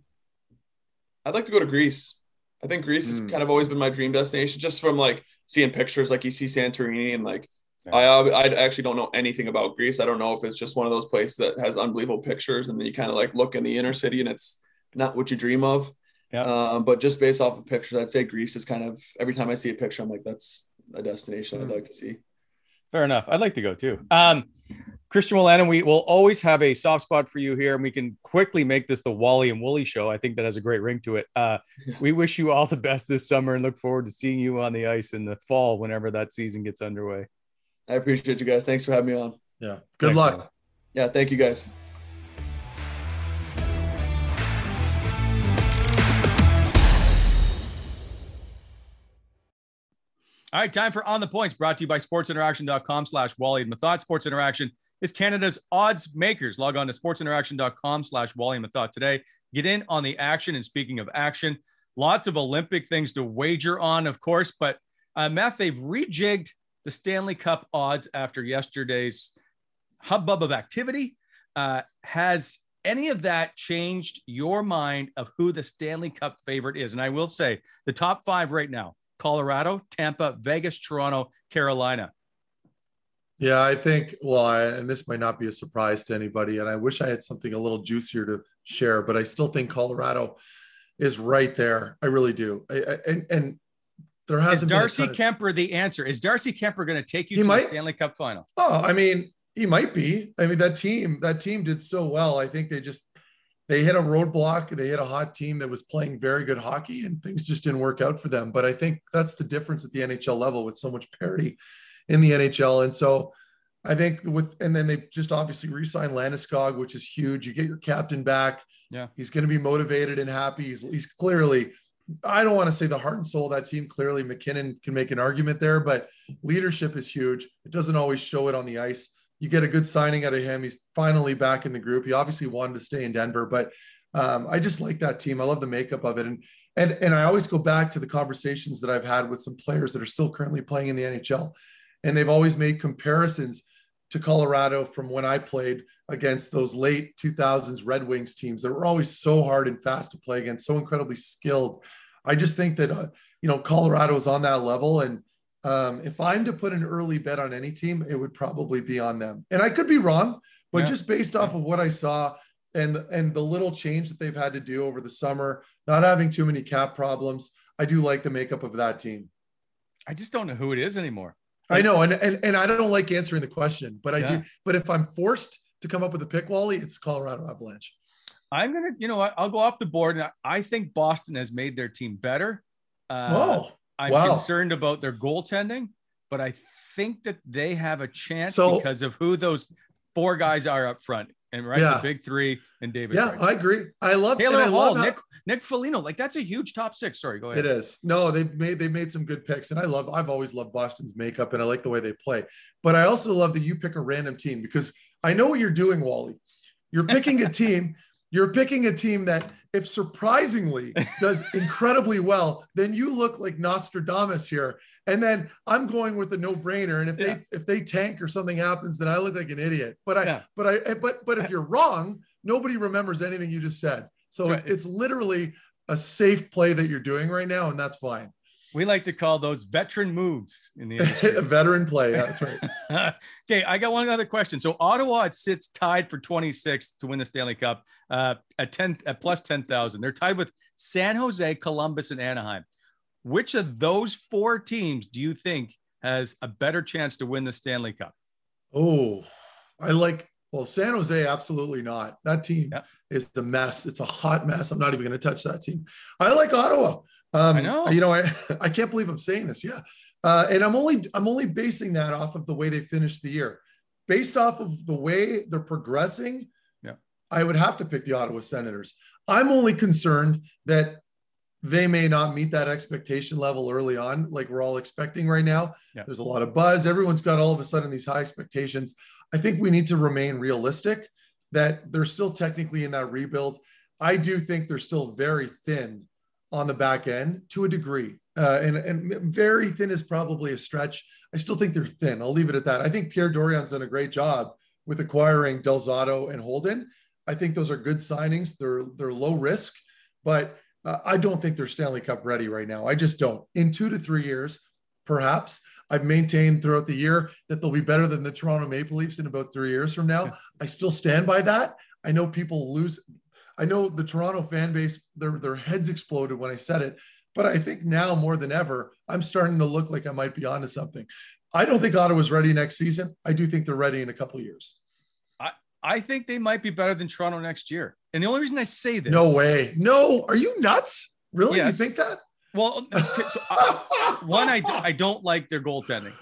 I'd like to go to Greece. I think Greece has Hmm. kind of always been my dream destination, just from like seeing pictures, like you see Santorini, and like Yeah. I I actually don't know anything about Greece. I don't know if it's just one of those places that has unbelievable pictures, and then you kind of like look in the inner city, and it's not what you dream of. Yeah. Um, but just based off of pictures, I'd say Greece is kind of every time I see a picture, I'm like, that's a destination Hmm. I'd like to see. Fair enough. I'd like to go too. Um, Christian Wolanin, we will always have a soft spot for you here, and we can quickly make this the Wally and Wooly show. I think that has a great ring to it. Uh, we wish you all the best this summer and look forward to seeing you on the ice in the fall whenever that season gets underway. I appreciate you guys. Thanks for having me on. Yeah. Good Thanks, luck. man. Yeah, thank you guys. All right, time for On the Points, brought to you by sportsinteraction.com slash Wally and Methot. Sports Interaction is Canada's odds makers. Log on to sportsinteraction.com slash Wally and Methot today. Get in on the action. And speaking of action, lots of Olympic things to wager on, of course. But uh, Matt, they've rejigged the Stanley Cup odds after yesterday's hubbub of activity. Uh, has any of that changed your mind of who the Stanley Cup favorite is? And I will say the top five right now Colorado, Tampa, Vegas, Toronto, Carolina. Yeah, I think, well, I, and this might not be a surprise to anybody, and I wish I had something a little juicier to share, but I still think Colorado is right there. I really do. I, I, and, and there hasn't Darcy been a ton of- Kemper the answer? Is Darcy Kuemper going to take you He to might. the Stanley Cup final? Oh, I mean, he might be. I mean, that team, that team did so well. I think they just they hit a roadblock. They hit a hot team that was playing very good hockey, and things just didn't work out for them. But I think that's the difference at the NHL level with so much parity in the NHL. And so I think with and then they've just obviously re-signed Landeskog, which is huge. You get your captain back. Yeah. He's going to be motivated and happy. He's, he's clearly, I don't want to say the heart and soul of that team. Clearly, MacKinnon can make an argument there, but leadership is huge. It doesn't always show it on the ice. You get a good signing out of him. He's finally back in the group. He obviously wanted to stay in Denver, but um, I just like that team. I love the makeup of it. And and and I always go back to the conversations that I've had with some players that are still currently playing in the NHL. And they've always made comparisons to Colorado from when I played against those late 2000s Red Wings teams that were always so hard and fast to play against, so incredibly skilled. I just think that, uh, you know, Colorado is on that level. And um, if I'm to put an early bet on any team, it would probably be on them. And I could be wrong, but yeah. just based off of what I saw and, and the little change that they've had to do over the summer, not having too many cap problems, I do like the makeup of that team. I just don't know who it is anymore. I know, and, and and I don't like answering the question, but I yeah. do. But if I'm forced to come up with a pick, Wally, it's Colorado Avalanche. I'm gonna, you know, I'll go off the board, and I think Boston has made their team better. Uh, oh, I'm wow. concerned about their goaltending, but I think that they have a chance so, because of who those four guys are up front and right yeah. the big three and David. Yeah, I agree. I love Taylor I Hall, love Nick Nick Foligno. Like that's a huge top six. Sorry, go ahead. It is. No, they've made they've made some good picks, and I love. I've always loved Boston's makeup, and I like the way they play. But I also love that you pick a random team because I know what you're doing, Wally. You're picking a team. You're picking a team that, if surprisingly does incredibly well, then you look like Nostradamus here. And then I'm going with the no-brainer. And if yeah. they if they tank or something happens, then I look like an idiot. But I yeah. but I eh, but but if you're wrong, nobody remembers anything you just said. So right. it's it's literally a safe play that you're doing right now, and that's fine. We like to call those veteran moves in the veteran play. That's right. okay, I got one other question. So Ottawa it sits tied for 26th to win the Stanley Cup uh, at 10 at plus 10,000. They're tied with San Jose, Columbus, and Anaheim. Which of those four teams do you think has a better chance to win the Stanley Cup? Oh, I like well, San Jose, absolutely not. That team yeah. is the mess. It's a hot mess. I'm not even going to touch that team. I like Ottawa. Um, I know. You know, I, I can't believe I'm saying this. Yeah. Uh, and I'm only I'm only basing that off of the way they finished the year, based off of the way they're progressing. Yeah, I would have to pick the Ottawa Senators. I'm only concerned that they may not meet that expectation level early on, like we're all expecting right now. Yeah. There's a lot of buzz. Everyone's got all of a sudden these high expectations. I think we need to remain realistic that they're still technically in that rebuild. I do think they're still very thin on the back end to a degree. Uh, and, and very thin is probably a stretch. I still think they're thin. I'll leave it at that. I think Pierre Dorion's done a great job with acquiring Del Zotto and Holden. I think those are good signings. They're they're low risk, but uh, I don't think they're Stanley Cup ready right now. I just don't. In two to three years, perhaps. I've maintained throughout the year that they'll be better than the Toronto Maple Leafs in about three years from now. I still stand by that. I know people lose I know the Toronto fan base, their, their heads exploded when I said it, but I think now more than ever, I'm starting to look like I might be onto something. I don't think Ottawa's ready next season. I do think they're ready in a couple of years. I, I think they might be better than Toronto next year. And the only reason I say this. No way. No. Are you nuts? Really? Yes. You think that? Well, okay, so I, one, I, I don't like their goaltending.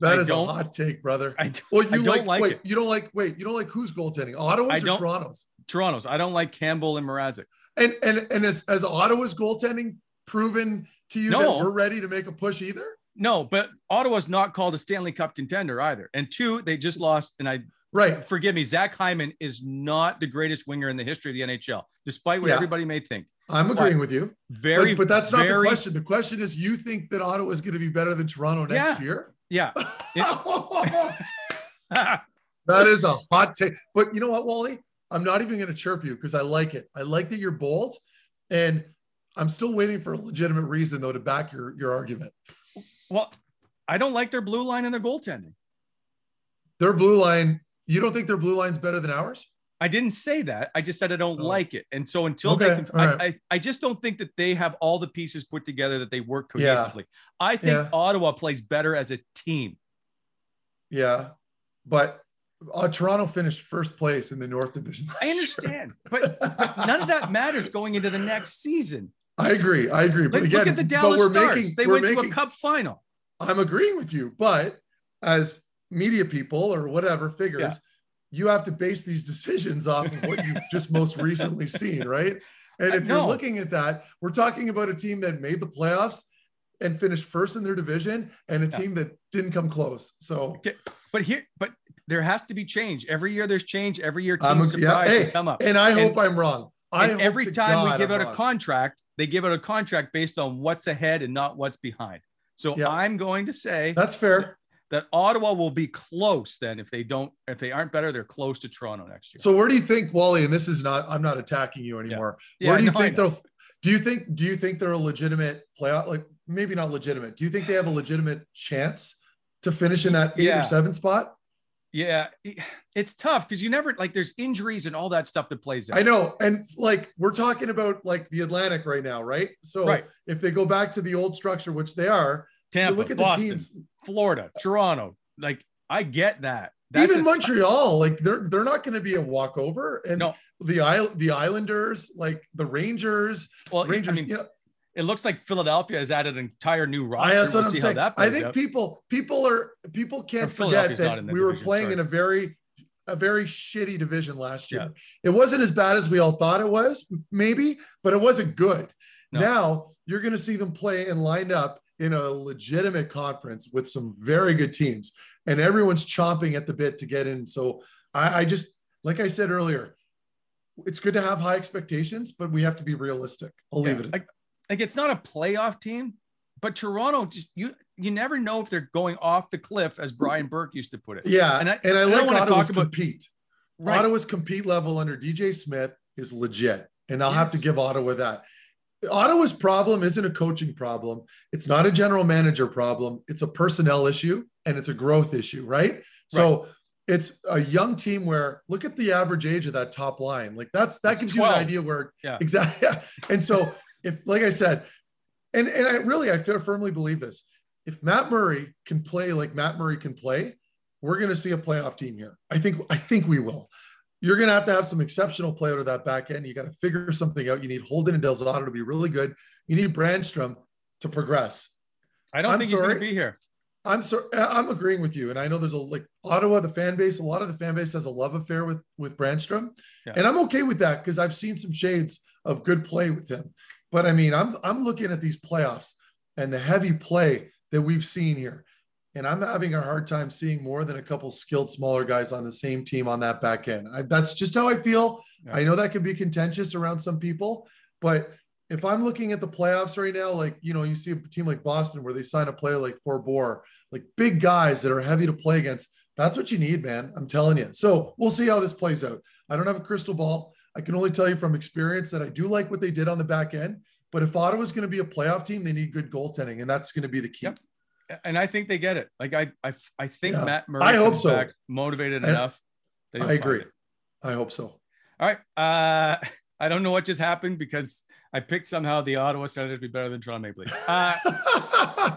That I is a hot take, brother. I don't, well, you like, like wait, it. you don't like wait, you don't like who's goaltending? Ottawa's or Toronto's? Toronto's. I don't like Campbell and Mrazek. And and and as, as Ottawa's goaltending proven to you no. that we're ready to make a push either? No, but Ottawa's not called a Stanley Cup contender either. And two, they just lost. And I right, forgive me, Zach Hyman is not the greatest winger in the history of the NHL, despite what yeah. everybody may think. I'm agreeing but with you. Very, but, but that's not very, the question. The question is, you think that Ottawa is going to be better than Toronto next yeah, year? Yeah. that is a hot take. But you know what, Wally? I'm not even going to chirp you because I like it. I like that you're bold, and I'm still waiting for a legitimate reason though to back your your argument. Well, I don't like their blue line and their goaltending. Their blue line. You don't think their blue line's better than ours? I didn't say that. I just said I don't oh. like it. And so until okay. they can, I. I, I, just don't think that they have all the pieces put together that they work cohesively. Yeah. I think yeah. Ottawa plays better as a team. Yeah. But uh, Toronto finished first place in the North Division. I understand, but, but, none of that matters going into the next season. I agree. I agree. But like, again, look at the Dallas we're Stars. Making, they went making, to a Cup final. I'm agreeing with you, but as media people or whatever figures, yeah. you have to base these decisions off of what you've just most recently seen, right? And if you're looking at that, we're talking about a team that made the playoffs and finished first in their division and a yeah. team that didn't come close. So, okay. but here, but there has to be change. Every year there's change. Every year teams surprise yeah, hey, come up. And I and, hope I'm wrong. I every time God we give I'm out wrong. a contract, they give out a contract based on what's ahead and not what's behind. So yeah. I'm going to say that's fair. that Ottawa will be close then if they don't if they aren't better they're close to Toronto next year. So where do you think Wally? And this is not. I'm not attacking you anymore. Yeah, where do you no, think they'll? Do you think? Do you think they're a legitimate playoff? Like maybe not legitimate. Do you think they have a legitimate chance to finish in that eight Yeah. or seven spot? Yeah, it's tough because you never like there's injuries and all that stuff that plays in. I know, and like we're talking about like the Atlantic right now, right? So Right. if they go back to the old structure, which they are, Tampa, you look at Boston, the teams. Florida, Toronto. Like I get that. That's even Montreal, like they're they're not going to be a walkover, and No. the isle the Islanders, like the Rangers, Well, Rangers. I mean, you know, it looks like Philadelphia has added an entire new I, roster. that's what We'll I'm saying. that I think out. people people are people can't forget that we were division, playing sorry. in a very a very shitty division last year. Yeah. It wasn't as bad as we all thought it was, maybe, but it wasn't good. No. Now you're going to see them play and lined up in a legitimate conference with some very good teams, and everyone's chomping at the bit to get in. So I, I just, like I said earlier, it's good to have high expectations, but we have to be realistic. I'll leave it at like, it's not a playoff team, but Toronto just you you never know if they're going off the cliff, as Brian mm-hmm. Burke used to put it. Yeah, And and I- I, I don't like wanna Ottawa's talk about- compete. Right. Ottawa's compete level under DJ Smith is legit, and I'll have to give Ottawa that. Ottawa's problem isn't a coaching problem. It's not a general manager problem. It's a personnel issue and it's a growth issue, right? So it's a young team where look at the average age of that top line. Like that's that It's gives 12. you an idea where Yeah. exactly. And so if like I said, and and I really I firmly believe this. If Matt Murray can play like Matt Murray can play, we're going to see a playoff team here. I think I think we will. You're going to have to have some exceptional play out of that back end. You got to figure something out. You need Holden and Del Zotto to be really good. You need Brannstrom to progress. I don't I'm think he's going to be here. I'm sorry. I'm agreeing with you, and I know there's a like Ottawa, the fan base. A lot of the fan base has a love affair with with Brannstrom, Yeah. and I'm okay with that because I've seen some shades of good play with him. But I mean, I'm I'm looking at these playoffs and the heavy play that we've seen here, and I'm having a hard time seeing more than a couple skilled smaller guys on the same team on that back end. I, that's just how I feel. Yeah. I know that can be contentious around some people, but if I'm looking at the playoffs right now, like you know, you see a team like Boston where they sign a player like Forbort, like big guys that are heavy to play against. That's what you need, man. I'm telling you. So we'll see how this plays out. I don't have a crystal ball. I can only tell you from experience that I do like what they did on the back end. But if Ottawa's going to be a playoff team, they need good goaltending, and that's going to be the key. Yep. And I think they get it. Like I, I, I think Yeah. Matt Murray I hope so. back motivated And enough. I agree. it. I hope so. All right. Uh, I don't know what just happened because I picked somehow the Ottawa Senators to be better than Toronto Maple Leafs. Uh,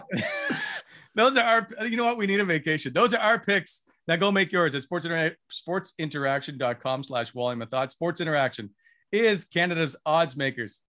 those are our, you know what? We need a vacation. Those are our picks. Now go make yours at sports, Inter- sportsinteraction.com slash thought. Sports Interaction is Canada's odds makers.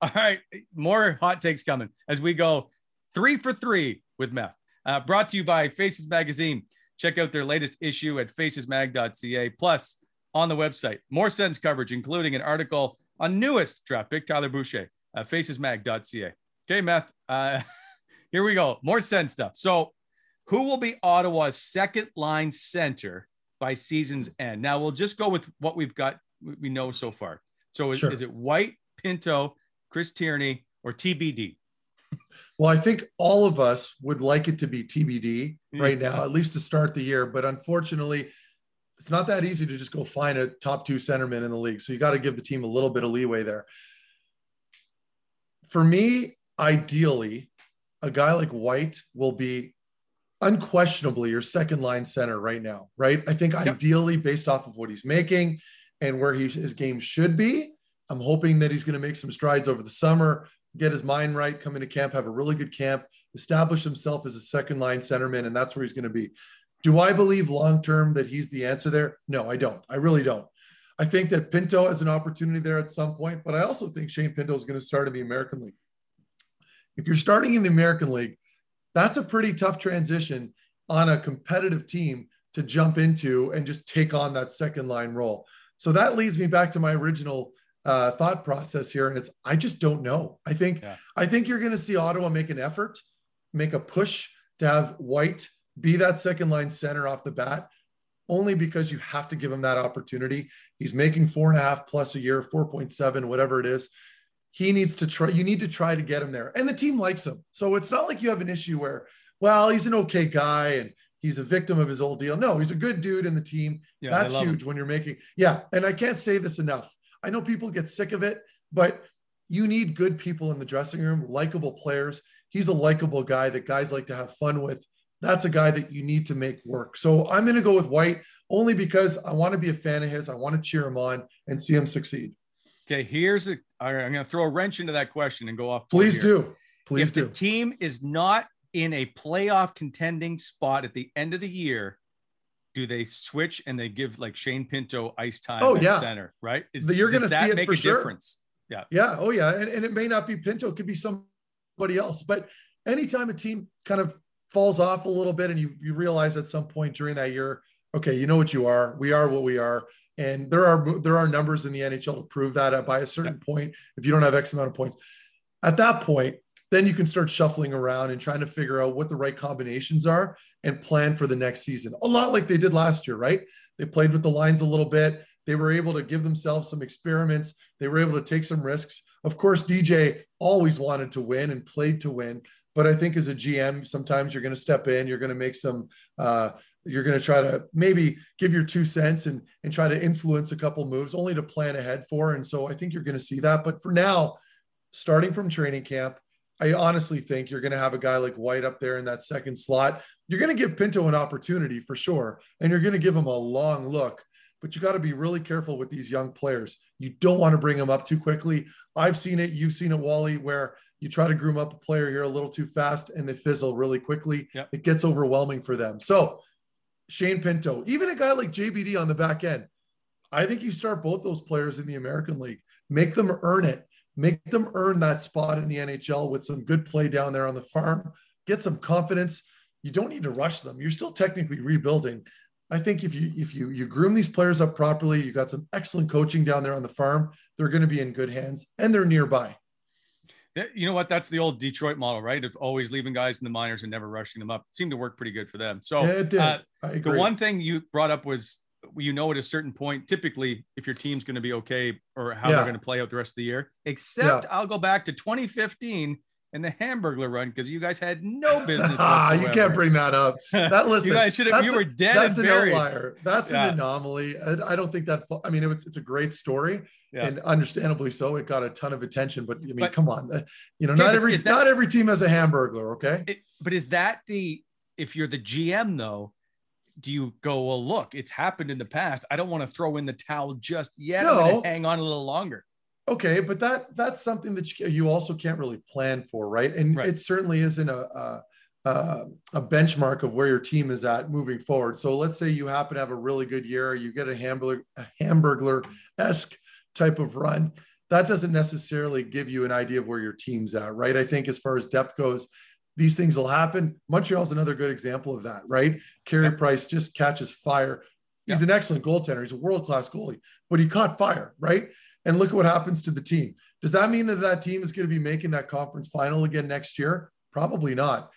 All right, more hot takes coming as we go three for three with meth. Uh, brought to you by Faces Magazine. Check out their latest issue at facesmag.ca. Plus, on the website, more Sens coverage, including an article on newest draft pick Tyler Boucher at facesmag.ca. Okay, meth. Uh, here we go. More Sens stuff. So, who will be Ottawa's second line center by season's end? Now, we'll just go with what we've got, we know so far. So, is, Sure. is it White, Pinto, Chris Tierney, or TBD? Well, I think all of us would like it to be TBD Mm. right now, at least to start the year. But unfortunately, it's not that easy to just go find a top two centerman in the league. So you got to give the team a little bit of leeway there. For me, ideally, a guy like White will be unquestionably your second line center right now, right? I think ideally, based off of what he's making and where he, his game should be, I'm hoping that he's going to make some strides over the summer, get his mind right, come into camp, have a really good camp, establish himself as a second line centerman, and that's where he's going to be. Do I believe long term that he's the answer there? No, I don't. I really don't. I think that Pinto has an opportunity there at some point, but I also think Shane Pinto is going to start in the American League. If you're starting in the American League, that's a pretty tough transition on a competitive team to jump into and just take on that second line role. So that leads me back to my original uh, thought process here, and it's I just don't know. I think Yeah. I think you're going to see Ottawa make an effort, make a push to have White be that second line center off the bat, only because you have to give him that opportunity. He's making four and a half plus a year, 4.7, whatever it is. He needs to try, you need to try to get him there. And the team likes him. So it's not like you have an issue where, well, he's an okay guy and he's a victim of his old deal. No, he's a good dude in the team. Yeah, That's huge him. when you're making, yeah. And I can't say this enough. I know people get sick of it, but you need good people in the dressing room, likable players. He's a likable guy that guys like to have fun with. That's a guy that you need to make work. So I'm going to go with White only because I want to be a fan of his. I want to cheer him on and see him succeed. Okay, here's the. I'm going to throw a wrench into that question and go off. Please here. do. Please if do. the team is not in a playoff contending spot at the end of the year, do they switch and they give like Shane Pinto ice time oh, yeah. center, right? Is, You're going to see it make for a sure. difference? Yeah. Yeah. Oh, yeah. And, and it may not be Pinto, it could be somebody else. But anytime a team kind of falls off a little bit and you, you realize at some point during that year, okay, you know what you are. We are what we are. And there are there are numbers in the NHL to prove that uh, by a certain yeah. point, if you don't have X amount of points, at that point, then you can start shuffling around and trying to figure out what the right combinations are and plan for the next season. A lot like they did last year, right? They played with the lines a little bit. They were able to give themselves some experiments. They were able to take some risks. Of course, DJ always wanted to win and played to win. But I think as a GM, sometimes you're going to step in, you're going to make some, uh, you're going to try to maybe give your two cents and and try to influence a couple moves, only to plan ahead for. And so I think you're going to see that. But for now, starting from training camp, I honestly think you're going to have a guy like White up there in that second slot. You're going to give Pinto an opportunity for sure, and you're going to give him a long look but you got to be really careful with these young players. You don't want to bring them up too quickly. I've seen it. You've seen it, Wally, where you try to groom up a player here a little too fast and they fizzle really quickly. Yep. It gets overwhelming for them. So, Shane Pinto, even a guy like JBD on the back end, I think you start both those players in the American League, make them earn it, make them earn that spot in the NHL with some good play down there on the farm, get some confidence. You don't need to rush them. You're still technically rebuilding. I think if you if you you groom these players up properly, you got some excellent coaching down there on the farm. They're going to be in good hands, and they're nearby. You know what? That's the old Detroit model, right? Of always leaving guys in the minors and never rushing them up. It seemed to work pretty good for them. So yeah, it did. Uh, the one thing you brought up was you know at a certain point, typically if your team's going to be okay or how yeah. they're going to play out the rest of the year. Except yeah. I'll go back to 2015 and the Hamburglar run because you guys had no business. ah, you can't bring that up. That listen, you guys should have. You were dead. That's an buried. outlier. That's yeah. an anomaly. I, I, don't think that. I mean, it's it's a great story, yeah. and understandably so. It got a ton of attention, but I mean, but, come on, you know, not every that, not every team has a Hamburglar. Okay, it, but is that the if you're the GM though? Do you go, well, look, it's happened in the past. I don't want to throw in the towel just yet. No. hang on a little longer okay but that that's something that you, you also can't really plan for right? And right. it certainly isn't a, a, a benchmark of where your team is at moving forward. So let's say you happen to have a really good year you get a hamburger a hamburglar-esque type of run. That doesn't necessarily give you an idea of where your team's at right? I think as far as depth goes these things will happen. Montreal's another good example of that right? Carey price just catches fire. He's yeah. an excellent goaltender. He's a world-class goalie but he caught fire right and look at what happens to the team. Does that mean that that team is going to be making that conference final again next year? Probably not.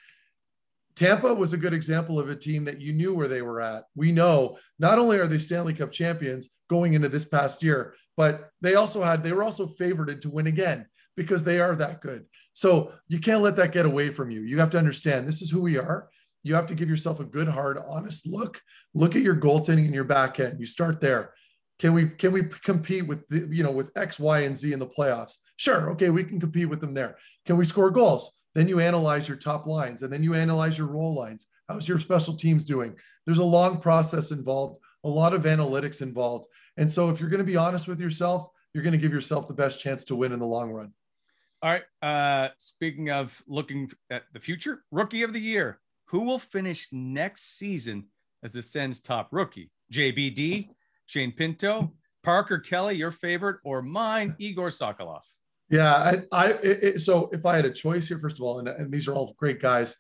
Tampa was a good example of a team that you knew where they were at. We know not only are they Stanley Cup champions going into this past year, but they also had they were also favored to win again because they are that good. So you can't let that get away from you. You have to understand this is who we are. You have to give yourself a good, hard, honest look. Look at your goaltending and your back end. You start there. Can we can we compete with the, you know with X, Y, and Z in the playoffs? Sure. Okay, we can compete with them there. Can we score goals? Then you analyze your top lines and then you analyze your role lines. How's your special teams doing? There's a long process involved, a lot of analytics involved. And so if you're going to be honest with yourself, you're going to give yourself the best chance to win in the long run. All right. Uh, speaking of looking at the future, rookie of the year. Who will finish next season as the Sens top rookie? JBD, Shane Pinto, Parker Kelly, your favorite, or mine, Igor Sokolov? Yeah, I, I it, so if I had a choice here, first of all, and, and these are all great guys,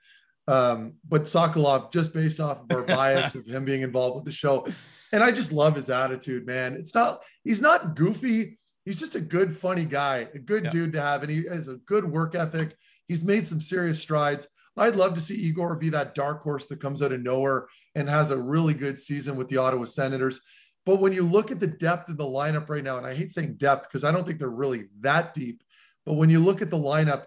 um, but Sokolov, just based off of our bias of him being involved with the show, and I just love his attitude, man. It's not he's not goofy. He's just a good, funny guy, a good yeah. dude to have, and he has a good work ethic. He's made some serious strides. I'd love to see Igor be that dark horse that comes out of nowhere and has a really good season with the Ottawa Senators. But when you look at the depth of the lineup right now, and I hate saying depth because I don't think they're really that deep, but when you look at the lineup,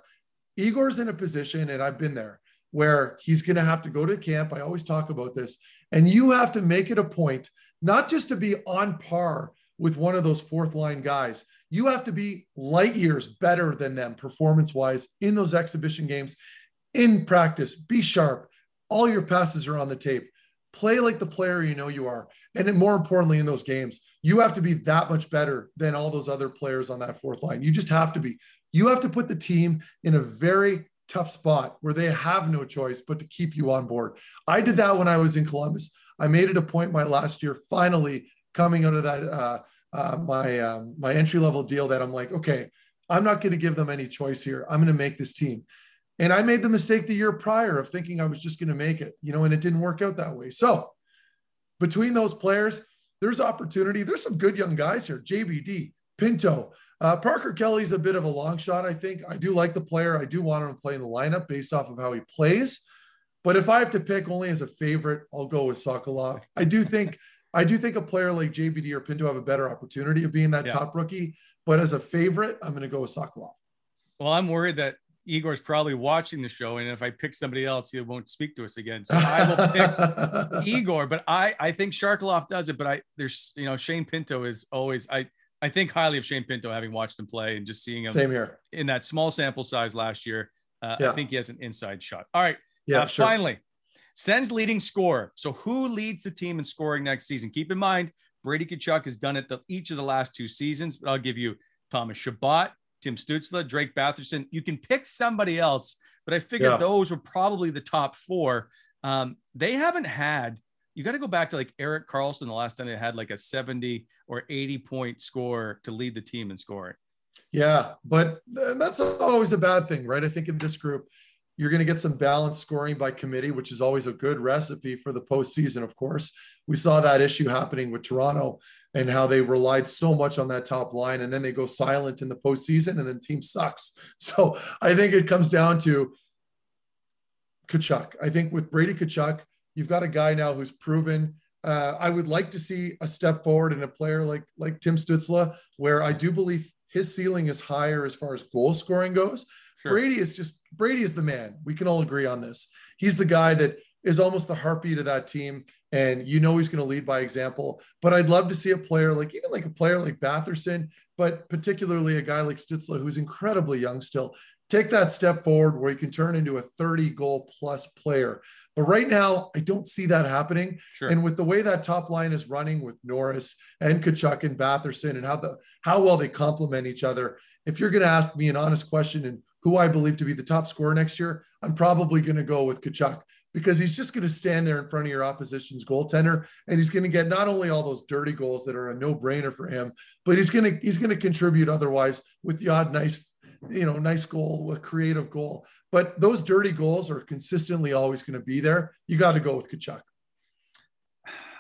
Igor's in a position, and I've been there, where he's going to have to go to camp. I always talk about this. And you have to make it a point not just to be on par with one of those fourth line guys, you have to be light years better than them performance wise in those exhibition games, in practice. Be sharp. All your passes are on the tape. Play like the player you know you are. And more importantly, in those games, you have to be that much better than all those other players on that fourth line. You just have to be. You have to put the team in a very tough spot where they have no choice but to keep you on board. I did that when I was in Columbus. I made it a point my last year, finally coming out of that uh, uh, my um, my entry level deal, that I'm like, okay, I'm not going to give them any choice here. I'm going to make this team. And I made the mistake the year prior of thinking I was just going to make it, you know, and it didn't work out that way. So between those players, there's opportunity. There's some good young guys here. JBD, Pinto, uh, Parker Kelly's a bit of a long shot, I think. I do like the player. I do want him to play in the lineup based off of how he plays. But if I have to pick only as a favorite, I'll go with Sokolov. I do think I do think a player like JBD or Pinto have a better opportunity of being that yeah. top rookie. But as a favorite, I'm going to go with Sokolov. Well, I'm worried that Igor's probably watching the show, and if I pick somebody else, he won't speak to us again. So I will pick Igor. But I I think Sharkalov does it. But I there's you know Shane Pinto is always I I think highly of Shane Pinto, having watched him play and just seeing him Same here. in that small sample size last year. Uh, yeah. I think he has an inside shot. All right. Yeah. Uh, sure. Finally, Sens leading scorer. So who leads the team in scoring next season? Keep in mind, Brady Tkachuk has done it the, each of the last two seasons. But I'll give you Thomas Chabot, Tim Stützle, Drake Batherson. You can pick somebody else, but I figured yeah. those were probably the top four. Um, they haven't had you got to go back to like Erik Karlsson the last time they had like a 70 or 80 point score to lead the team in scoring. Yeah, but that's always a bad thing, right? I think in this group, you're going to get some balanced scoring by committee, which is always a good recipe for the postseason, of course. We saw that issue happening with Toronto and how they relied so much on that top line, and then they go silent in the postseason, and then the team sucks. So I think it comes down to Tkachuk. I think with Brady Tkachuk, You've got a guy now who's proven. Uh, I would like to see a step forward in a player like like Tim Stützle, where I do believe his ceiling is higher as far as goal scoring goes. Sure. Brady is just Brady is the man. We can all agree on this. He's the guy that is almost the heartbeat of that team, and you know he's going to lead by example. But I'd love to see a player like even like a player like Batherson, but particularly a guy like Stützle, who's incredibly young still, take that step forward where he can turn into a 30 goal plus player. But right now, I don't see that happening. Sure. And with the way that top line is running with Norris and Tkachuk and Batherson and how the how well they complement each other, if you're going to ask me an honest question and who I believe to be the top scorer next year, I'm probably going to go with Tkachuk because he's just going to stand there in front of your opposition's goaltender and he's going to get not only all those dirty goals that are a no-brainer for him, but he's going to he's going to contribute otherwise with the odd nice you know, nice goal, a creative goal. But those dirty goals are consistently always going to be there. You got to go with Tkachuk.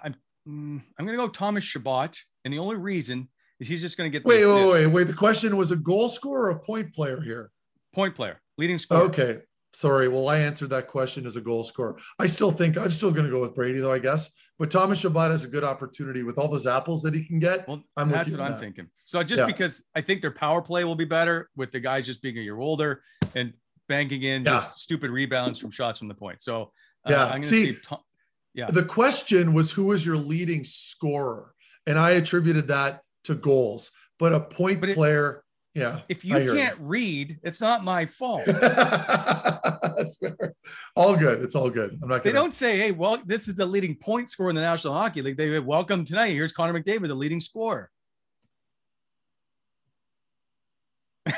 I'm I'm going to go Thomas Chabot, and the only reason is he's just going to get. Wait, wait, wait, wait. The question was a goal scorer or a point player here? Point player, leading scorer. Okay, sorry. Well, I answered that question as a goal scorer. I still think I'm still going to go with Brady, though. I guess but Thomas Chabot has a good opportunity with all those apples that he can get. Well, I'm that's what I'm that. thinking. So just yeah. because I think their power play will be better with the guys just being a year older and banking in yeah. just stupid rebounds from shots from the point. So uh, yeah, I'm going to see. see Tom- yeah. The question was who is your leading scorer, and I attributed that to goals. But a point but it, player, yeah. If you can't you. read, it's not my fault. That's fair. All good. It's all good. I'm not. They don't say, "Hey, well, this is the leading point scorer in the National Hockey League." They welcome tonight. Here's Connor McDavid, the leading scorer.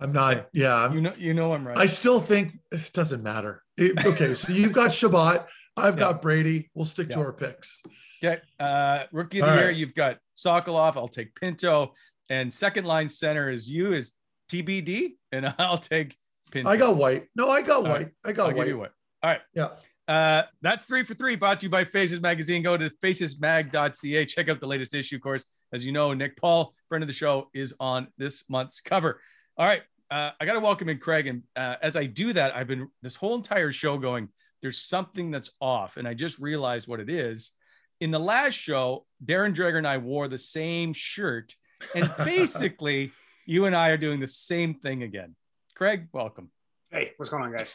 I'm not. Yeah, I'm, you know, you know, I'm right. I still think it doesn't matter. It, okay, so you've got Chabot. I've yeah. got Brady. We'll stick yeah. to our picks. Okay, uh, rookie of the All year. Right. You've got Sokolov. I'll take Pinto. And second line center is you is TBD, and I'll take Pinto. I got white. No, I got All white. Right. I got I'll white. White. All right. Yeah. Uh, that's three for three brought to you by Faces Magazine. Go to facesmag.ca. Check out the latest issue, of course. As you know, Nick Paul, friend of the show, is on this month's cover. All right. uh, I got to welcome in Craig. And uh, as I do that, I've been this whole entire show going, there's something that's off. And I just realized what it is. In the last show, Darren Dreger and I wore the same shirt. And basically, you and I are doing the same thing again. Craig, welcome. Hey, what's going on, guys?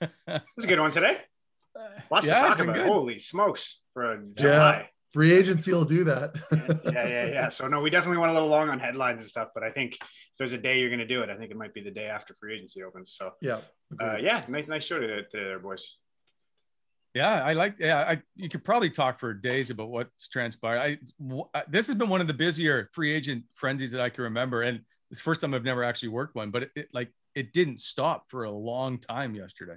It's a good one today. Lots Yeah, to talk about. good. Holy smokes for a Yeah. July. Free agency will do that. yeah, yeah, yeah. So no, we definitely went a little long on headlines and stuff, but I think if there's a day you're going to do it, I think it might be the day after free agency opens. So yeah. uh, yeah, nice, nice show today, today there, boys. Yeah, I like. Yeah, I you could probably talk for days about what's transpired. I w- this has been one of the busier free agent frenzies that I can remember, and it's the first time I've never actually worked one. But it, it like it didn't stop for a long time yesterday.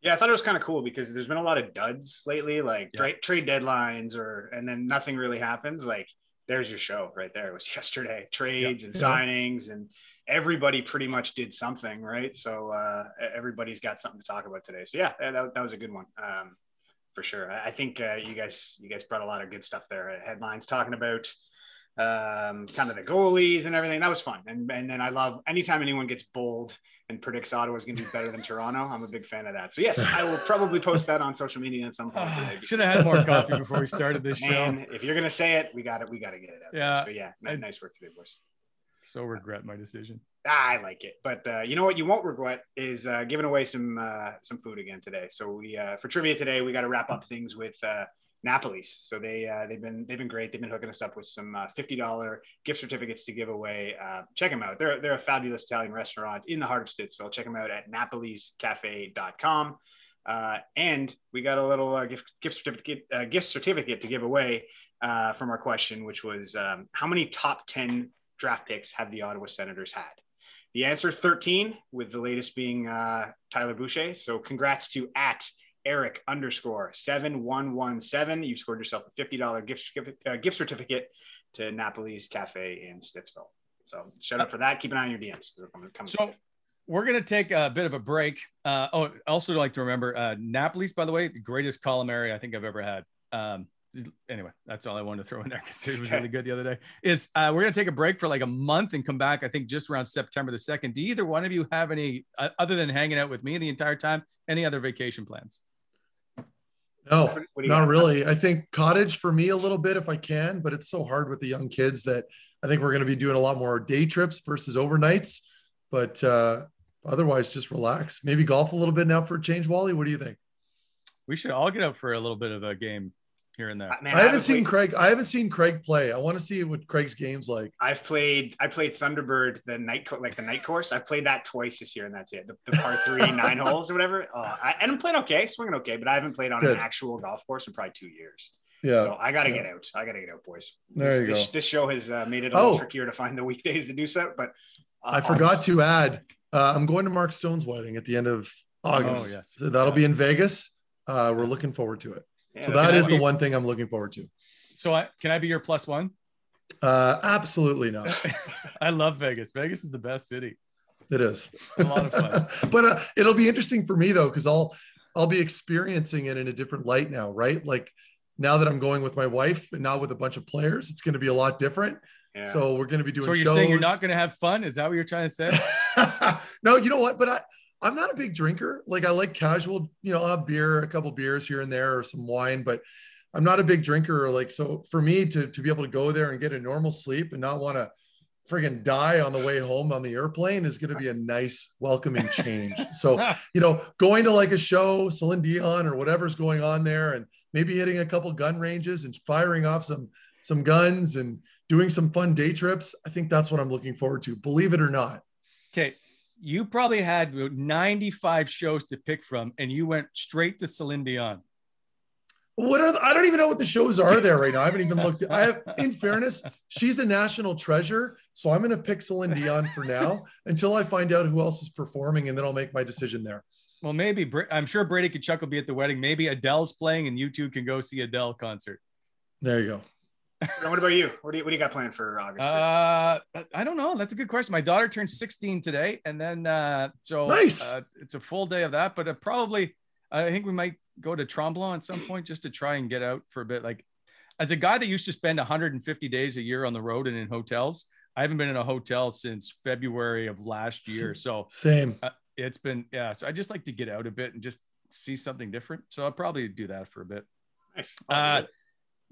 Yeah, I thought it was kind of cool because there's been a lot of duds lately, like Yeah. tra- trade deadlines, or and then nothing really happens. Like there's your show right there. It was yesterday, trades and signings, and everybody pretty much did something, right? So uh, everybody's got something to talk about today. So yeah, that, that was a good one um, for sure. I I think uh, you guys you guys brought a lot of good stuff there. Headlines talking about um, kind of the goalies and everything. That was fun. And and then I love anytime anyone gets bold and predicts Ottawa is going to be better than Toronto. I'm a big fan of that. So yes, I will probably post that on social media at some point. today. Should have had more coffee before we started this show. If you're gonna say it, we got it. We got to get it out. there. Yeah. So yeah, nice work today, boys. So regret my decision. Ah, I like it. But uh, you know what you won't regret is uh, giving away some uh, some food again today. So we uh, for trivia today we got to wrap up things with uh, Napoli's. So they uh, they've been they've been great. They've been hooking us up with some fifty dollar gift certificates to give away. Check them out. They're they're a fabulous Italian restaurant in the heart of Stittsville. Check them out at napoliscafe.com. Uh, and we got a little uh, gift gift certificate uh, gift certificate to give away from our question, which was um, how many top ten draft picks have the Ottawa Senators had? The answer 13, with the latest being uh, Tyler Boucher. So congrats to at Eric underscore 7117. You've scored yourself a $50 gift, certificate- uh, gift certificate to Napoli's Cafe in Stittsville. So shout out for that. Keep an eye on your DMs. they're coming- coming. So we're gonna take a bit of a break. Uh, oh, also like to remember uh, Napoli's, by the way, the greatest calamari I think I've ever had. Um, anyway, that's all I wanted to throw in there because it was really good the other day. Is uh, we're gonna take a break for like a month and come back. I think just around September the second. Do either one of you have any uh, other than hanging out with me the entire time? Any other vacation plans? No, What- what do you not got? really. I think cottage for me a little bit if I can, but it's so hard with the young kids that I think we're going to be doing a lot more day trips versus overnights. But uh, otherwise, just relax. Maybe golf a little bit now for a change. Wally, what do you think? We should all get up for a little bit of a game here and there. Uh, man, I haven't seen played- Craig. I haven't seen Craig play. I want to see what Craig's game's like. I've played. I played Thunderbird, the night, co- like the night course. I've played that twice this year, and that's it. The, the par three nine holes or whatever. Uh, I, and I'm playing okay, swinging okay, but I haven't played on Good. an actual golf course in probably two years. Yeah. So I got to Yeah. get out. I got to get out, boys. There this, you this, go. This show has uh, made it a little Oh. trickier to find the weekdays to do so, but uh, I forgot to add. Uh, I'm going to Mark Stone's wedding at the end of August. Oh, yes. So that'll be in Vegas. Uh, we're looking forward to it. Yeah, so that is the one thing I'm looking forward to. So I, can I be your plus one? Uh, absolutely not. I love Vegas. Vegas is the best city. It is a lot of fun. but uh, it'll be interesting for me though, because I'll I'll be experiencing it in a different light now, right? Like now that I'm going with my wife and not with a bunch of players, it's going to be a lot different. yeah. So we're going to be doing. So you're shows. saying you're not going to have fun? Is that what you're trying to say? no, you know what? But I I'm not a big drinker. Like I like casual, you know, I'll have beer, a couple beers here and there, or some wine, but I'm not a big drinker. Like so, for me to to be able to go there and get a normal sleep and not want to friggin' die on the way home on the airplane is going to be a nice welcoming change. So you know, going to like a show, Celine Dion or whatever's going on there, and maybe hitting a couple gun ranges and firing off some some guns and doing some fun day trips. I think that's what I'm looking forward to. Believe it or not. okay. You probably had 95 shows to pick from, and you went straight to Celine Dion. What are the, I don't even know what the shows are there right now. I haven't even looked. I have, in fairness, she's a national treasure, so I'm going to pick Celine Dion for now until I find out who else is performing, and then I'll make my decision there. Well, maybe I'm sure Brady Tkachuk will be at the wedding. Maybe Adele's playing, and you two can go see Adele concert. There you go. What about you? What do you what do you got planned for August? Uh, I don't know. That's a good question. My daughter turns 16 today, and then uh, so Nice. Uh, it's a full day of that. But uh, probably, I think we might go to Tremblant at some point just to try and get out for a bit. Like, as a guy that used to spend 150 days a year on the road and in hotels, I haven't been in a hotel since February of last year. So Same. uh, it's been yeah. So I just like to get out a bit and just see something different. So I'll probably do that for a bit. Nice.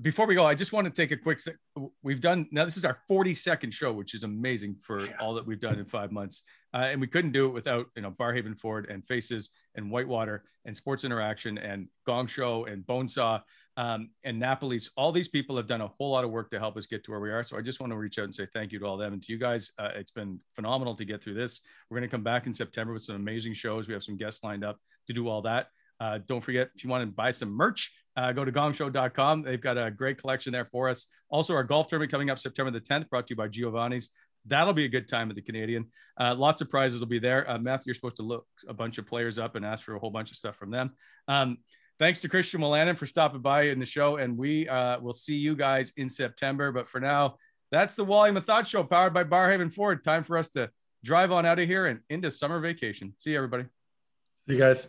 Before we go, I just want to take a quick. We've done now. This is our 42nd show, which is amazing for Yeah. all that we've done in five months. Uh, and we couldn't do it without you know Barrhaven Ford and Faces and Whitewater and Sports Interaction and Gong Show and Bonesaw um, and Napoli's. All these people have done a whole lot of work to help us get to where we are. So I just want to reach out and say thank you to all them and to you guys. Uh, it's been phenomenal to get through this. We're going to come back in September with some amazing shows. We have some guests lined up to do all that. Uh, don't forget, if you want to buy some merch, uh, go to gongshow.com. They've got a great collection there for us. Also, our golf tournament coming up September the 10th, brought to you by Giovanni's. That'll be a good time at the Canadian. Uh, lots of prizes will be there. Uh, Matthew, you're supposed to look a bunch of players up and ask for a whole bunch of stuff from them. Um, thanks to Christian Wolanin for stopping by in the show, and we uh, will see you guys in September. But for now, that's the Wally Methot Show, powered by Barrhaven Ford. Time for us to drive on out of here and into summer vacation. See you, everybody. See you guys.